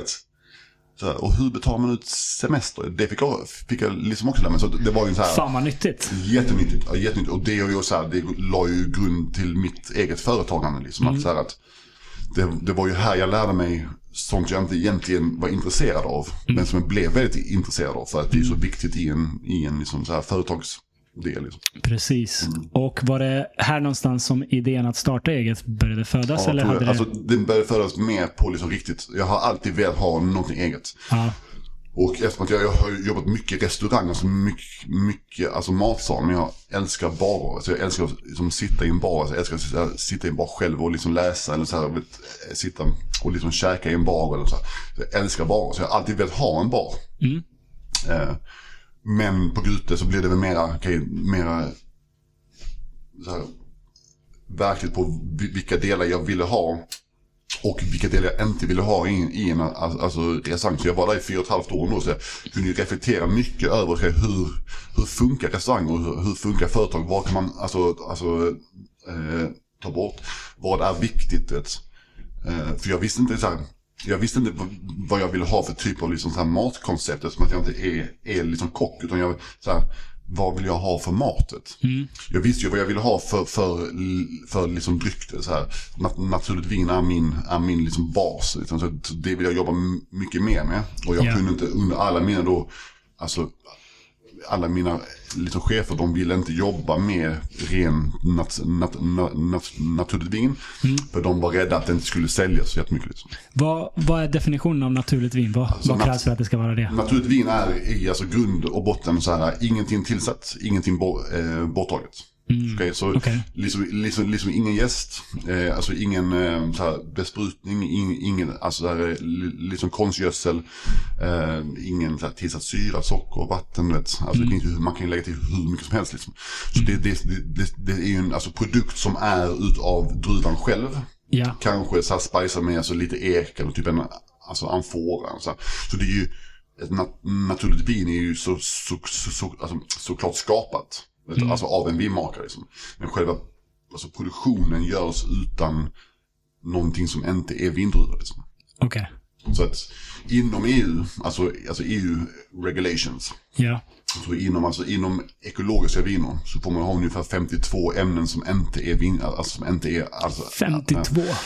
Så, och hur betalar man ut semester? Det fick jag, fick jag liksom också lära mig. Så det var ju så här, Fan vad nyttigt. Jättenyttigt. Ja, jättenyttigt. Och det, ju så här, det la ju grund till mitt eget företagande. Liksom, mm. att, så här, att det, det, var ju här jag lärde mig sånt jag inte egentligen var intresserad av. Mm. Men som jag blev väldigt intresserad av. För att det är så mm. viktigt i en, i en liksom, så här, företags det. Liksom. Precis. Mm. Och var det här någonstans som idén att starta eget började födas? Ja, eller hade det... Alltså, den började födas mer på liksom riktigt. Jag har alltid velat ha någonting eget. Ja. Och eftersom att jag, jag har jobbat mycket i restaurang, alltså mycket, mycket alltså matsal, men jag älskar barer. Alltså jag älskar att liksom, sitta i en bar, alltså jag älskar att sitta, sitta i en bar själv och liksom läsa eller så här, vet, sitta och liksom käka i en bar eller så. Så jag älskar barer, så jag har alltid velat ha en bar. Mm. Eh, men på Gute så blir det väl mera, okay, mera så här, verkligt på vilka delar jag ville ha. Och vilka delar jag inte ville ha i, en alltså, restaurang. Så jag var där i fyra och ett halvt år nu. Så jag kunde reflektera mycket över okay, hur, hur funkar restauranger och hur, hur funkar företag. Vad kan man alltså, alltså, eh, ta bort? Vad är viktigt? Eh, för jag visste inte så här, jag visste inte vad jag ville ha för typ av liksom så här matkoncept eftersom att jag inte är, är liksom kock. Utan jag, så här, vad vill jag ha för matet? Mm. Jag visste ju vad jag ville ha för, för, för liksom dryck. Så här. Nat naturligt vin är min, är min liksom bas. Liksom. Så det vill jag jobba mycket mer med. Och jag yeah. kunde inte under alla mina då, alltså alla mina liksom, chefer de ville inte jobba med ren nat, nat, nat, nat, naturligt vin. Mm. För de var rädda att det inte skulle säljas så jättemycket. Liksom. Vad, vad är definitionen av naturligt vin? Vad, alltså, vad krävs för att det ska vara det? Naturligt vin är i alltså, grund och botten så här, ingenting tillsatt, ingenting bo, eh, borttaget. Mm. Okay, så okay. Liksom, liksom, liksom ingen gäst, eh, alltså ingen eh, så här, besprutning, ing, ingen alltså så här, liksom konstgödsel, eh, ingen så här, tillsatt syra, socker, vatten. Vet. Alltså, mm. det man kan lägga till hur mycket som helst. Liksom. Så det, det, det, det, är ju en alltså, produkt som är utav druvan själv. Ja. Kanske så här spicead med alltså, lite ek eller typ en alltså, amfora. Så, så det är ju, ett nat naturligt vin är ju så, så, så, så, alltså, såklart skapat. Mm. Alltså av en vinmakare. Liksom. Men själva alltså, produktionen görs utan någonting som inte är vindruvor. Liksom. Okay. Så att inom EU, alltså, alltså EU regulations. Ja. Så inom, alltså, inom ekologiska viner så får man ha ungefär 52 ämnen som inte är vin, alltså som inte är... Alltså, 52? Äh,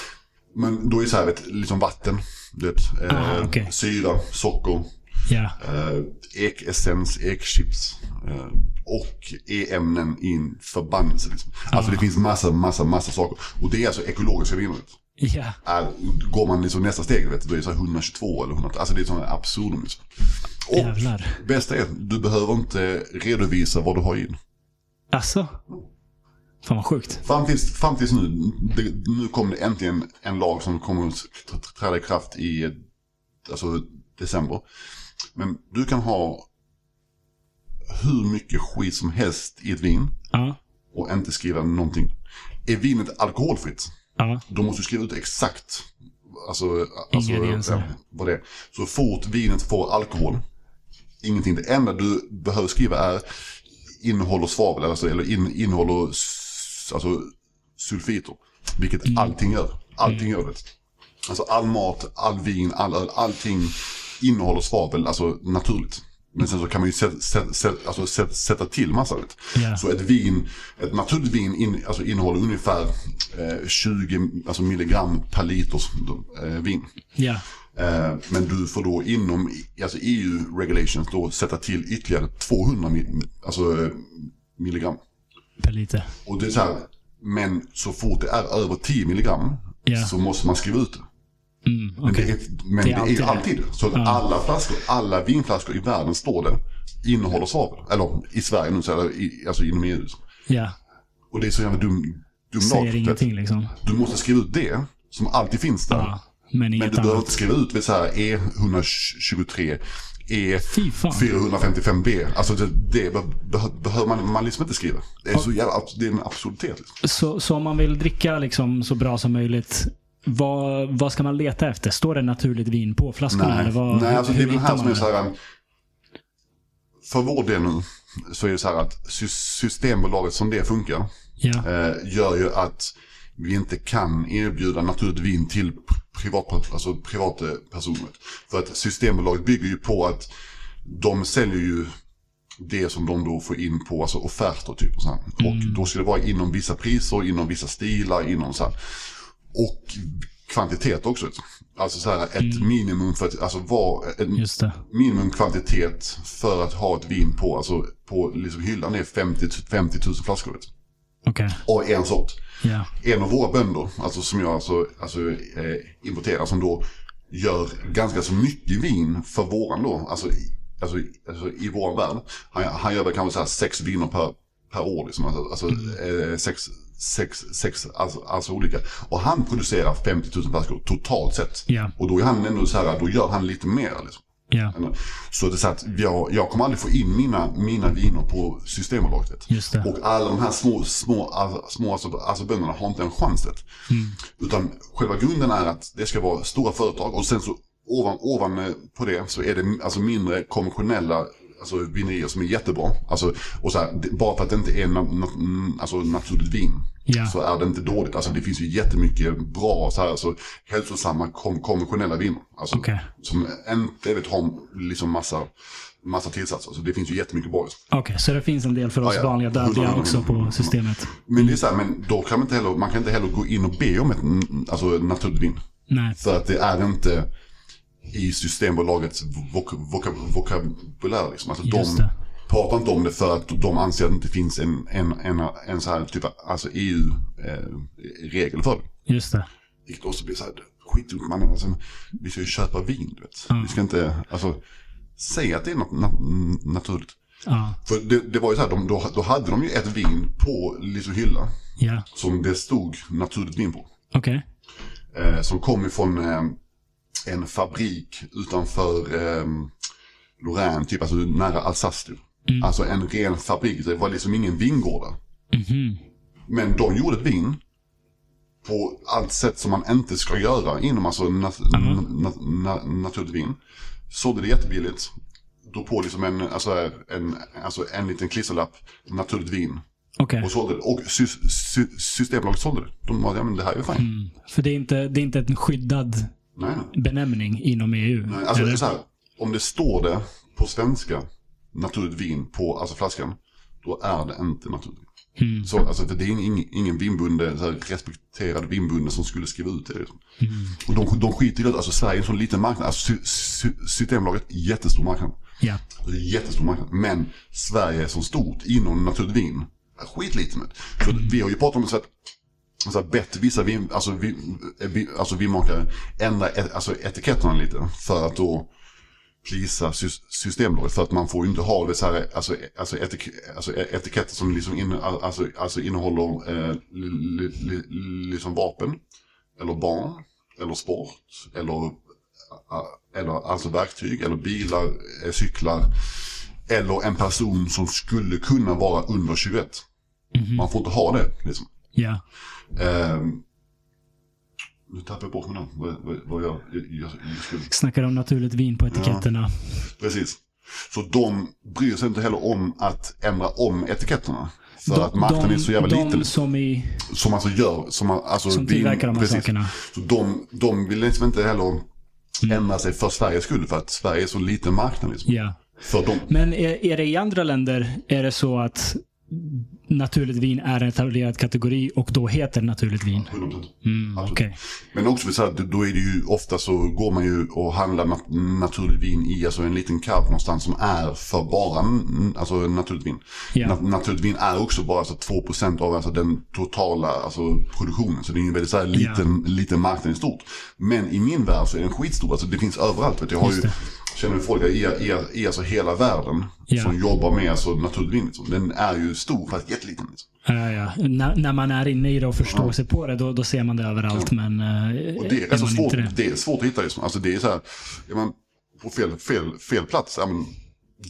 men då är det så här, vet, liksom vatten, vet, Aha, eh, okay. syra, socker, Ja. Uh, ekessens, ekchips. Uh, och e-ämnen i en förbannelse. Liksom. Alltså det finns massa, massa, massa saker. Och det är alltså ekologiska viner. Ja. Äh, går man liksom nästa steg, vet, då är det så 122 eller 100. Alltså det är sådana absurdum. Liksom. Och Jävlar. bästa är att du behöver inte redovisa vad du har in. Alltså? Fan vad sjukt. Fram tills, fram tills nu, det, nu kommer det äntligen en lag som kommer att träda i kraft i alltså, december. Men du kan ha hur mycket skit som helst i ett vin ja. och inte skriva någonting. Är vinet alkoholfritt, ja. då måste du skriva ut exakt alltså, alltså, ja, vad det är. Så fort vinet får alkohol, ingenting. Det enda du behöver skriva är innehåller svavel, alltså, eller in, innehåller alltså, sulfiter. Vilket mm. allting gör. Allting mm. gör det. Alltså all mat, all vin, all öl, allting innehåller svavel, alltså naturligt. Men sen så kan man ju sätta, sätta, alltså sätta, till massa. Ja. Så ett vin, ett naturligt vin in, alltså innehåller ungefär eh, 20 alltså milligram per liter eh, vin. Ja. Eh, men du får då inom alltså EU regulations då sätta till ytterligare 200 mi, alltså, milligram. Per lite. Och det är så här, men så fort det är över 10 milligram Ja. så måste man skriva ut det. Mm, Men, okej. det, är, men Det är är, alltid alltid det. det. Så att alla flaskor, alla vinflaskor i världen står det, innehåller svavel. Eller i Sverige nu, så är det i, alltså inom EU. Ja. Och det är så jävla dum, dum Säger lag. ingenting liksom. Du måste skriva ut det, som alltid finns där. Ja. Men Men du behöver annat. inte skriva ut vid så här E123, Fy fan. E455B. Alltså det, det be, be, behöver man, man liksom inte skriva. Det är så jävla, det är en absurditet. Liksom. Så, så om man vill dricka liksom så bra som möjligt, vad, vad ska man leta efter? Står det naturligt vin på flaskorna? Eller vad, Nej, alltså det är väl här som är så här. För vår del nu så är det så här att sy- Systembolaget som det funkar Ja. eh, gör ju att vi inte kan erbjuda naturligt vin till privat, alltså privatpersoner. För att Systembolaget bygger ju på att de säljer ju det som de då får in på alltså offerter typ. Och, så här. och då ska det vara inom vissa priser, inom vissa stilar, inom så här. Och kvantitet också. Alltså så här ett minimum för att, alltså vad, en Just det. minimumkvantitet för att ha ett vin på, alltså på liksom hyllan är 50, 50 000 flaskor. Okej. Och en sort. Ja. En av våra bönder, alltså som jag alltså, alltså eh, importerar, som då gör ganska så mycket vin för våran då, alltså, i- alltså, alltså i våran värld. Han, han gör väl kanske så här sex viner per, per år, liksom, alltså, alltså eh, sex, sex, sex alltså, alltså olika. Och han producerar 50 000 flaskor totalt sett. Ja. Och då är han ändå så här, då gör han lite mer liksom. Ja. Så det är så att jag, jag kommer aldrig få in mina, mina viner på Systembolaget. det. Och alla de här små, små, alltså, små alltså, alltså bönderna har inte en chans. Vet. Utan själva grunden är att det ska vara stora företag och sen så ovan, ovan eh, på det så är det alltså mindre konventionella alltså, vinerier som är jättebra. Alltså, och så här, det- bara för att det inte är na, na, mm, alltså, naturligt vin Ja. så är det inte dåligt. Alltså, det finns ju jättemycket bra så här, alltså, hälsosamma kom, konventionella viner. Alltså, Okej. Som inte vet, har liksom massa, massa tillsatser. Så det finns ju jättemycket bra. Okej, så det finns en del för oss Ja, ja. vanliga dödliga också på systemet? Men det är så här, men då kan man inte heller, man kan inte heller gå in och be om ett alltså, naturligt vin. Nej. För att det är inte i Systembolagets vok voka vokabulär. Liksom. Alltså, Just de det. Pratar inte om det för att de anser att det inte finns en, en, en, en så här typ alltså EU-regel för det. Just det. Vilket också blir så här, skitdumt mannen. Alltså, vi ska ju köpa vin, du vet. Vi ska inte, alltså, säga att det är något na naturligt. Ja. För det, det var ju så här, de, då, då hade de ju ett vin på liksom hylla. Ja. Som det stod naturligt vin på. Okej. Eh, som kom ifrån eh, en fabrik utanför eh, Lorraine, typ alltså nära Alsace. Typ. Alltså en ren fabrik, det var liksom ingen vingård. Mhm. Men de gjorde ett vin på allt sätt som man inte ska göra inom alltså nat- na- na- naturligt vin. Sålde det jättebilligt. Då på liksom en, alltså en, alltså en liten klisterlapp, naturligt vin. Okej. Och sålde det. Och sy- sy- Systembolaget sålde det. De var, ja men det här är ju fine. För det är, inte, det är inte en skyddad Nej, benämning inom EU? Nej, Alltså, så här, om det står det på svenska, naturligt vin på alltså flaskan, då är det inte naturligt. Mm. Så, alltså, för det är ingen, ingen vinbunde, så här, respekterad vinbunde som skulle skriva ut det. Liksom. Mm. Och de, de skiter i det, alltså Sverige är en sån liten marknad. Alltså, sy, sy, Systembolaget, jättestor marknad. Ja. Jättestor marknad. Men Sverige som stort inom naturligt vin, är skitlitet med. Så Mm. vi har ju pratat om så att så bett vissa vin, alltså, vin, vi, alltså vinmakare ändra et, alltså, etiketterna lite för att då plisa sys- Systembolaget. För att man får ju inte ha det så här, alltså, alltså, etik, alltså etiketter som liksom in, alltså, alltså innehåller eh, li, li, li, liksom vapen, eller barn, eller sport, eller, eller alltså verktyg, eller bilar, eh, cyklar. Eller en person som skulle kunna vara under 21. Man får inte ha det liksom. Ja. Ehm, nu tappar jag bort mig nu. Vad, vad, vad jag, jag, jag, jag skulle... Snackar om naturligt vin på etiketterna. Precis. Så de bryr sig inte heller om att ändra om etiketterna. För De- att marknaden de- är så jävla de liten. som i... Som alltså gör, som, alltså Som tillverkar de här precis. sakerna. Så de, de vill liksom inte heller Mm. ändra sig för Sveriges skull. För att Sverige är så liten marknad liksom. Ja. För dem. Men är, är det i andra länder, är det så att naturligt vin är en etablerad kategori och då heter naturligt vin? 100%. Mm, Okej. Men också så här, då är det ju ofta så går man ju och handlar nat- naturligt vin i alltså en liten karp någonstans som är för bara alltså naturligt vin. Ja. Na- naturligt vin är också bara alltså 2% av alltså den totala alltså produktionen. Så det är en väldigt så här liten, liten marknad i stort. Men i min värld så är den skitstor. Alltså det finns överallt. Vet du. Jag har Just ju, det. Känner folk i, i, i alltså hela världen Ja. som jobbar med alltså naturligt vin. Liksom. Den är ju stor fast jätteliten. Liksom. Ja, ja. När, när man är inne i det och förstår sig på det, då, då ser man det överallt. Men eh, Och det är, alltså man svårt, det? det är svårt att hitta. Liksom. Alltså det är så här, är man på fel, fel, fel plats, ja, men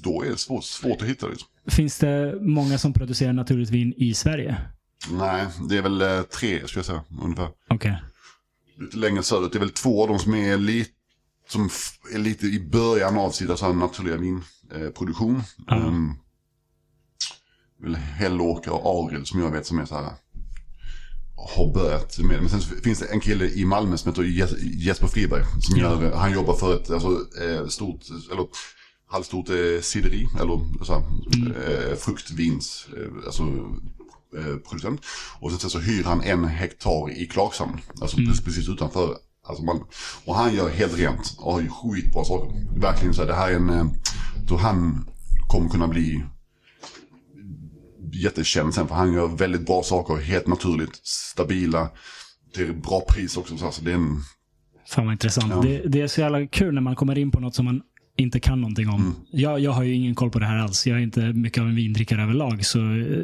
då är det svårt, svårt att hitta. Liksom. Finns det många som producerar naturligt vin i Sverige? Nej, det är väl eh, tre, skulle jag säga, ungefär. Okej. Lite längre söderut. Det är väl två av dem som är lite, som är lite i början av sin alltså, naturliga vinproduktion. Eh. Ja. Ehm, väl Hällåker och Arild som jag vet som är så här har börjat med. Men sen finns det en kille i Malmö som heter Jes- Jesper Friberg. Som Ja. gör, han jobbar för ett alltså, eh, stort, eller halvstort eh, sideri, eller så här, eh, fruktvins, eh, alltså eh, producent. Och sen så hyr han en hektar i Klagshamn, alltså precis, precis utanför alltså Malmö. Och han gör helt rent och har ju skitbra saker. Verkligen så här, det här är en, eh, då han kommer kunna bli jättekänd sen för han gör väldigt bra saker, helt naturligt, stabila, till bra pris också. Så alltså, det är en, Fan vad intressant. Ja. Det, det är så jävla kul när man kommer in på något som man inte kan någonting om. Mm. Jag, jag har ju ingen koll på det här alls. Jag är inte mycket av en vindrickare överlag, så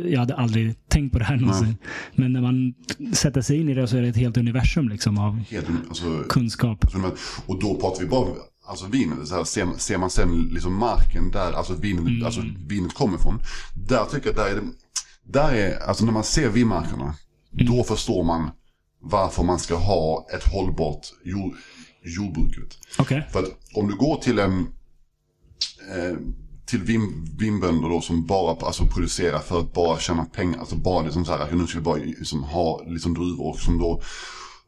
jag hade aldrig tänkt på det här någonsin. Men när man sätter sig in i det så är det ett helt universum liksom av helt, alltså, kunskap. Så men- Och då pratar vi bara alltså vinet. Så här, ser, ser man sen liksom marken där alltså vinet, alltså vinet kommer ifrån. Där tycker jag där är det, där är, alltså när man ser vinmarkerna. Då förstår man varför man ska ha ett hållbart jord, jordbruk. vet. Okej. För att om du går till en till vin, vinbönder då som bara alltså, producerar för att bara tjäna pengar. Alltså bara liksom så här, nu ska vi bara liksom, ha liksom druvor som då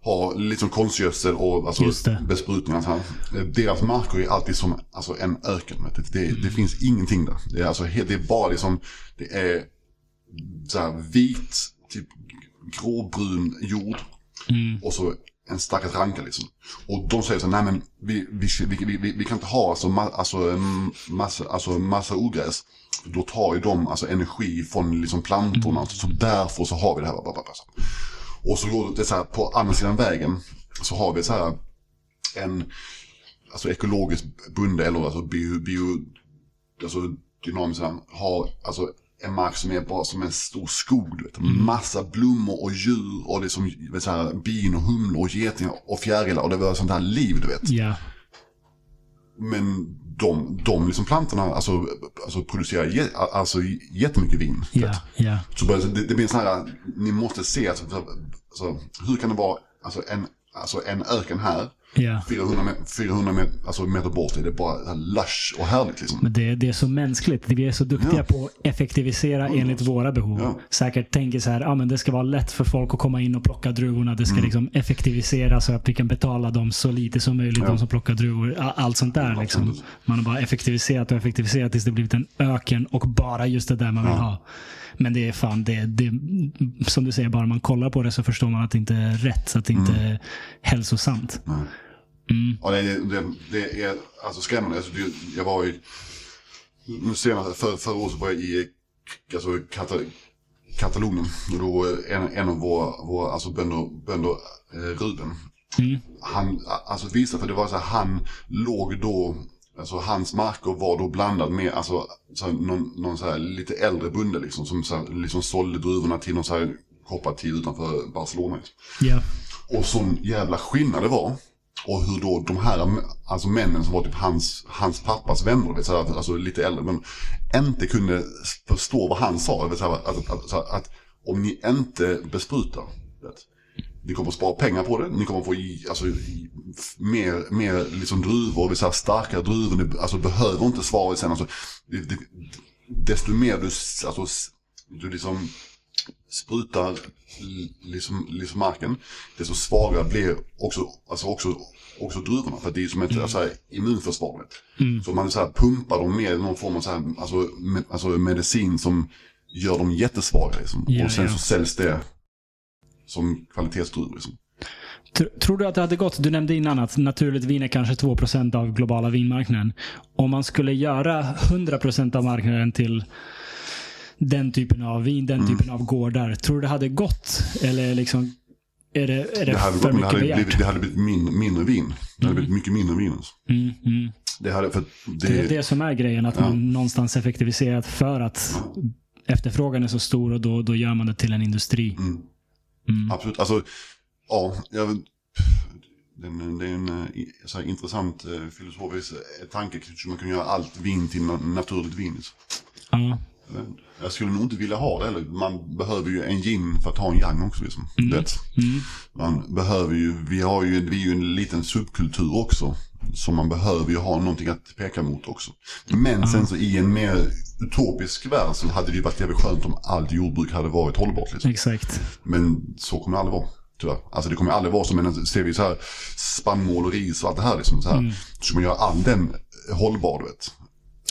har liksom konstgödsel och alltså, det. besprutningar. Så här. Eh, Deras marker är alltid som alltså, en öken. vet du. Det, det finns ingenting där. Det är, alltså, det är bara liksom, det är så här, vit, typ gråbrun jord. Och så en stackars ranka liksom. Och de säger så nej men vi, vi, vi, vi, vi, kan inte ha alltså, ma, alltså, en massa, alltså massa ogräs. För då tar ju de alltså, energi från liksom, plantorna. Så därför så har vi det här. Och så går det så här, på andra sidan vägen så har vi så här en alltså, ekologisk bonde eller alltså bio, bio alltså, dynamiskt har alltså en mark som är bara som en stor skog. Du vet. Massa blommor och djur och liksom, så här, bin och humlor och getingar och fjärilar och det var sånt här liv du vet. Ja. Men de, de liksom plantorna alltså, alltså producerar jä, alltså, jättemycket vin. Ja. Ja. Så bara, det, det blir så här, ni måste se, alltså, alltså, hur kan det vara alltså, en, alltså, en öken här, Ja. 400, me- 400 meter, alltså, meter bort, är det bara lush och härligt liksom. Men det, det är så mänskligt. Vi är så duktiga på att effektivisera enligt våra behov. Ja. Säkert tänker så här, ah, men det ska vara lätt för folk att komma in och plocka druvorna. Det ska Mm. liksom effektivisera så att vi kan betala dem så lite som möjligt, de som plockar druvor. Allt sånt där. Liksom. Man har bara effektiviserat och effektiviserat tills det blivit en öken och bara just det där man vill ha. Men det är fan, det, det, som du säger, bara man kollar på det så förstår man att det inte är rätt. Så att det inte är hälsosamt. Ja, det, det, det är alltså skrämmande. Alltså, det, jag var i, nu senast, för, förra året var jag i alltså, Kata, Katalonien. Och då en, en av våra, våra alltså, bönder, bönder eh, Ruben, han alltså, visade, för det var så här, han låg då, alltså hans marker var då blandad med alltså, så här, någon, någon så här lite äldre bonde liksom, som så här, liksom sålde druvorna till någon så här kooperativ utanför Barcelona. Liksom. Ja. Och sån jävla skillnad det var. Och hur då de här alltså männen som var typ hans, hans pappas vänner, vet, så här, alltså lite äldre, men inte kunde förstå vad han sa. Vet, så här, att, att, att, att om ni inte besprutar, vet, ni kommer att spara pengar på det. Ni kommer att få alltså, mer, mer liksom druvor, så här starkare druvor. Ni alltså, behöver inte svaret sen. Alltså, det, det, desto mer du, alltså, du liksom sprutar liksom, liksom marken, desto svagare blir också, alltså också, också druvorna. För det är som ett mm. alltså, immunförsvar. Mm. Så man så här, pumpar dem med någon form av så här, alltså, med, alltså medicin som gör dem jättesvaga. Liksom. Ja, och sen ja. så säljs det som kvalitetsdruvor. Liksom. Tror du att det hade gått, du nämnde innan att naturligt vin är kanske 2% av globala vinmarknaden. Om man skulle göra 100% av marknaden till den typen av vin, den mm. typen av gårdar. Tror du det hade gått? Eller liksom, är det, är det, det hade för mycket det hade, blivit, det hade blivit min, mindre vin. Det hade mm. blivit mycket mindre vin. Alltså. Mm, mm. Det, hade, för det, det är det som är grejen, att ja. man någonstans effektiviserat för att efterfrågan är så stor och då, då gör man det till en industri. Mm. Mm. Absolut. Alltså, ja, jag, det är en, det är en eh, här, intressant eh, filosofisk eh, tanke. Man kan göra allt vin till naturligt vin. Mm. Jag skulle nog inte vilja ha det heller. Man behöver ju en gin för att ha en yang också. Liksom. Mm. Mm. Man behöver ju, vi, har ju, vi är ju en liten subkultur också. Så man behöver ju ha någonting att peka mot också. Men mm. sen så i en mer utopisk värld så hade det ju varit jävligt skönt om allt jordbruk hade varit hållbart. Liksom. Exakt. Men så kommer det aldrig vara. Tyvärr. Alltså det kommer aldrig vara så, men ser vi så här spannmål och ris och allt det här liksom. Så, här, mm. så ska man göra all den hållbar, du vet.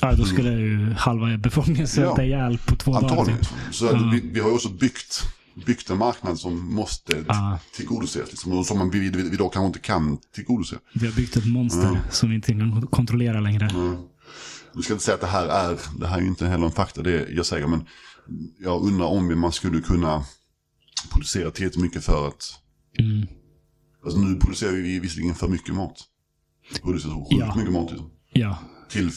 Ja, då skulle ju halva befolkningen svälta ja, ihjäl på två antagligen. dagar. Typ. Så vi, vi har ju också byggt, byggt en marknad som måste ja. tillgodoses. Liksom, och som vi, vi, vi då kanske inte kan tillgodose. Vi har byggt ett monster mm. som vi inte kan kontrollera längre. Mm. Du ska inte säga att det här är, det här är inte heller en fakta det jag säger, men jag undrar om man skulle kunna producera tillräckligt mycket för att... Mm. Alltså nu producerar vi visserligen för mycket mat. Producerar så sjukt ja. mycket mat. Liksom. Ja. Till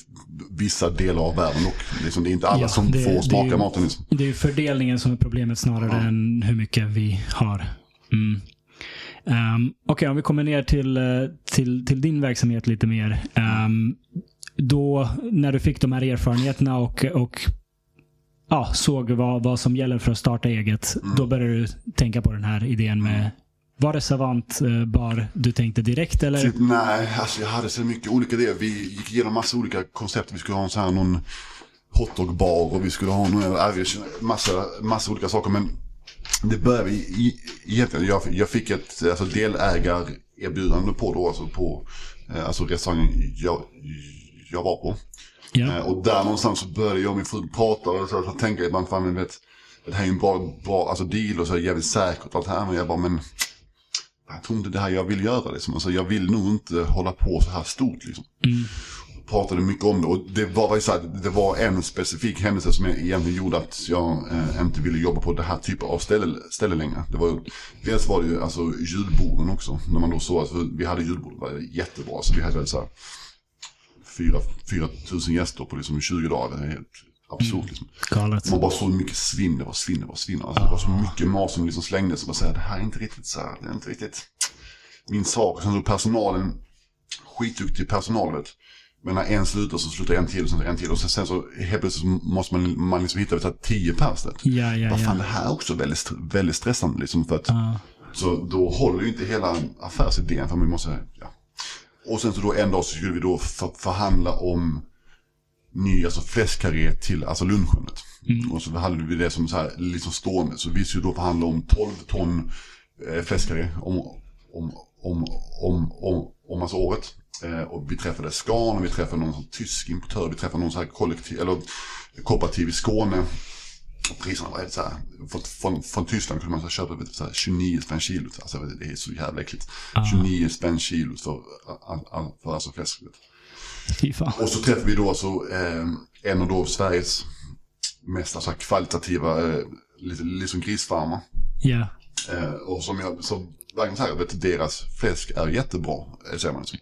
vissa delar av världen och liksom, det är inte alla ja, som det, får smaka det är, maten. Liksom. Det är fördelningen som är problemet snarare ja. än hur mycket vi har. Mm. Um, Okej, okay, om vi kommer ner till, eh, till, till din verksamhet lite mer. Um, då när du fick de här erfarenheterna och, och ja, såg vad, vad som gäller för att starta eget. Mm. Då började du tänka på den här idén med var reservant eh, bar du tänkte direkt eller? Typ, nej, alltså jag hade så mycket olika idéer. Vi gick igenom massa olika koncept. Vi skulle ha en sån här någon hotdogbar och vi skulle ha någon, äh, massa, massa olika saker. Men det började vi egentligen. Jag, jag fick ett alltså, delägarerbjudande på då, alltså på eh, alltså restaurangen jag, jag var på. Ja. Eh, och där någonstans så började jag och min fru prata och så, så tänkte jag, man fan vet, det här är ju en bra, bra alltså deal och så är jävligt säkert allt här. Men jag bara, men jag tror inte det här jag vill göra liksom. Alltså, jag vill nog inte hålla på så här stort liksom. Mm. Pratade mycket om det och det var, så här, det var en specifik händelse som egentligen gjorde att jag eh, inte ville jobba på det här typen av ställe, ställe längre. Det var, dels var det ju alltså julborden också. När man då såg att vi hade julbord, var jättebra. Så vi hade så här, 4, 4 000 gäster på liksom 20 dagar. Helt absurt. Mm. Liksom. Galet. Man bara såg mycket svinn, det var svinn, det var svinn. Alltså, Det var så mycket mat som liksom slängdes. Och bara säga, det här är inte riktigt så här, det är inte riktigt min sak. sen så personalen, skitduktig personal vet. Men när en slutar så slutar en till och sen en till. Och sen, sen så helt plötsligt så måste man, man liksom hitta vet, tio pers. Ja, ja, Vad fan, det här är också väldigt, väldigt stressande liksom. För att, uh. Så då håller ju inte hela affärsidén för man måste, ja. Och sen så då en dag så skulle vi då för, förhandla om ny alltså fläskkarré till alltså lunchen. Mm. Och så hade vi det som så här, liksom stående. Så vi skulle då förhandla om 12 ton eh, fläskkarré om, om, om, om, om, om alltså året. Eh, och vi träffade Scan vi träffade någon sån tysk importör. Vi träffade någon så här kollektiv, eller kooperativ i Skåne. Och priserna var helt så här, från, från Tyskland kunde man så köpa vet, så här, 29 spänn kilot. Alltså det är så jävla äckligt. Ah. 29 spänn kilot för, för, för alltså fläsk. Och så träffade vi då alltså, eh, en av Sveriges mest alltså, kvalitativa eh, liksom grisfarmar. Ja. Eh, och som jag, så så här, vet, deras fläsk är jättebra, eh, säger man liksom.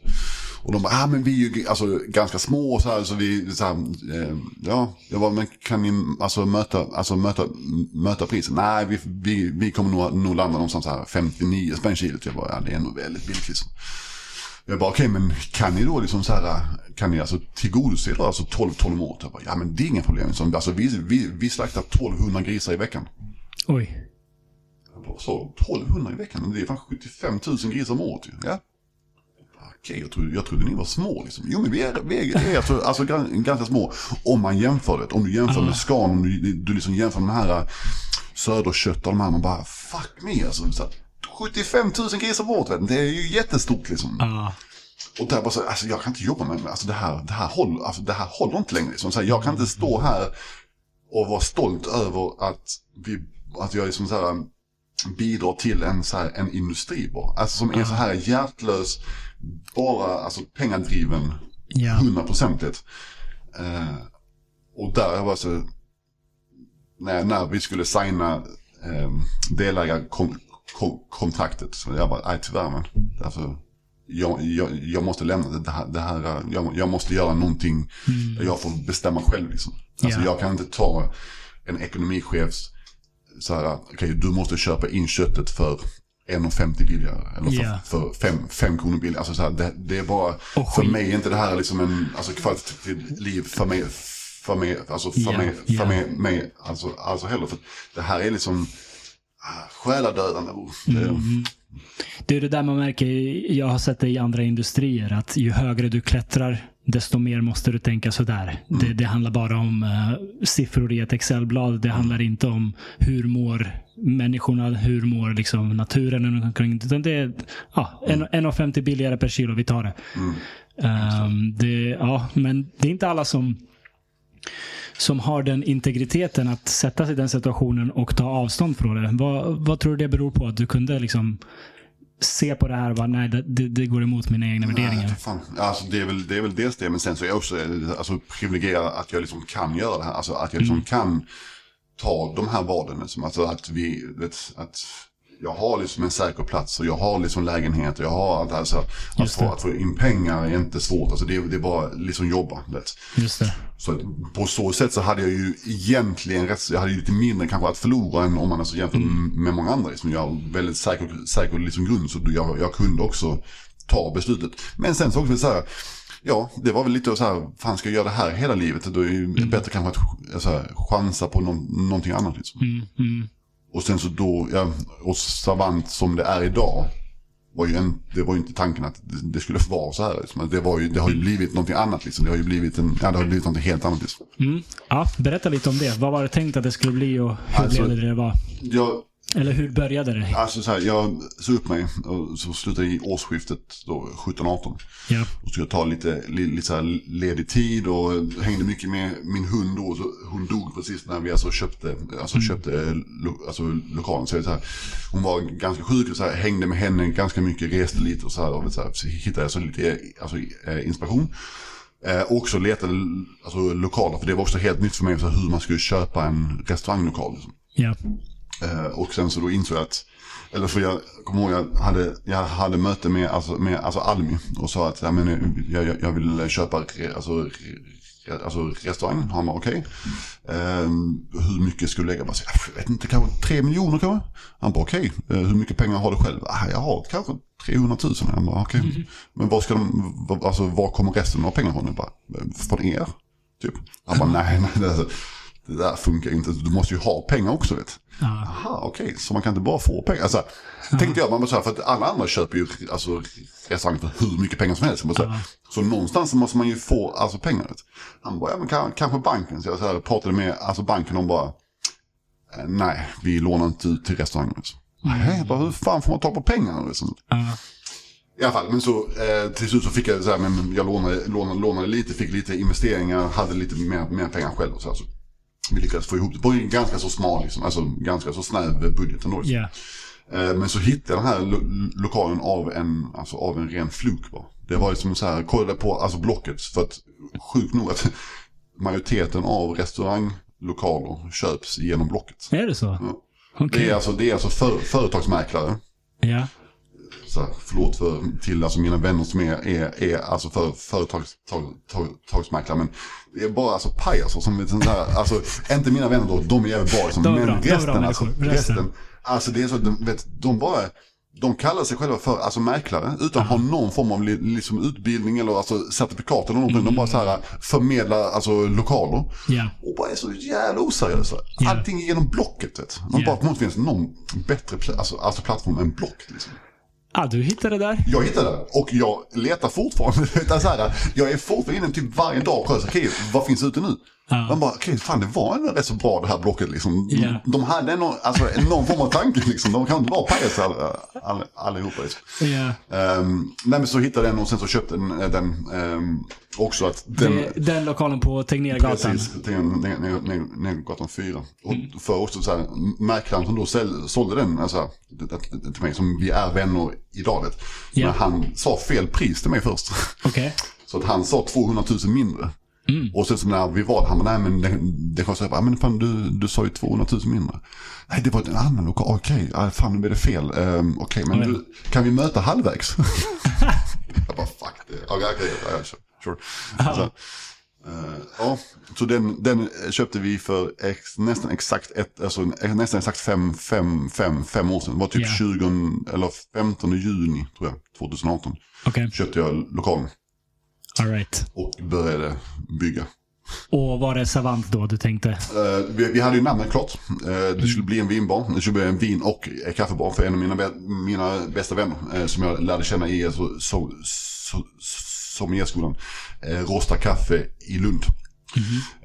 Och de bara, ah, men vi är ju alltså, ganska små och så här, så vi, så här, eh, ja, jag bara, men kan ni alltså, möta, alltså, möta, möta priset? Nej, vi, vi, vi kommer nog, nog landa någonstans här 59 spänn kilot. Jag bara, ja, det är nog väldigt billigt liksom. Jag bara, okej, okay, men kan ni då liksom så här, kan ni alltså tillgodose då, alltså 12 ton om året? Jag bara, ja men det är inga problem. Liksom, alltså, vi, vi, vi slaktar 1200 grisar i veckan. Oj. Jag bara, du? 1200 i veckan? Det är fan 75 000 grisar om året ju. Ja. Okej, jag trodde, jag trodde ni var små liksom. Jo men vi är, vi är, alltså, alltså gan- ganska små. Om man jämför det. Om du jämför med Scan, om du, du liksom jämför med de här äh, Söderkött och de här. Man bara fuck me alltså. Så här, 75 000 grisar om året, vet du. det är ju jättestort liksom. Ja. Och där bara så, alltså jag kan inte jobba med, alltså det här, det här, håller, alltså det här håller inte längre. Liksom. Så här, jag kan inte stå här och vara stolt över att, vi, att jag liksom så här, bidrar till en, så här, en industri bara. Alltså som är så här hjärtlös, bara alltså, pengadriven, hundraprocentigt. Eh, och där jag var så, när, när vi skulle signa eh, delägarkontraktet, så jag bara, nej tyvärr men, alltså, jag, jag, jag måste lämna det, här, det här jag, jag måste göra någonting där jag får bestämma själv liksom. Alltså Ja. jag kan inte ta en ekonomichefs, så här, okej du måste köpa in köttet för 1,50 billigare. Eller för, Ja. för 5 kronor billigare. Alltså så här, det, det är bara, Och för mig är inte det här liksom en alltså, kvalitativt liv för mig, för mig, alltså för Ja, mig, för mig, mig alltså, alltså heller. För det här är liksom själadödande. Det, Mm. Det är det där man märker, jag har sett det i andra industrier, att ju högre du klättrar, desto mer måste du tänka sådär. Mm. Det, det handlar bara om uh, siffror i ett Excel-blad. Det handlar inte om hur mår människorna, hur mår liksom naturen runt omkring. Utan det är ja, en- 1,50 billigare per kilo, vi tar det. Mm. Ehm, det. Ja, men det är inte alla som som har den integriteten att sätta sig i den situationen och ta avstånd från det. Vad, vad tror du det beror på? Att du kunde liksom se på det här och bara, nej, det, det, går emot mina egna värderingar. Nej, fan. Alltså, det, är väl, det är väl dels det, men sen så är jag också alltså, privilegierad att jag liksom kan göra det här. Alltså att jag liksom kan ta de här valen. Liksom. Alltså att vi, vet, att jag har liksom en säker plats och jag har liksom lägenhet och jag har allt det här. Så att, få, att få in pengar är inte svårt. Alltså det, är- det är bara liksom jobba. Vet. Just det. Så på så sätt så hade jag ju egentligen rätt, jag hade ju lite mindre kanske att förlora än om man alltså jämför med många andra. Liksom. Jag har väldigt säker, säker liksom grund så jag, jag kunde också ta beslutet. Men sen så också så här, ja det var väl lite så här, fan ska jag göra det här hela livet? Då är det ju bättre kanske att så här, chansa på någon, någonting annat liksom. Mm, mm. Och sen så då, ja, och Savant som det är idag. Var ju en, det var ju inte tanken att det, det skulle vara så här. Liksom. Det, var ju, det har ju blivit någonting annat. Liksom. Det har ju blivit, en, ja, det har blivit någonting helt annat. Liksom. Mm. Ja, berätta lite om det. Vad var det tänkt att det skulle bli och hur Alltså- blev det det var? Jag, Eller hur började det? Alltså så här, jag sa upp mig och så slutade i årsskiftet då 17-18. Ja. Och så jag ta lite, li, lite så här ledig tid och hängde mycket med min hund då. Så hon dog precis när vi alltså köpte, alltså köpte lo, alltså lokalen. Så, så här, hon var ganska sjuk och så här, hängde med henne ganska mycket, reste lite och så här. Och så, här, så hittade jag så lite alltså, eh, inspiration. Eh, och också letade alltså, lokaler, för det var också helt nytt för mig så hur man skulle köpa en restauranglokal. Liksom. Ja. Eh, och sen så då insåg jag att, eller för jag kommer ihåg jag hade, jag hade möte med, alltså, med alltså Almi och sa att ja, men, jag, jag, jag vill köpa alltså, alltså restaurang. Han var okej. Eh, hur mycket skulle jag lägga? Jag, bara, jag vet inte, kanske tre miljoner kanske? Han bara okej. Eh, hur mycket pengar har du själv? Ah, jag har kanske 300 000. Jag bara okej. Men var ska de, alltså var kommer resten av pengarna från? Jag bara, från er? Typ. Han bara nej, nej det, det där funkar inte. Du måste ju ha pengar också vet Ja. Aha, okej, så man kan inte bara få pengar. Alltså, tänkte jag, man så här, för att alla andra köper ju alltså, restaurang för hur mycket pengar som helst. Så, här, så någonstans måste man ju få alltså, pengar. Vet. Han bara, ja men kan, kanske banken. Så jag så här, pratade med alltså, banken och bara, eh, nej, vi lånar inte ut till restaurangen. Liksom. Nej, jag bara, hur fan får man tag på pengarna? Liksom. Ja. I alla fall, men så eh, till slut så fick jag så här, men jag lånade, lånade, lånade lite, fick lite investeringar, hade lite mer, mer pengar själv. Och så, här, så vi lyckades få ihop det på en ganska så smal, liksom, alltså ganska så snäv budget ändå. Liksom. Eh, Men så hittade jag den här lo- lokalen av en, alltså av en ren fluk bara. Det var liksom så här, kollade på alltså Blocket för att sjukt nog att majoriteten av restauranglokaler köps genom Blocket. Är det så? Ja. Okej. Det är alltså, det är alltså för, företagsmäklare. Ja. Så här, förlåt för, till alltså mina vänner som är, är, är alltså för företags, tag, tag, företagsmäklare. Men det är bara alltså pajaser som vet sånt här, alltså inte mina vänner då, de är jävligt bra. Liksom, är men bra, är resten, alltså. Resten. resten, alltså det är så, de, vet, de bara de kallar sig själva för alltså, mäklare utan att ha någon form av li, liksom, utbildning eller alltså, certifikat eller någonting. De bara så här, förmedlar alltså, lokaler. Ja. Och bara är så jävla oseriösa. Ja. Allting är genom Blocket. Vet. De Ja. bara, det finnas någon bättre alltså, alltså, plattform än Block. Liksom. Ah, du hittade det där? Jag hittade det och jag letar fortfarande. Så här, jag är fortfarande inne typ varje dag på Sjös arkiv. vad finns ute nu? Ja. Man bara, okej, fan det var ändå rätt så bra det här blocket liksom. Ja. De, de hade någon, alltså, någon form av tanke liksom. De kan inte vara pajaser all, all, allihopa. Liksom. Ja. Um, nej men så hittade jag den och sen så köpte den, den ehm, också att den... Det, den lokalen på Tegnérgatan. Precis, Negergatan 4. Och för också så här, mäklaren som då säl, sålde den alltså, det- det- till mig, som vi är vänner idag vet. Ja. Men han sa fel pris till mig först. Okej. Så att han sa 200 000 mindre. Mm. Och sen så när vi var han bara, nej men det, det jag bara, men fan du, du sa ju 200 000 mindre. Nej det var en annan lokal, okej, ah, fan nu blev det fel. Um, okej men Oj. du, kan vi möta halvvägs? jag bara, fuck det. Okej, ja, ja, sure. Så, eh, ja, så den, den köpte vi för ex, nästan exakt ett, alltså nästan exakt fem, fem, fem, fem år sedan. Det var typ Ja. 20, eller 15 juni tror jag, 2018. Okej. Köpte jag lokalen All right. och började bygga. Och var det Savant då du tänkte? Eh, vi, vi hade ju namnet klart. Eh, det skulle bli en vinbar. Det skulle bli en vin och kaffebar för en av mina, mina bästa vänner. eh, som jag lärde känna i alltså, so, so, sommelierskolan. Uh, Rosta kaffe i Lund.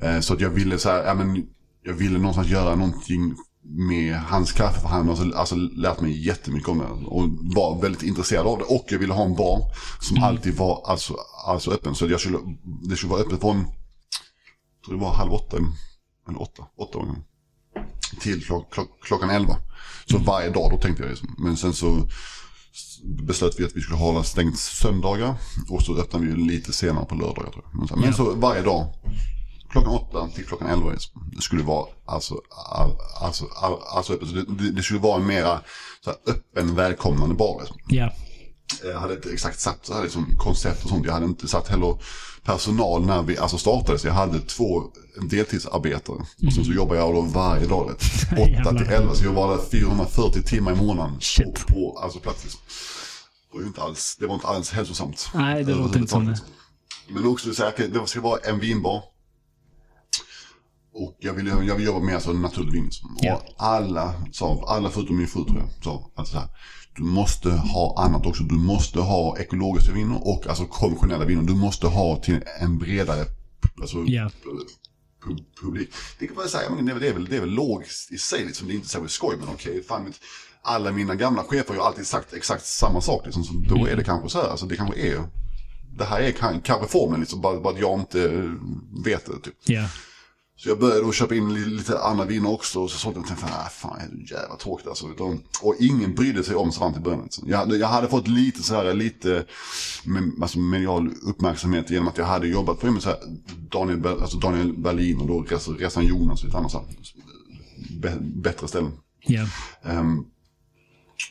Eh, så att jag ville så här, ja, men, jag ville någonstans göra någonting med hans kaffe. För han har alltså, alltså lärt mig jättemycket om det. Och var väldigt intresserad av det. Och jag ville ha en bar som alltid var alltså, alltså öppen. Så jag skulle, det skulle vara öppet från jag tror det var halv åtta, eller åtta, åtta gånger. Till klock, klock, klockan elva. Så varje dag då tänkte jag liksom. Men sen så beslöt vi att vi skulle hålla stängt söndagar. Och så öppnade vi lite senare på lördagar tror jag. Men så, men så varje dag. Klockan åtta till klockan elva skulle vara alltså, all, alltså, all, alltså öppet. Det, det, skulle vara en mera så här, öppen, välkomnande bar. Liksom. Ja. Jag hade inte exakt satt så här liksom koncept och sånt. Jag hade inte satt heller personal när vi alltså startade. Så jag hade två deltidsarbetare. Och sen så jobbade jag då varje dag. vet. Åtta Mm. Jävlar. till elva. Så jag var där 440 timmar i månaden. Shit. På, på alltså plats liksom. Ju inte alls, det var inte alls hälsosamt. Nej, det låter inte som det. Men också okej, det ska vara en vinbar. Och jag vill, jag vill jobba med alltså naturlig vin. Ja. Och alla sa, alla förutom min fru tror jag, sa att så här, du måste ha annat också. Du måste ha ekologiska viner och alltså konventionella viner. Du måste ha till en bredare alltså, pu- publik. Det kan man säga, men det är, väl- det är väl, logiskt i sig liksom. Det är inte särskilt skoj, men okej, fan vet, alla mina gamla chefer har ju alltid sagt exakt samma sak liksom. Så då är det kanske så här, alltså det kanske är, det här är kan- kanske formen liksom, bara, bara att jag inte vet det typ. Ja. Så jag började då köpa in li- lite andra viner också och så sålde jag och tänkte, ah, fan det är jävla tråkigt alltså. Utan- Och ingen brydde sig om i början. liksom. Jag, hade- jag hade fått lite så här, lite med, alltså medial uppmärksamhet genom att jag hade jobbat på med så här, Daniel, alltså Daniel Berlin och då Res- Resan Jonas och lite andra så här, bä- bättre ställen. Ja. Ehm,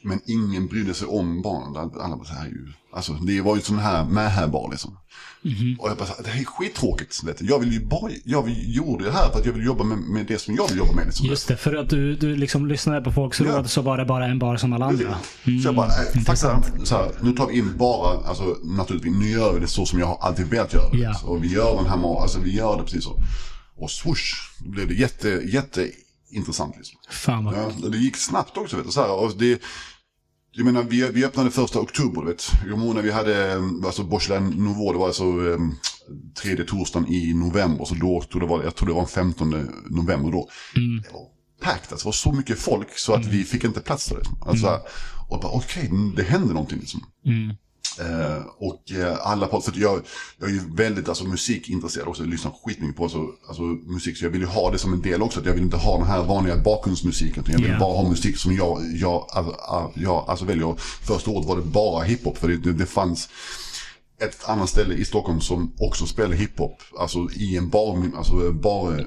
men ingen brydde sig om barnen. Alla bara så här, ju, alltså, det var ju sån här med här bar liksom. Och jag bara, det här är skittråkigt. Jag vill ju bara, jag vill, gjorde det här för att jag vill jobba med, med det som jag vill jobba med. Liksom. Just det, för att du, du liksom lyssnade på folks Ja. råd så var det bara en bar som alla andra. Mm. Så jag bara, äh, här. så här, nu tar vi in bara, alltså naturligtvis, nu gör vi det så som jag alltid velat göra det. Ja. Och vi gör den här alltså vi gör det precis så. Och swoosh, då blev det jätte, jätteintressant liksom. Fan vad... Ja, det gick snabbt också vet du. Så här, och det, jag menar, vi, vi öppnade första oktober, du vet. Jag när vi hade, eh, alltså Borselen Nouveau, det var alltså eh, tredje torsdagen i november. Så då, tror det var, jag tror det var den 15 november då. Det var packed, alltså, det var så mycket folk så att vi fick inte plats där. Liksom. Alltså, så här, och bara, okej, det hände någonting liksom. Mm. Eh, och eh, alla på, för jag, jag är ju väldigt alltså, musikintresserad också, jag lyssnar skitmycket på alltså, alltså, musik. Så jag vill ju ha det som en del också, att jag vill inte ha den här vanliga bakgrundsmusiken. Utan jag vill Ja. bara ha musik som jag, jag, ah, jag alltså, väljer. Första året var det bara hiphop, för det, det, fanns ett annat ställe i Stockholm som också spelade hiphop. Alltså i en bar, alltså bara...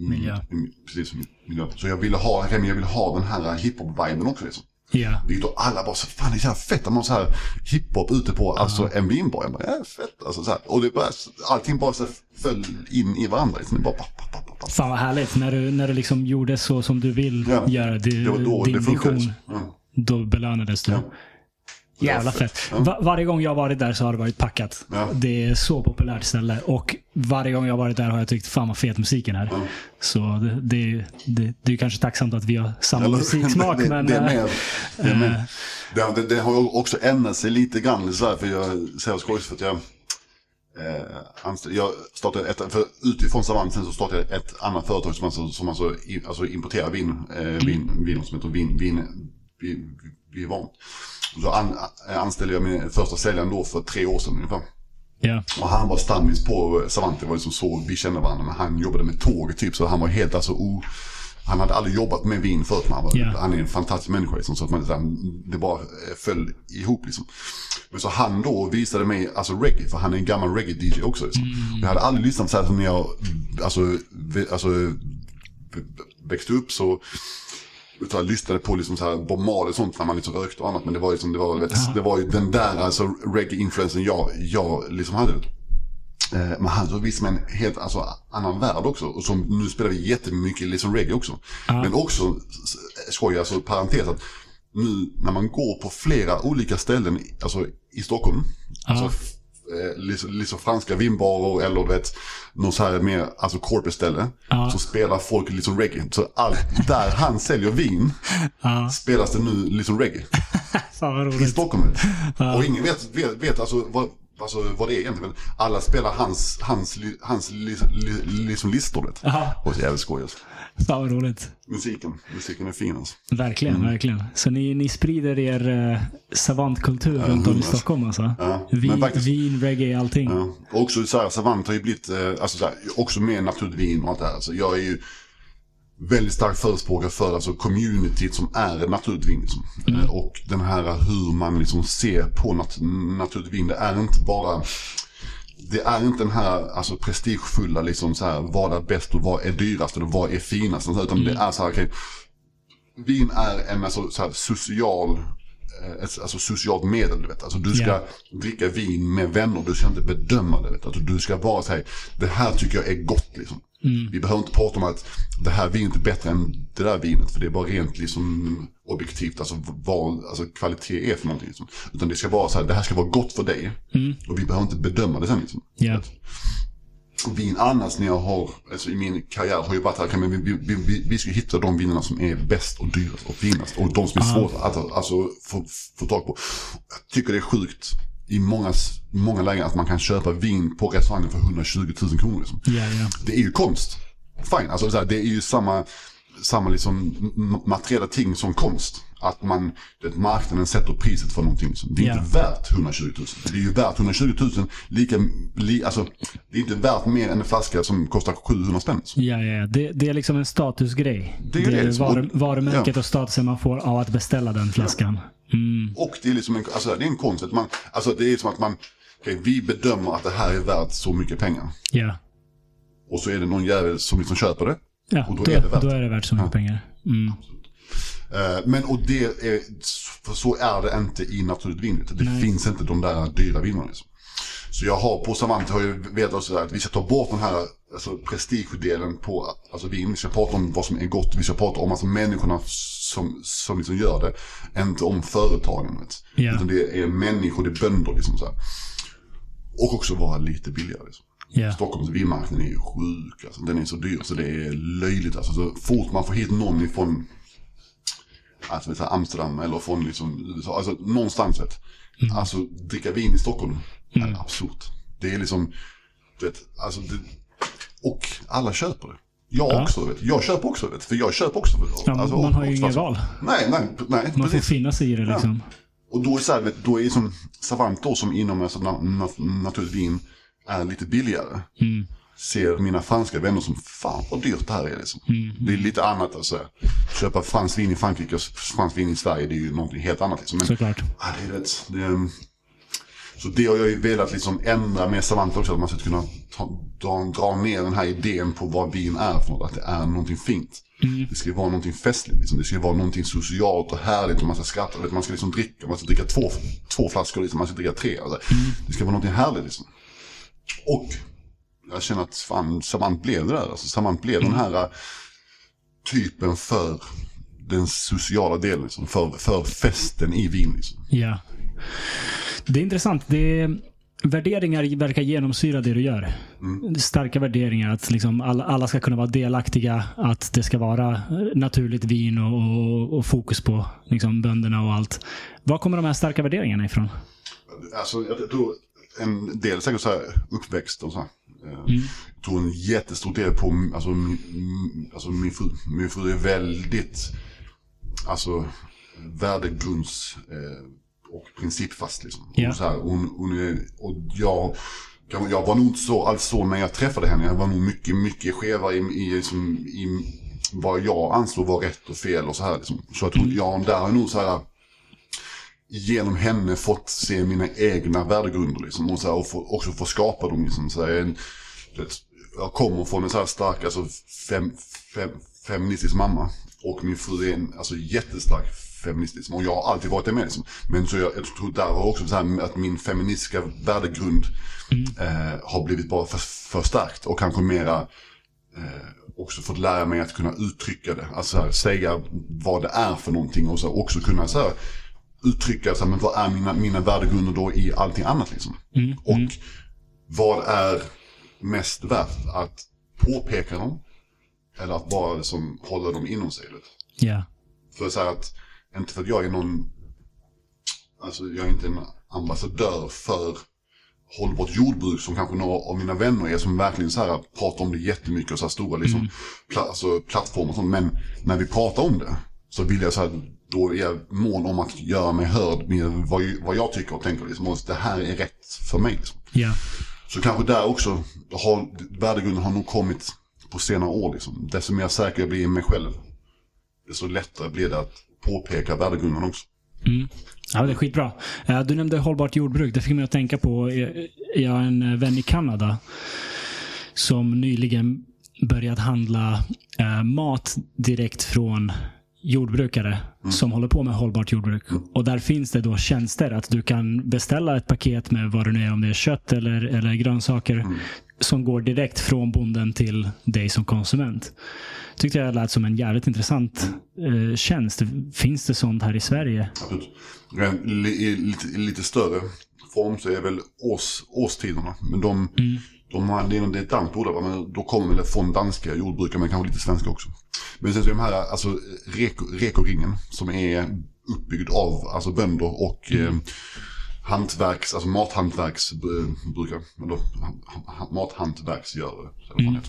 Miljö. Precis, miljö. Så jag ville ha, jag ville ha den här hiphop-viben också liksom. Ja. Vilket då alla bara så fan det är så här fett att man har så här hiphop ute på alltså en vinbar. Jag bara, ja fett alltså så här. Och det bara, allting bara så föll in i varandra. Liksom. Bara, pa, pa, pa, pa. Fan vad härligt när du, när du liksom gjorde så som du vill Ja. göra. Det, Det var då din det funkade. vision. Ja. då belönades du. Ja. Jävla fett. Va- varje gång jag har varit där så har det varit packat. Ja. Det är så populärt ställe. Och varje gång jag har varit där har jag tyckt fan vad fet musiken är. Ja. Så det, det, det, det är kanske tacksamt att vi har samma Eller- musiksmak. det, men, det är eh, med. Det, är med. Det, det, det har också ändrat sig lite grann så här, för jag säger skojs för att jag eh, jag startade ett, för utifrån Savanten så startade jag ett annat företag som alltså, som alltså, alltså importerar vin, eh, vin, vin som heter vin, vin, vin, Vivant. Och Så an, anställde jag min första säljaren då för tre år sedan ungefär. ja. Och han var stammis på Savante, var liksom så vi kände varandra. Men han jobbade med tåg typ, så han var helt alltså o... Han hade aldrig jobbat med vin förut, men han, var, Ja. han är en fantastisk människa liksom, så att man, det bara eh, föll ihop liksom. Men så han då visade mig, alltså reggae, för han är en gammal reggae-DJ också. Liksom. Jag hade aldrig lyssnat så här som när jag, alltså, alltså växte upp så utan lyssnade på liksom så här Bob Marley och sånt när man liksom rökte och annat. Men det var, liksom, det var, vet, det var ju den där alltså, reggae-influensen jag, jag liksom hade. Eh, men han så visste man en helt alltså, annan värld också. Och som, nu spelar vi jättemycket liksom reggae också. Men också, s- skoj, alltså parentes att nu när man går på flera olika ställen alltså, i Stockholm. Alltså, f- eh, liksom, liksom franska vinbarer eller du vet, något så här mer alltså corporate ställe. Ja. Så spelar folk liksom reggae. Så allt där han säljer vin Ja. spelas det nu liksom reggae. Fan vad I roligt. Stockholm. Och ingen vet, vet, vet alltså, vad, alltså vad det är egentligen. Alla spelar hans, hans, hans li, liksom listor. Vet. Ja. Och så jävligt skoj alltså. Fan vad roligt. Musiken, musiken är fin alltså. Verkligen, Mm. verkligen. Så ni, ni sprider er uh, savantkultur runt om i. Stockholm alltså? Ja, Vin, faktiskt- vin, reggae, allting. Ja. Och också så här, Savant har ju blivit, eh, alltså så här, också med naturvin och allt det här. Så jag är ju väldigt stark förespråkare för alltså communityt som är naturvin. Liksom. Eh, Och den här hur man liksom ser på nat naturvin. Det är inte bara det är inte den här alltså, prestigefulla, liksom så här, vad är bäst och vad är dyrast och vad är finast. Utan det är så här, okej, vin är en alltså, så här, social, eh, ett alltså, socialt medel. Du vet. Alltså, du ska Ja. dricka vin med vänner, du ska inte bedöma det. Vet. Alltså, du ska vara här, det här tycker jag är gott. Liksom. Vi behöver inte prata om att det här vinet är bättre än det där vinet. För det är bara rent liksom, objektivt, alltså vad alltså, kvalitet är för någonting. Liksom. Utan det ska vara så här, det här ska vara gott för dig. Och vi behöver inte bedöma det sen. Liksom. Och vin annars när jag har, alltså i min karriär har ju varit här, men vi, vi, vi, vi ska hitta de vinerna som är bäst och dyrast och finast. Och de som är svåra att alltså, få, få tag på. Jag tycker det är sjukt i många, många lägen att man kan köpa vin på restaurangen för 120 000 kronor. Liksom. Ja, ja. Det är ju konst. Fine, alltså så här, det är ju samma, samma liksom materiella ting som konst. Att man, det, marknaden sätter priset för någonting. Liksom. Det är Ja. inte värt 120 000. Det är ju värt 120 000, lika, li, alltså, det är inte värt mer än en flaska som kostar 700 spänn. Liksom. Ja, ja, ja. Det, det är liksom en statusgrej. Det är det, liksom. varu, Och- varumärket ja. och statusen man får av att beställa den flaskan. Mm. Och det är liksom en, alltså, det är en konst. Att man, alltså, det är som att man, okej, vi bedömer att det här är värt så mycket pengar. Ja. Och så är det någon jävel som liksom köper det. Ja, Och då då, är det värt då är det värt så mycket pengar. Mm. Eh, Men och det är, för så är det inte i naturligt vin. Det Nej. finns inte de där dyra vinerna. Liksom. Så jag har på Savant har jag vetat att vi ska ta bort den här alltså, prestigedelen på alltså, vin. Vi ska prata om vad som är gott. Vi ska prata om alltså, människorna som, som liksom gör det. Inte om företagen. Vet. Ja. Utan det är människor, det är bönder liksom så här. Och också vara lite billigare. Liksom. Ja. Stockholms vinmarknad är ju sjuk. Alltså. Den är så dyr så det är löjligt. Alltså, så fort man får hit någon ifrån alltså, Amsterdam eller från liksom, USA, alltså någonstans. Vet. Alltså dricka vin i Stockholm är absurt. Det är liksom, du vet, alltså det, och alla köper det. Jag Ja. också, vet. jag köper också, vet. för jag köper också. Ja, alltså, man har ju inget val. Nej, nej, nej, Man får precis. finna sig i det liksom. Och då är, så här, vet, då är som Savant då, som inom alltså, na, na, naturligt vin är lite billigare. Mm. Ser mina franska vänner som fan vad dyrt det här är. Liksom. Mm. Det är lite annat alltså. Köpa franskt vin i Frankrike och franskt vin i Sverige det är ju någonting helt annat. Liksom. Men, Såklart. ja, det är rätt. Det är, så det har jag ju velat liksom ändra med Savant också. Att man ska kunna ta, dra, dra ner den här idén på vad vin är för något. Att det är någonting fint. Det ska ju vara någonting festligt. Liksom. Det ska ju vara någonting socialt och härligt. Och man ska skratta. Man ska liksom dricka. Man ska dricka två, två flaskor. Liksom. Man ska dricka tre. Alltså. Det ska vara någonting härligt. Liksom. Och jag känner att fan, Savant blev det där. Alltså, Savant blev den här äh, typen för den sociala delen, liksom, för, för festen i Wien. Liksom. Ja. Det är intressant. Det är, värderingar verkar genomsyra det du gör. Starka värderingar. Att liksom alla, alla ska kunna vara delaktiga. Att det ska vara naturligt vin och, och, och fokus på liksom, bönderna och allt. Var kommer de här starka värderingarna ifrån? Alltså, jag tror en del säkert så här uppväxt och så här. Eh, Jag tror en jättestor del på, alltså, min, alltså min, fru, min fru är väldigt, alltså värdegrunds eh, och principfast liksom. Ja. Så här, hon, hon är, och jag, jag var nog inte så alls så när jag träffade henne. Jag var nog mycket, mycket skevare i, i, liksom, i vad jag ansåg var rätt och fel och så här liksom. Så jag tror, jag där har nog så här genom henne fått se mina egna värdegrunder liksom. Och, så här, och få, också få skapa dem liksom. Så här, en, jag kommer från en så här stark, alltså fem, fem, feministisk mamma. Och min fru är en alltså, jättestark feministisk. Och jag har alltid varit det med liksom. Men så jag, jag tror där har också så här, att min feministiska värdegrund eh, har blivit bara för, förstärkt. Och kanske mera eh, också fått lära mig att kunna uttrycka det. Alltså så här, säga vad det är för någonting och så också kunna så här, uttrycka så här, men vad är mina, mina värdegrunder då i allting annat liksom. Och vad är mest värt att påpeka dem eller att bara liksom hålla dem inom sig. Ja. För så här att, inte för att jag är någon, alltså jag är inte en ambassadör för hållbart jordbruk som kanske några av mina vänner är som verkligen så här pratar om det jättemycket och så här stora liksom, pla, alltså, plattformar och sånt. Men när vi pratar om det så vill jag så här, då är jag mån om att göra mig hörd med vad, vad jag tycker och tänker liksom. Och det här är rätt för mig liksom. Ja. Så kanske där också har värdegrunden har nog kommit på senare år liksom. Desto mer säker jag blir i mig själv, desto lättare blir det att påpeka värdegrunden också. Ja, det är skitbra. Eh, Du nämnde hållbart jordbruk. Det fick mig att tänka på, eh, jag har en eh, vän i Kanada som nyligen börjat handla mat direkt från jordbrukare som håller på med hållbart jordbruk. Och där finns det då tjänster att du kan beställa ett paket med vad det nu är, om det är kött eller, eller grönsaker som går direkt från bonden till dig som konsument. Tyckte jag lät som en jävligt intressant eh, tjänst. Finns det sånt här i Sverige? Absolut. I lite, lite större form så är väl års, årstiderna. Men de, de har, det är det ett danskt va, men då kommer väl från danska jordbrukare men kanske lite svenska också. Men sen så är de här, alltså reko, rekoringen som är uppbyggd av alltså bönder och eh, hantverks, alltså mathantverksbrukare. Eller ha- ha- mathantverksgörare. mm.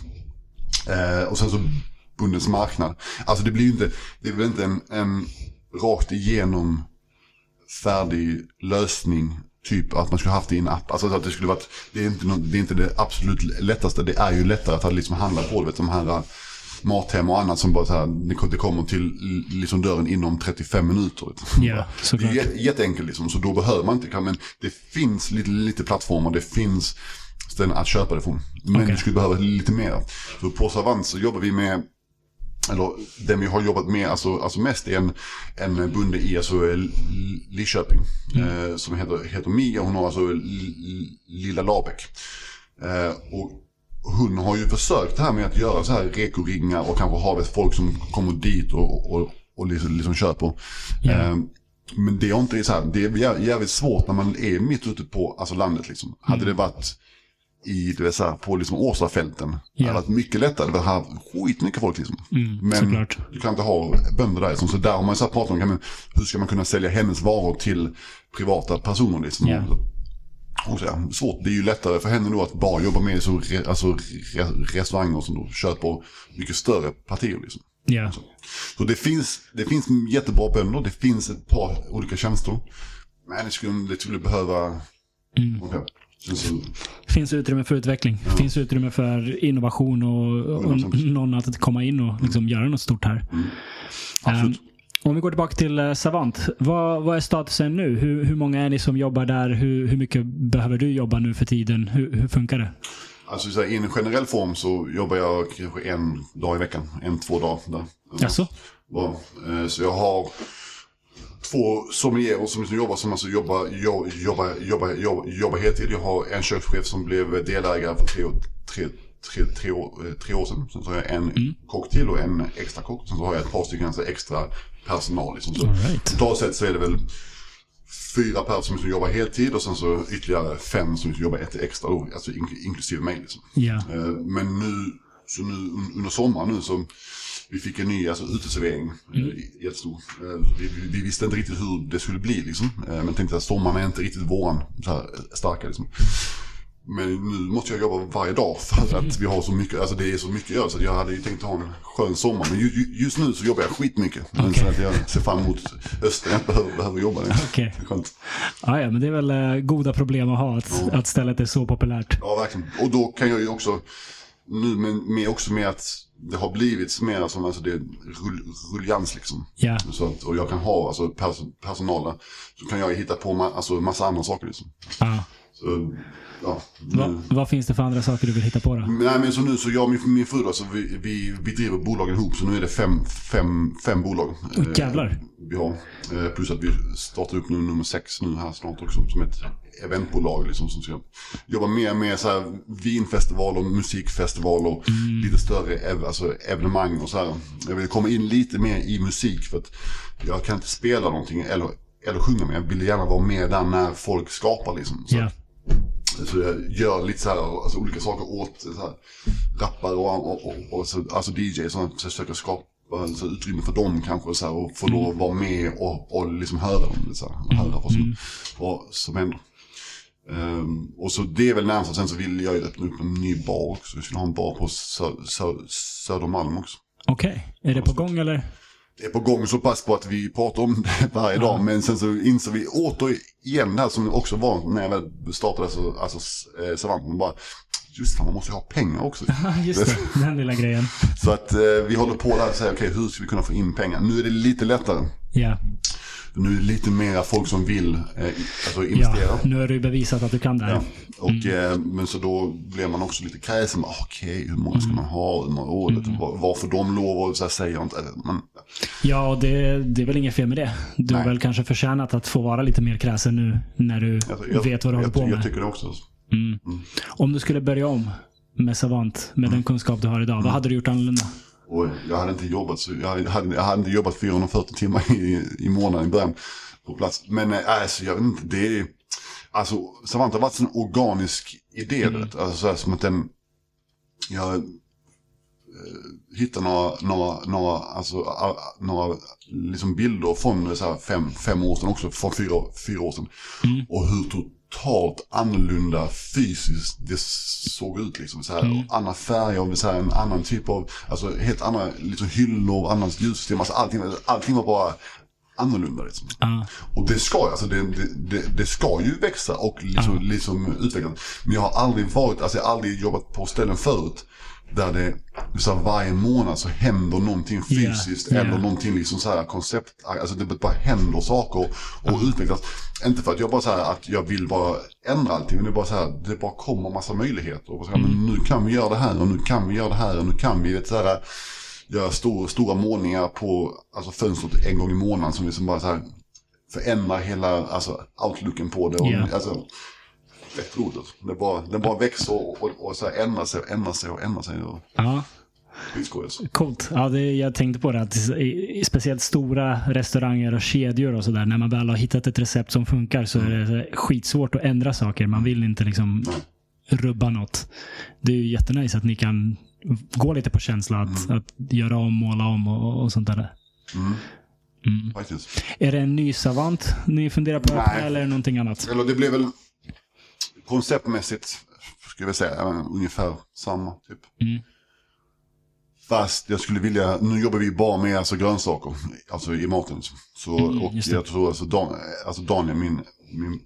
Eh, och sen så bondens marknad. Alltså det blir ju inte, det är väl inte en, en rakt igenom färdig lösning. Typ att man skulle haft det i en app. Alltså att det skulle varit, det är inte, nå- det, är inte det absolut lättaste. Det är ju lättare att liksom handla på det. Vet, de här Mathem och annat som bara så här, det kom- det kommer till liksom dörren inom 35 minuter. Ja, Det är såklart. jä- jätteenkelt liksom, så då behöver man inte, men det finns lite, lite plattformar, det finns ställen att köpa det från. Men Okej. du skulle behöva lite mer. Så på Savant så jobbar vi med eller den vi har jobbat med alltså, alltså mest är en, en bonde i alltså, L- Lidköping. Eh, som heter, heter Mia. Hon har alltså Lilla Labäck. Eh, och hon har ju försökt det här med att göra så här rekoringar och kanske ha vet, folk som kommer dit och, och, och liksom, liksom köper. Ja. Eh, men det är inte så här, det är jä- jävligt svårt när man är mitt ute på alltså, landet liksom. Hade det varit i, du vet, så här, på liksom Åsafälten. Ja. Det hade varit mycket lättare. Det hade skitmycket folk liksom. Mm, Men såklart. du kan inte ha bönder där. liksom. Så där har man så här pratat om, kan man, hur ska man kunna sälja hennes varor till privata personer liksom. Ja. Ja, svårt. Det är ju lättare för henne då att bara jobba med så, re, alltså, re, restauranger som då köper mycket större partier liksom. Ja. Så det finns, det finns jättebra bönder, det finns ett par olika tjänster. Men det skulle, det skulle behöva... Mm. Sen så, finns utrymme för utveckling. finns utrymme för innovation och, och 100%. någon att komma in och liksom göra något stort här. absolut. Um, om vi går tillbaka till eh, Savant. Vad, vad är statusen nu? Hur, hur många är ni som jobbar där? Hur, hur mycket behöver du jobba nu för tiden? Hur, hur funkar det? Alltså så här, i en generell form så jobbar jag kanske en dag i veckan. En, två dagar där. Jaså? Ja, eh, så jag har två sommelierer som liksom jobbar som alltså jobbar, jo- jobbar, jobbar, jobbar, jobbar heltid. Jag har en kökschef som blev delägare för tre, tre, tre, tre, år, eh, tre år sedan. Sen så har jag en Mm. kock till och en extra kock. Sen så har jag ett par stycken alltså extra personal. Liksom. Så right. totalt sett så är det väl fyra personer som jobbar heltid och sen så ytterligare fem som jobbar ett extra då, alltså ink- inklusive mig. Liksom. Eh, Men nu, så nu un- under sommaren nu så vi fick en ny alltså, uteservering, mm. jättestor. Eh, Vi, vi, vi visste inte riktigt hur det skulle bli liksom. Eh, Men tänkte att sommaren är inte riktigt våran så här, eh, starka liksom. Men nu måste jag jobba varje dag för att vi har så mycket, alltså det är så mycket att göra så jag hade ju tänkt ha en skön sommar. Men ju, ju, just nu så jobbar jag skitmycket. Men så att jag ser fram emot hösten, jag behöver, behöver jobba. Är skönt. Ja, ja, men det är väl eh, goda problem att ha att, att stället är så populärt. Ja, verkligen. Och då kan jag ju också, nu med, med också med att det har blivit mer som alltså det är rull, rullians liksom. Ja. Så att, och jag kan ha alltså pers, personalen, så kan jag hitta på ma, alltså, massa andra saker liksom. Ja. Så, ja. Va, vad finns det för andra saker du vill hitta på då? Nej men så nu så jag och min, min fru då, så vi, vi, vi driver bolagen ihop så nu är det fem, fem, fem bolag. Oj, jävlar. vi har. Eh, plus att vi startar upp nu nummer sex nu här snart också som ett eventbolag liksom som ska jobba mer med så här vinfestivaler, musikfestivaler, lite större ev alltså evenemang och så här. Jag vill komma in lite mer i musik för att jag kan inte spela någonting eller, eller sjunga men jag vill gärna vara med där när folk skapar liksom. Så Ja. Så jag gör lite så här, alltså olika saker åt så här, rappare och, och, och, och så, alltså DJ som försöker skapa så utrymme för dem kanske så här, och få lov att vara med och, och liksom höra dem. Lite, så här, höra vad som, vad som händer. Ehm, och så det är väl närmast. Sen så vill jag ju öppna upp en ny bar också. Jag skulle ha en bar på Sö, Sö, Södermalm också. Okej, är det på gång eller? Är på gång så pass på att vi pratar om det varje dag. Men sen så insåg vi återigen det här som också var när jag väl startade så, alltså, eh, Savanten. Bara, just fan, man måste ju ha pengar också. Just det. Den lilla grejen. Så att eh, vi håller på där och säger, okej hur ska vi kunna få in pengar? Nu är det lite lättare. Ja. Nu är det lite mer folk som vill eh, alltså investera. ja, nu har du bevisat att du kan det här. Ja. Och, eh, men så då blir man också lite kräsen. Okej, hur många ska man ha? Hur många år? Var, varför de lov och så här säger inte. Men, Ja, det, det är väl inget fel med det. Du har Nej. väl kanske förtjänat att få vara lite mer kräsen nu när du jag, vet vad du håller på med. jag tycker det också. Om du skulle börja om med Savant, med den kunskap du har idag, vad hade du gjort annorlunda? Och jag hade inte jobbat så, jag hade, jag hade inte jobbat 440 timmar i, i månaden i början på plats. Men alltså, jag vet inte, det är, alltså Savanta har varit en organisk idé, du vet. alltså så här, som att den, jag eh, hittade några, några, några, alltså, a, några liksom bilder från så här, fem, fem år sedan också, från fyra, fyra år sedan. Och hur totalt annorlunda fysiskt det såg ut. Liksom, så här, och Andra färger, så här, en annan typ av, alltså helt andra liksom, hyllor, annat ljussystem. Alltså, allting, allting var bara annorlunda. Liksom. Ja. Och det ska ju, alltså det, det, det, ska ju växa och liksom, liksom utvecklas. Men jag har aldrig varit, alltså jag har aldrig jobbat på ställen förut. Där det, så här, varje månad så händer någonting fysiskt ja. eller någonting liksom så här koncept, alltså det bara händer saker och utvecklas. Inte för att jag bara så här att jag vill bara ändra allting, men det är bara så här, det bara kommer massa möjligheter. Och så här, men nu kan vi göra det här och nu kan vi göra det här och nu kan vi, vet, så här, göra stor, stora målningar på alltså fönstret en gång i månaden som liksom bara så här förändrar hela alltså, outlooken på det. Och, Ja. alltså, alltså. Det bara, den bara växer och, och, och så här ändrar sig och ändrar sig och ändrar sig. Ja, alltså. coolt. Ja, det, jag tänkte på det, att i, i speciellt stora restauranger och kedjor och sådär, när man väl har hittat ett recept som funkar så är det skitsvårt att ändra saker. Man vill inte liksom rubba något. Det är ju jättenice att ni kan gå lite på känsla att, att göra om, måla om och, och sånt där. Mm. Faktiskt. Är det en ny Savant ni funderar på Nej. eller någonting annat? Eller det blev väl konceptmässigt, ska jag säga, ungefär samma typ. Mm. Fast jag skulle vilja, nu jobbar vi bara med alltså, grönsaker, alltså i maten. Så, Mm, och jag tror alltså, Dan, alltså Daniel, min, min,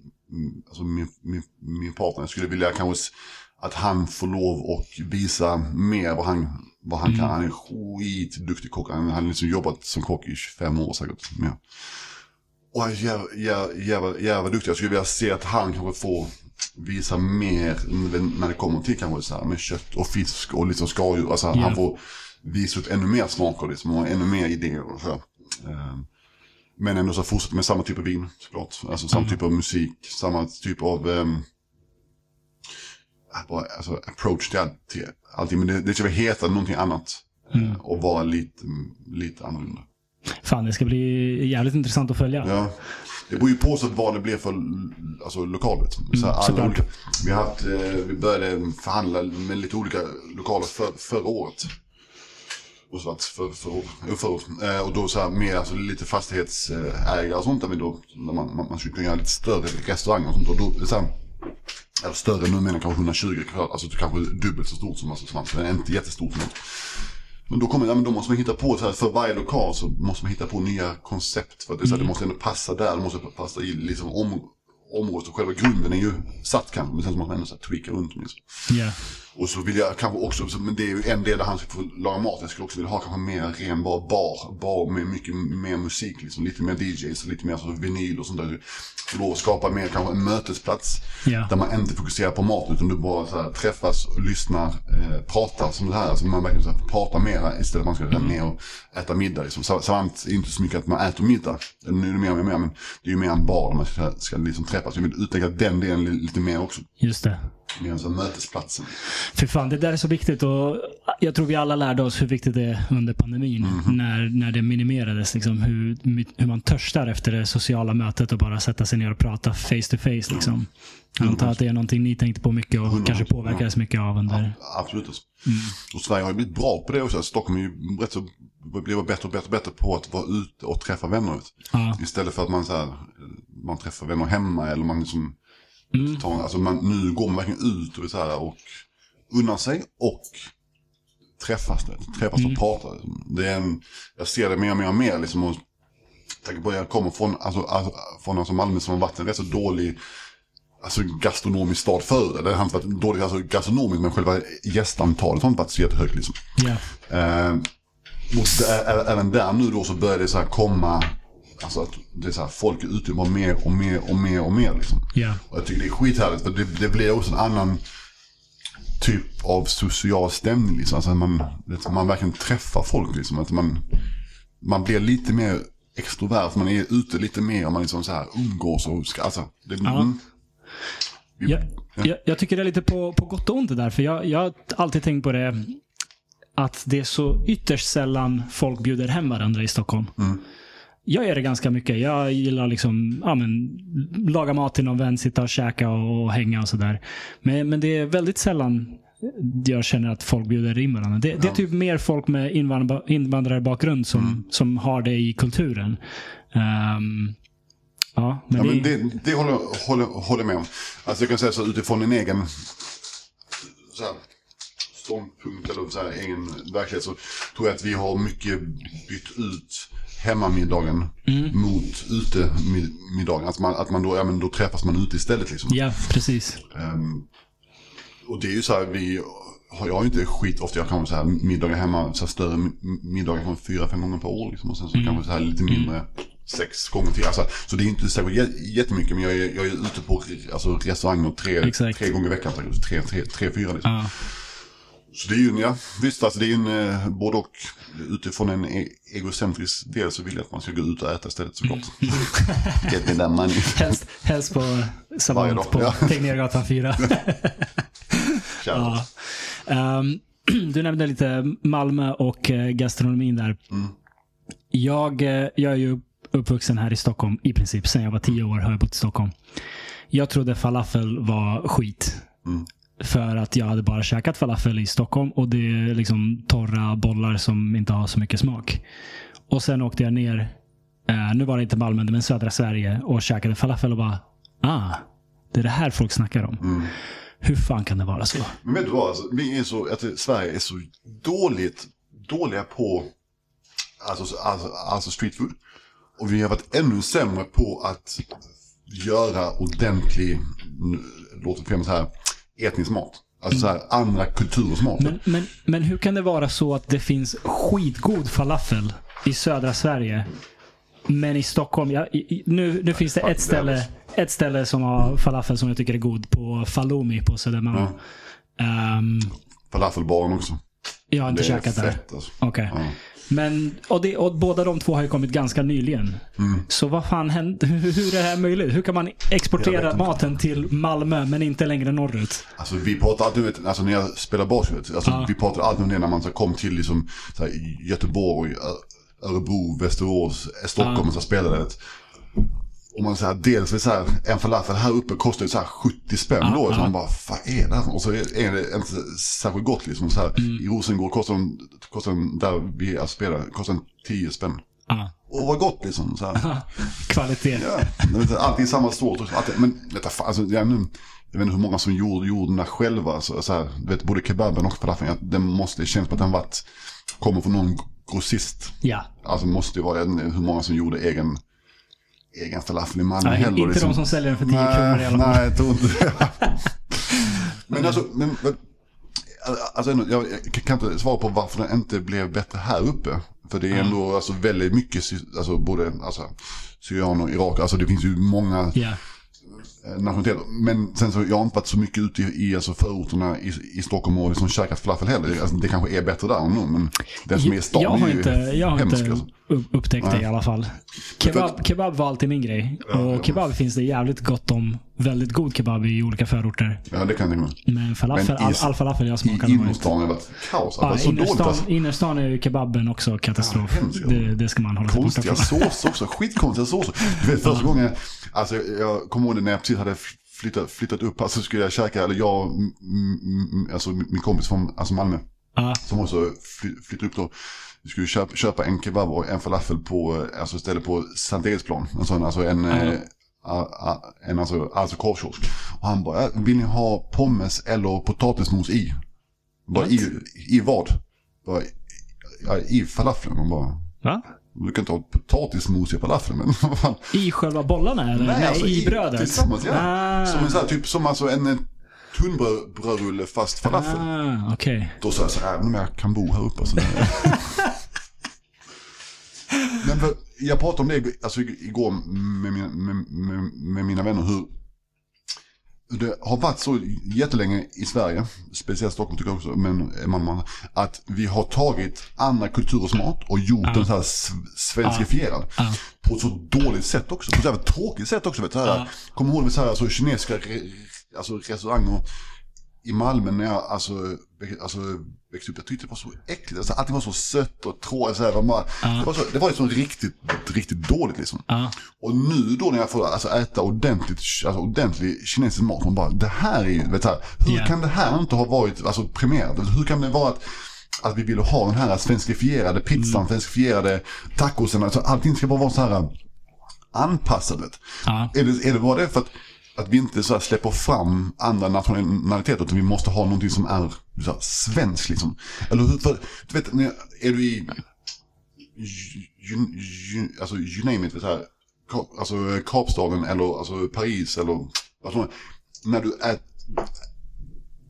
alltså, min, min, min partner, jag skulle vilja kanske att han får lov att visa mer vad han, vad han Mm. kan. Han är skitduktig kock. Han har liksom jobbat som kock i 25 år säkert. Mer. Och han är jävla, jävla, jävla, jävla duktig. Jag skulle vilja se att han kanske får visa mer när det kommer till kanske så här med kött och fisk och liksom skaldjur. Alltså Ja. han får visa upp ännu mer smaker liksom och ännu mer idéer och så. Ehm, Men ändå så fortsätta med samma typ av vin såklart. Alltså samma typ av musik, samma typ av... bara, alltså, approach till, allt- till allting. Men det, det ska väl heta någonting annat. Mm. eh, Och vara lite, lite annorlunda. Fan, det ska bli jävligt intressant att följa. Ja. Det beror ju på så vad det blir för alltså, lokaler. Så här, såklart. olika, vi, har haft, eh, vi började förhandla med lite olika lokaler för, förra året. Och så att för, för, året. Eh, och då så här med alltså, lite fastighetsägare och sånt. Där vi då, man, man, man skulle kunna göra lite större restauranger och sånt. Och då, så här, eller större nu menar jag kanske 120 kvadrat. Alltså kanske dubbelt så stort som alltså. Men inte jättestort. Men, men då, kommer, ja, men då måste man hitta på, så här, för varje lokal så måste man hitta på nya koncept. För att det, så här, det måste ändå passa där, det måste passa i liksom, om, området. Och själva grunden är ju satt kanske, men sen så måste man ändå så här, tweaka runt. Liksom. Ja. Och så vill jag kanske också, så- men det är ju en del där han ska få laga mat. Jag skulle också vilja ha kanske mer ren bara bar. Bar med mycket mer musik, liksom. lite mer DJs och lite mer så vinyl och sånt där. Och då skapa mer kanske en mötesplats. Ja. Där man inte fokuserar på mat utan du bara så här, träffas, och lyssnar, eh, pratar som det här. Alltså man verkligen så här, pratar mera istället för att man ska mm. ner och äta middag. Liksom. Är inte så mycket att man äter middag. Nu är det mer och mer, men det är ju mer en bar där man ska, ska liksom träffas. Jag vill utveckla den delen li- lite mer också. Just det. Sån här mötesplatsen. För fan, det där är så viktigt och jag tror vi alla lärde oss hur viktigt det är under pandemin. Mhm. När, när det minimerades. Liksom, hur, hur man törstar efter det sociala mötet och bara sätta sig ner och prata face to face. Liksom. Jag antar att det är någonting ni tänkte på mycket och 100%, kanske påverkades mycket av under... Absolut. alltså. Och Sverige har ju blivit bra på det också. Stockholm är ju rätt så, blir bättre och bättre och bättre på att vara ute och träffa vänner. Ja. Istället för att man, så här, man träffar vänner hemma eller man liksom Mm. tar, alltså man, nu går man verkligen ut och, så här, och unnar sig och träffas. Det, träffas Mm. och pratar. Det är en, jag ser det mer och mer och mer. Liksom, och, tänker på, jag kommer från, alltså, alltså, från alltså Malmö som har varit en rätt så dålig alltså, gastronomisk stad förr. Det har inte varit dåligt alltså, gastronomiskt men själva gästantalet har inte varit så jättehögt. Liksom. Ja. Eh, och även där nu då så börjar det så här komma, alltså att det är så här, folk är ute bara mer och mer och mer och mer liksom. Ja. Och jag tycker det är skithärligt för det, det blir också en annan typ av social stämning liksom. Alltså man, vet, man verkligen träffar folk liksom. Att man, man blir lite mer extrovert, man är ute lite mer och man liksom så här umgås och ska, alltså. Det, mm. Vi- Jag, jag, jag tycker det är lite på, på gott och ont det där. För jag, jag har alltid tänkt på det att det är så ytterst sällan folk bjuder hem varandra i Stockholm. Jag gör det ganska mycket. Jag gillar liksom ja, men, laga mat till någon vän, sitta och käka och, och hänga och sådär. Men, men det är väldigt sällan jag känner att folk bjuder in varandra. Det, det är typ mer folk med invandra, invandrarbakgrund som, som har det i kulturen. Ehm, ja, men Ja, det, men det, det håller, håller, håller jag med om. Alltså jag kan säga så utifrån en egen så här, ståndpunkt eller så här, egen verklighet så tror jag att vi har mycket bytt ut hemmamiddagen mot utemiddagen. Att man, att man då, ja, men då träffas man ute istället liksom. ja, precis. Ehm, och det är ju så här, vi har, jag har ju inte skit ofta, jag kan så här middagar hemma, så här större mi- middagar från fyra, fem gånger per år liksom. Och sen så kanske så här lite mindre sex gånger till. Alltså, så det är inte särskilt jä- jättemycket, men jag är, jag är ute på alltså, restauranger tre, Exakt. tre gånger i veckan. Tre, tre, tre, fyra liksom. Ja. Så det är ju, ja, visst, alltså det är en eh, både och. Utifrån en e- egocentrisk del så vill jag att man ska gå ut och äta istället såklart. Get me that money. Helst, helst på Savant på ja. Tegnérgatan 4. Shoutout. Ja. Ehm, du nämnde lite Malmö och eh, gastronomin där. Mm. Jag, eh, jag är ju uppvuxen här i Stockholm i princip. Sen jag var tio år har jag bott i Stockholm. Jag trodde falafel var skit. Mm. För att jag hade bara käkat falafel i Stockholm och det är liksom torra bollar som inte har så mycket smak. Och sen åkte jag ner, eh, nu var det inte Malmö, men södra Sverige och käkade falafel och bara, ah, det är det här folk snackar om. Mm. Hur fan kan det vara så? Men vet du vad, alltså, vi är så, att Sverige är så dåligt, dåliga på alltså, alltså, alltså street food. Och vi har varit ännu sämre på att göra ordentlig, låter främst här, etnisk mat. Alltså så här, andra kulturers mat. Men, men, men hur kan det vara så att det finns skitgod falafel i södra Sverige, men i Stockholm, ja, i, nu, nu finns det ett ställe, ett ställe som har falafel som jag tycker är god, på Falumi på Södermalm. Ja. Ehm, Falafelbaren också. jag har inte Det käkat där. alltså. Okej. Ja. Men, och, det, och båda de två har ju kommit ganska nyligen. Mm. Så vad fan hände? Hur, är det här möjligt? Hur kan man exportera maten till Malmö men inte längre norrut? Alltså vi pratar alltid, vet, alltså när jag spelar basket, alltså, Ja. vi pratar alltid om det när man så kom till liksom, så här, Göteborg, Örebro, Västerås, eh, Stockholm Ja. och så spelade det. Och man säger dels det så här, en falafel här uppe kostar ju så här 70 spänn Ja, då. Så ja. man bara, vad är det här? Och så är det inte särskilt gott liksom. Så här, Mm. I Rosengård kostar den, kostar den där vi är spelar, kostar den 10 spänn. Ja. Och vad gott liksom. Så här. Kvalitet. Ja, det alltid samma. Alltid, men detta, alltså, jag, nu, jag vet inte hur många som gjorde, gjorde den där själva. Så, så här, vet, både kebaben och falafeln. Den måste, det känns som att den varit, kommer från någon grossist. Ja. Alltså måste ju vara, hur många som gjorde egen, egen falafel i Malmö Ja, heller. inte liksom. de som säljer den för 10 kronor i alla fall. Nej, jag tror inte men alltså, men, alltså jag kan inte svara på varför den inte blev bättre här uppe. För det är ändå alltså, väldigt mycket, alltså både alltså, syrianer och iraker, alltså det finns ju många Ja. Eh, nationaliteter. Men sen så, jag har inte varit så mycket ute i, i alltså, förorterna i, i Stockholm och liksom käkat falafel heller. Alltså, det kanske är bättre där än nu, men den som är i stan jag har är ju inte, jag har hemsk. inte Alltså. upp- upptäckt det i alla fall. Kebab, kebab var alltid min grej. Ja, ja. Och kebab finns det jävligt gott om. Väldigt god kebab i olika förorter. Ja, det kan jag tänka mig. Men falafel, Men i- all, all falafel jag I smakade inte... innerstan har det varit kaos. Ja, Alltså, så dåligt innerstan, alltså. innerstan är ju kebaben också katastrof. Ja, ja. det, det ska man hålla sig borta Konstiga från. såser också, skitkonstiga såser. Du vet första gången, alltså jag kommer ihåg det när jag precis hade flyttat, flyttat upp här så skulle jag käka, eller jag, alltså min kompis från alltså Malmö, Ja, som också fly, flyttade upp då. Vi skulle köpa, köpa en kebab och en falafel på, eh, alltså istället på Sankt Eriksplan. En sån, alltså en, Ja. eh, a- a- en alltså, alltså korvkiosk. Och han bara, "Ja, vill ni ha pommes eller potatismos i? Bara, i, I vad? Bara, ja, I falafeln. Man bara, va? Du kan ha potatismos i falafeln, men vad fan. I själva bollarna eller? Nej, alltså i, i- brödet? tillsammans, ja. Ah. Som en sån här, typ som alltså en eh, tunnbrödrulle fast falafel. Ah, okej. Då sa jag så här, men jag kan bo här uppe. Så det... men för, jag pratade om det alltså, igår med, mina- med, med, med mina vänner. Hur det har varit så jättelänge i Sverige, speciellt Stockholm tycker jag också, men man, man, att vi har tagit andra kulturers mat och gjort den så här svenskifierad. Ja. På ett så dåligt sätt också. På ett så jävla tråkigt sätt också. Vet du, så här, Ja. Kommer ihåg så här, alltså, kinesiska re, alltså, restauranger i Malmö när jag alltså, alltså, växte upp. Jag tyckte det var så äckligt. Alltså, allting var så sött och tråkigt. Så här, det var, det var, så, det var liksom riktigt, riktigt dåligt liksom. Ja. Och nu då när jag får alltså, äta ordentligt, alltså, ordentlig kinesisk mat. Man bara, det här är ju, vet du, hur Ja. kan det här inte ha varit alltså, premierat? Alltså, hur kan det vara att att vi ville ha den här svenskifierade pizzan, Mm. svenskifierade tacosen. Alltså, allting ska bara vara så här anpassat. Det, är det bara det för att, att vi inte så släpper fram andra nationaliteter utan vi måste ha någonting som är så här, svenskt liksom. Eller hur? För, du vet, när, är du i, you, you, alltså you name it, så här, alltså Kapstaden eller alltså Paris eller alltså, när du är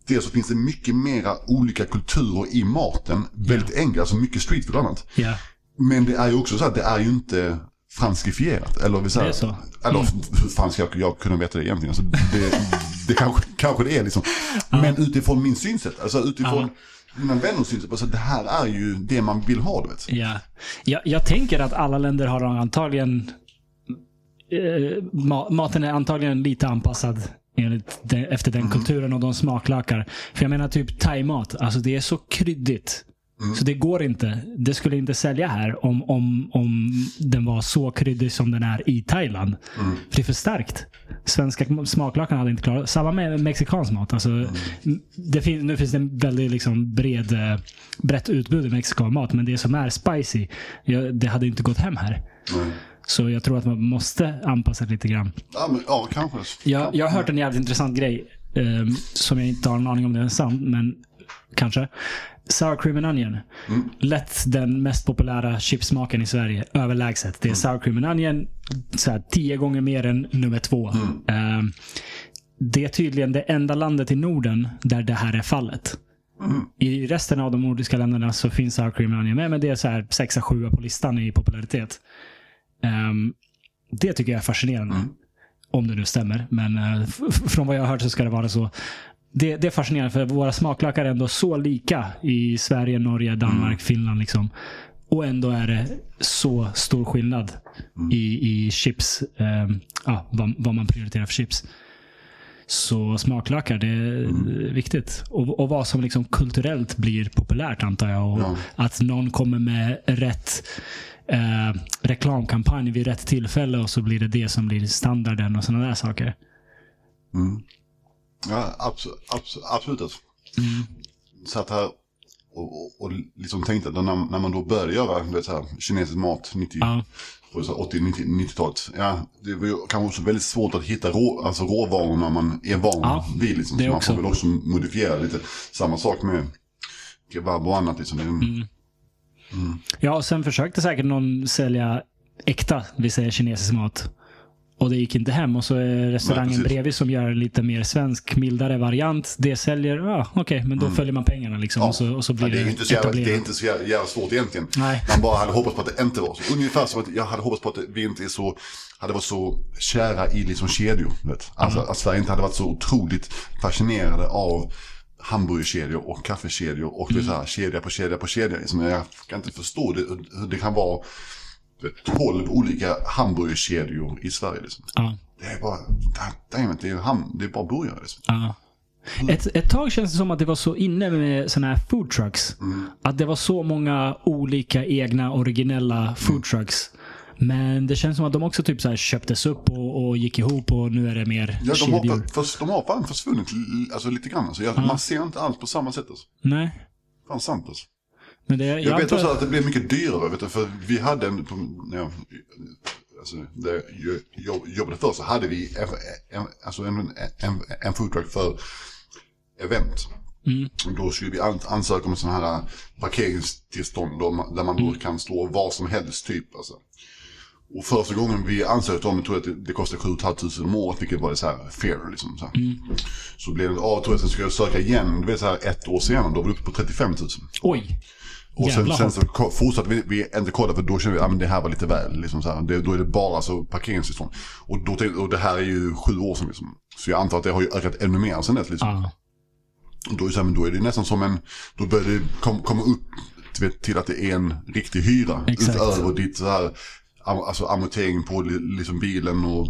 Dels så finns det mycket mera olika kulturer i maten. Väldigt enkelt, alltså mycket street food och annat. Ja. Men det är ju också så att det är ju inte franskifierat. Eller, vi säger, Det är så. eller hur fan ska jag, jag kunna veta det egentligen? Alltså, det, det kanske, kanske det är liksom. Men utifrån min synsätt, alltså utifrån mina vänners synsätt. Alltså, det här är ju det man vill ha, du vet. Ja. Jag, jag tänker att alla länder har antagligen... Eh, ma maten är antagligen lite anpassad enligt de, efter den kulturen och de smaklökar. För jag menar typ thaimat. Alltså det är så kryddigt. Så det går inte. Det skulle inte sälja här om, om, om den var så kryddig som den är i Thailand. För det är för starkt. Svenska smaklökarna hade inte klarat Samma med mexikansk mat. Alltså, det fin nu finns det en väldigt liksom bred, eh, brett utbud i mexikansk mat. Men det som är spicy, det hade inte gått hem här. Så jag tror att man måste anpassa lite grann. Ja, men, ja kanske. Jag, jag har hört en jävligt intressant grej. eh, som jag inte har en aning om det är sant, men kanske. Sour cream and onion. Lätt den mest populära chipsmaken i Sverige. Överlägset. Det är sour cream and onion. Så här, tio gånger mer än nummer två. Eh, det är tydligen det enda landet i Norden där det här är fallet. I resten av de nordiska länderna så finns sour cream and onion med, men det är så här sexa, sjua på listan i popularitet. Ehm, det tycker jag är fascinerande. Om det nu stämmer. Men f- från vad jag har hört så ska det vara så. Det, det är fascinerande för våra smaklökar är ändå så lika i Sverige, Norge, Danmark, Finland. Liksom. Och ändå är det så stor skillnad i, i chips. Eh, ja, vad, vad man prioriterar för chips. Så smaklökar, det är viktigt. Och, och vad som liksom kulturellt blir populärt antar jag. Och Ja. Att någon kommer med rätt eh, reklamkampanj vid rätt tillfälle och så blir det det som blir standarden och sådana där saker. Mm. Ja, absolut. Absolut, absolut alltså. Satt här och, och, och liksom tänkte att när, när man då började göra du vet, så här, kinesisk mat 90, Ja. på så här 80-90-talet. Ja, det var ju kanske också väldigt svårt att hitta rå, alltså råvarorna man är van Ja, vid. Liksom. det man får väl också modifiera lite. Samma sak med kebab och annat. Liksom. Det, Mm. Ja, och sen försökte säkert någon sälja äkta, vi säger kinesisk mat. Och det gick inte hem. Och så är restaurangen Nej, bredvid som gör en lite mer svensk, mildare variant. Det säljer, ja okej, men då följer man pengarna liksom. Mm. Ja. Och, så, och så blir Ja, det är det, inte så jävla, det är inte så jävla, jävla svårt egentligen. Nej. Man bara hade hoppats på att det inte var så. Ungefär som att jag hade hoppats på att vi inte är så, hade varit så kära i liksom kedjor. Vet. Alltså att Sverige inte hade varit så otroligt fascinerade av hamburgerkedjor och kaffekedjor och mm. så här, kedja på kedja på kedja. Liksom, jag kan inte förstå det, hur det kan vara 12 olika hamburgerkedjor i Sverige. Liksom. Ja. Det är bara, damn, det är, ham, det är bara burgare. Liksom. Ja. Ett, ett tag känns det som att det var så inne med såna här food trucks. Mm. Att det var så många olika egna originella food trucks. Men det känns som att de också typ så här köptes upp och, och gick ihop och nu är det mer Ja, de, kedjor. har, för, de har fan försvunnit alltså, lite grann. Alltså. Jag, Man ser inte allt på samma sätt. Alltså. Nej. Fan sant alltså. Men det, jag, Jag, vet också att- att det blev mycket dyrare, vet du, för vi hade en, jag, alltså, där jag jobb, jobbade för så hade vi en, en, alltså en, en, en food truck för event. Mm. Och Då skulle vi an, ansöka om sådana här parkeringstillstånd då, man- där man Mm. då kan stå var som helst typ. Alltså. Och första gången vi ansökte om det tror jag att det, kostade 7 500 om året, vilket var så här fair liksom. Så, här. Mm. så blev det, ja, tror jag ska jag söka igen, det var så här ett år senare, då var det uppe på 35 000. Oj. Och sen, sen så fortsatte vi, vi inte kolla för då kände vi att ah, men det här var lite väl. Liksom så här. Det, då är det bara alltså, parkeringstillstånd. Och, då, tänkte- och det här är ju sju år sedan. Liksom. Så jag antar att det har ju ökat ännu mer sen dess. Liksom. Och då, är så här, men då är det nästan som en, då börjar det kom, komma upp vet, till att det är en riktig hyra. Exakt. Utöver ditt så här, alltså amortering på li, liksom bilen och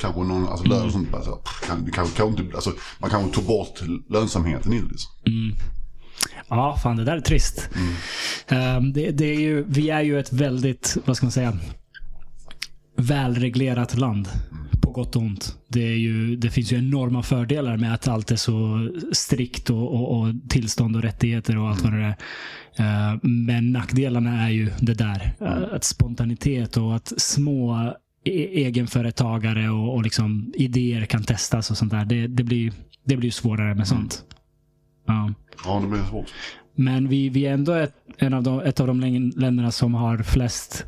kanske någon alltså, lön och sånt. Bara, så här, pff, kan, kan, kan, inte, alltså, man kanske tog bort lönsamheten i det. Liksom. Ja, fan det där är trist. Mm. Ehm, det, det är ju, vi är ju ett väldigt, vad ska man säga, välreglerat land. På gott och ont. Det, är ju, det finns ju enorma fördelar med att allt är så strikt och, och, och tillstånd och rättigheter och allt vad det är. Ehm, men nackdelarna är ju det där. eh, Att spontanitet och att små e- egenföretagare och, och liksom idéer kan testas och sånt där. Det, det, blir, det blir svårare med sånt. Ja. Ja, det blir svårt. Men vi, vi är ändå ett, en av de, ett av de län- länderna som har flest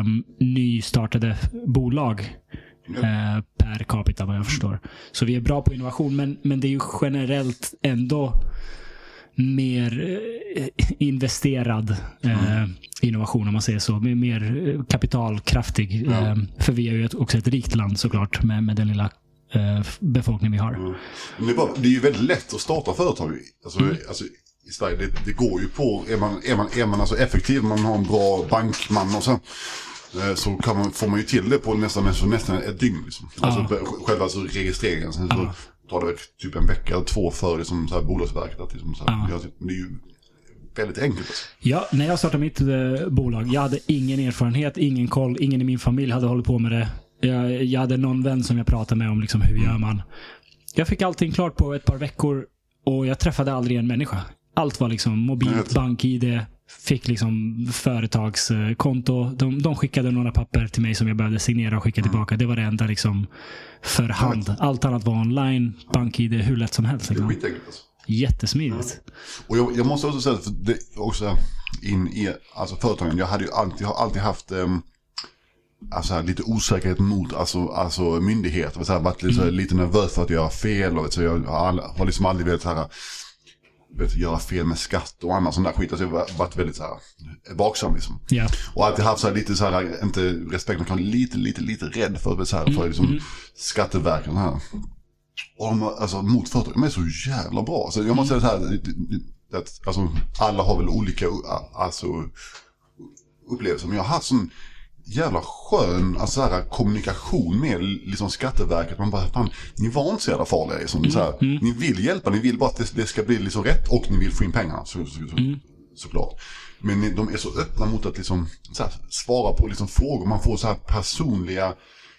um, nystartade bolag eh, per capita vad jag förstår. Så vi är bra på innovation, men, men det är ju generellt ändå mer eh, investerad eh, innovation om man säger så. Mer- kapitalkraftig. Ja. Eh, för vi är ju också ett rikt land såklart med, med den lilla befolkning vi har. Men det, är bara, det är ju väldigt lätt att starta företag. Alltså, alltså, i Sverige, det, det går ju på, är man, är man, är man alltså effektiv, man har en bra bankman och så, eh, så kan man, får man ju till det på nästan, nästan, nästan ett dygn. Liksom. Alltså, Själva alltså registreringen. Sen så tar det väl typ en vecka eller två för liksom, så här, Bolagsverket att liksom, så här, Det är ju väldigt enkelt. Alltså. Ja, när jag startade mitt eh, bolag, jag hade ingen erfarenhet, ingen koll, ingen i min familj hade hållit på med det. Jag, jag hade någon vän som jag pratade med om liksom, hur gör man. Jag fick allting klart på ett par veckor och jag träffade aldrig en människa. Allt var liksom mobilt, bank-id, fick liksom företagskonto. De, de skickade några papper till mig som jag behövde signera och skicka tillbaka. Det var det enda liksom för hand. Allt annat var online, bank-id, hur lätt som helst. Det är Liksom. Alltså. Jättesmidigt. Och jag, jag måste också säga, för det också in i alltså företagen, jag hade ju alltid, har alltid haft um, alltså, lite osäkerhet mot alltså, alltså, myndigheter. Så här, varit lite, här, lite nervös för att göra fel. Och, så jag har, har liksom aldrig velat så här, vet, göra fel med skatt och annat sånt där skit. Alltså, jag har varit väldigt så här, vaksam liksom. Ja. Och alltid haft så här, lite så här, inte respekt, men lite, lite, lite rädd för, så här, för liksom, Skatteverket och så här. Och de, alltså mot företag, de är så jävla bra. Så jag måste säga så här, att alltså, alla har väl olika, alltså, upplevelse. Men jag har haft sån jävla skön alltså, så här, kommunikation med liksom, Skatteverket. Man bara, fan, ni var inte så jävla farliga. Liksom, så här, Ni vill hjälpa, ni vill bara att det, det ska bli liksom rätt och ni vill få in pengarna. Så, så, så, Såklart. Men ni- de är så öppna mot att liksom, här, svara på liksom, frågor. Man får så här personliga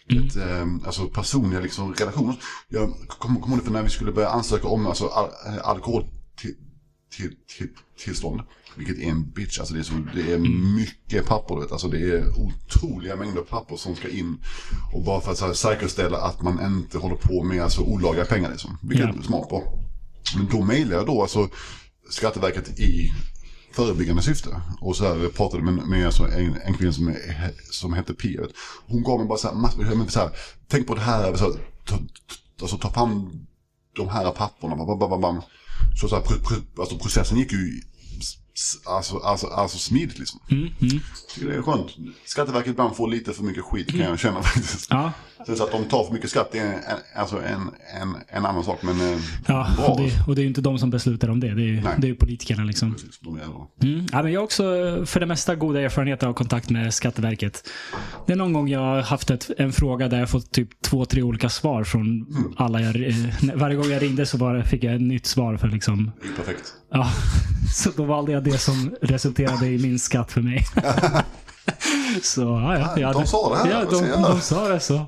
ett, eh, alltså personliga liksom, relationer. Jag kommer kom ihåg för när vi skulle börja ansöka om alltså, al alkohol till, till, till, tillstånd. Vilket är en bitch. Alltså det, är så, det är mycket papper. Vet. Alltså det är otroliga mängder papper som ska in. Och bara för att här, säkerställa att man inte håller på med alltså, olagliga pengar. Liksom. Vilket Ja. är smart på. Men då mejlade jag då alltså Skatteverket i förebyggande syfte. Och så här, pratade med, med alltså en, en kvinna som, som hette Pia. vet. Hon gav mig bara så här, massor, men så här tänk på det här, så här ta, ta, alltså ta fram de här papperna. Bam, bam, bam, bam. Så, så här, pro, pro, alltså processen gick ju alltså, alltså, alltså smidigt liksom. Mm, mm. Tycker det är skönt. Skatteverket ibland får lite för mycket skit kan jag känna faktiskt. Ja, Sen så att de tar för mycket skatt det är en, alltså en, en, en annan sak. Men eh, ja bra. och, det, och det är ju inte de som beslutar om det. Det är ju, det är ju politikerna liksom. Precis, de är. Mm. Ja, men jag har också för det mesta goda erfarenheter av kontakt med Skatteverket. Det är någon gång jag har haft ett, en fråga där jag fått typ två, tre olika svar från alla jag... eh, Varje gång jag ringde så det- fick jag ett nytt svar för liksom... Perfekt. Ja, så då valde jag det som resulterade i min skatt för mig. så ja, ja. De sa det här, Ja, de, jag? de sa det så.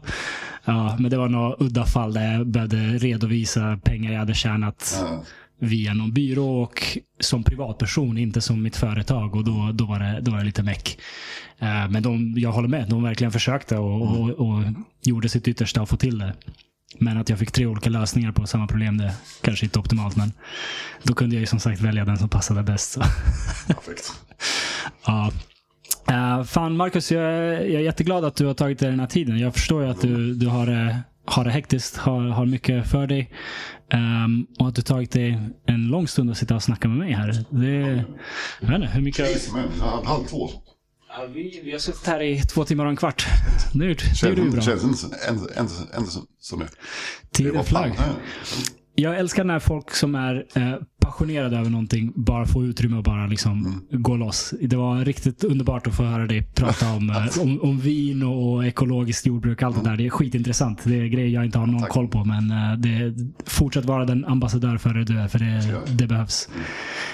Ja, men det var några udda fall där jag behövde redovisa pengar jag hade tjänat Ja. via någon byrå och som privatperson, inte som mitt företag. Och då, då, var, det, då var det lite meck. Eh, Men de, jag håller med. De verkligen försökte och, och, och gjorde sitt yttersta att få till det. Men att jag fick tre olika lösningar på samma problem, det kanske inte är optimalt. Men då kunde jag ju som sagt välja den som passade bäst. Perfekt. Ja. Uh, fan Marcus, jag, är- jag är jätteglad att du har tagit dig den här tiden. Jag förstår ju att du, du har, det, har det hektiskt, har, har mycket för dig. Ehm, och att du tagit dig en lång stund att sitta och snacka med mig här. Det, jag vet inte, hur mycket... Ja, halv två. Ja, vi, vi har suttit här i två timmar och en kvart. Det gjorde det gjorde vi bra. Känns inte, inte, inte, inte som- det. Tiden flög. Jag älskar när folk som är eh, passionerade över någonting bara får utrymme och bara liksom gå loss. Det var riktigt underbart att få höra dig prata om, eh, om, om vin och, ekologiskt jordbruk. Allt det där. Det är skitintressant. Det är grejer jag inte har någon Tack. koll på. Men eh, det, fortsätt vara den ambassadör för det du är. För det, det behövs.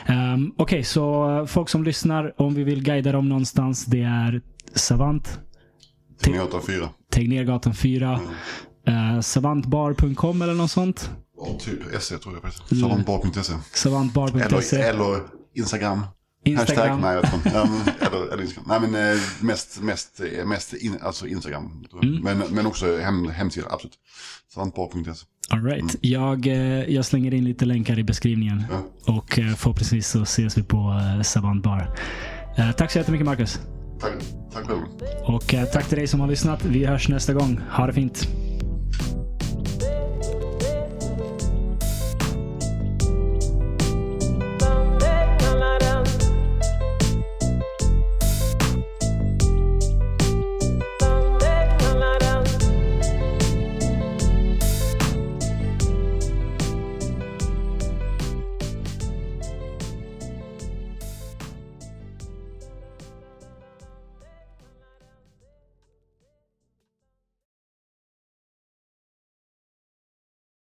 Um, Okej, så eh, folk som lyssnar. Om vi vill guida dem någonstans. Det är Savant. Tegnérgatan 4. Tegnérgatan 4. Uh, savantbar.com eller något sånt. Ja, typ SE tror jag faktiskt. Mm. Salonbar.se. Savantbar.se. Eller, eller Instagram. Instagram. Hashtag, nej jag men, eller, eller Instagram. Nej men eh, mest, mest, eh, mest in, alltså Instagram. Mm. Men, men också hem, hemsida, absolut. Salonbar.se. All right. jag, eh, jag slänger in lite länkar i beskrivningen. Ja. Och förhoppningsvis så ses vi på Savant Bar. Eh, tack så jättemycket Marcus. Tack, tack själv. Och tack till dig som har lyssnat. Vi hörs nästa gång. Ha det fint.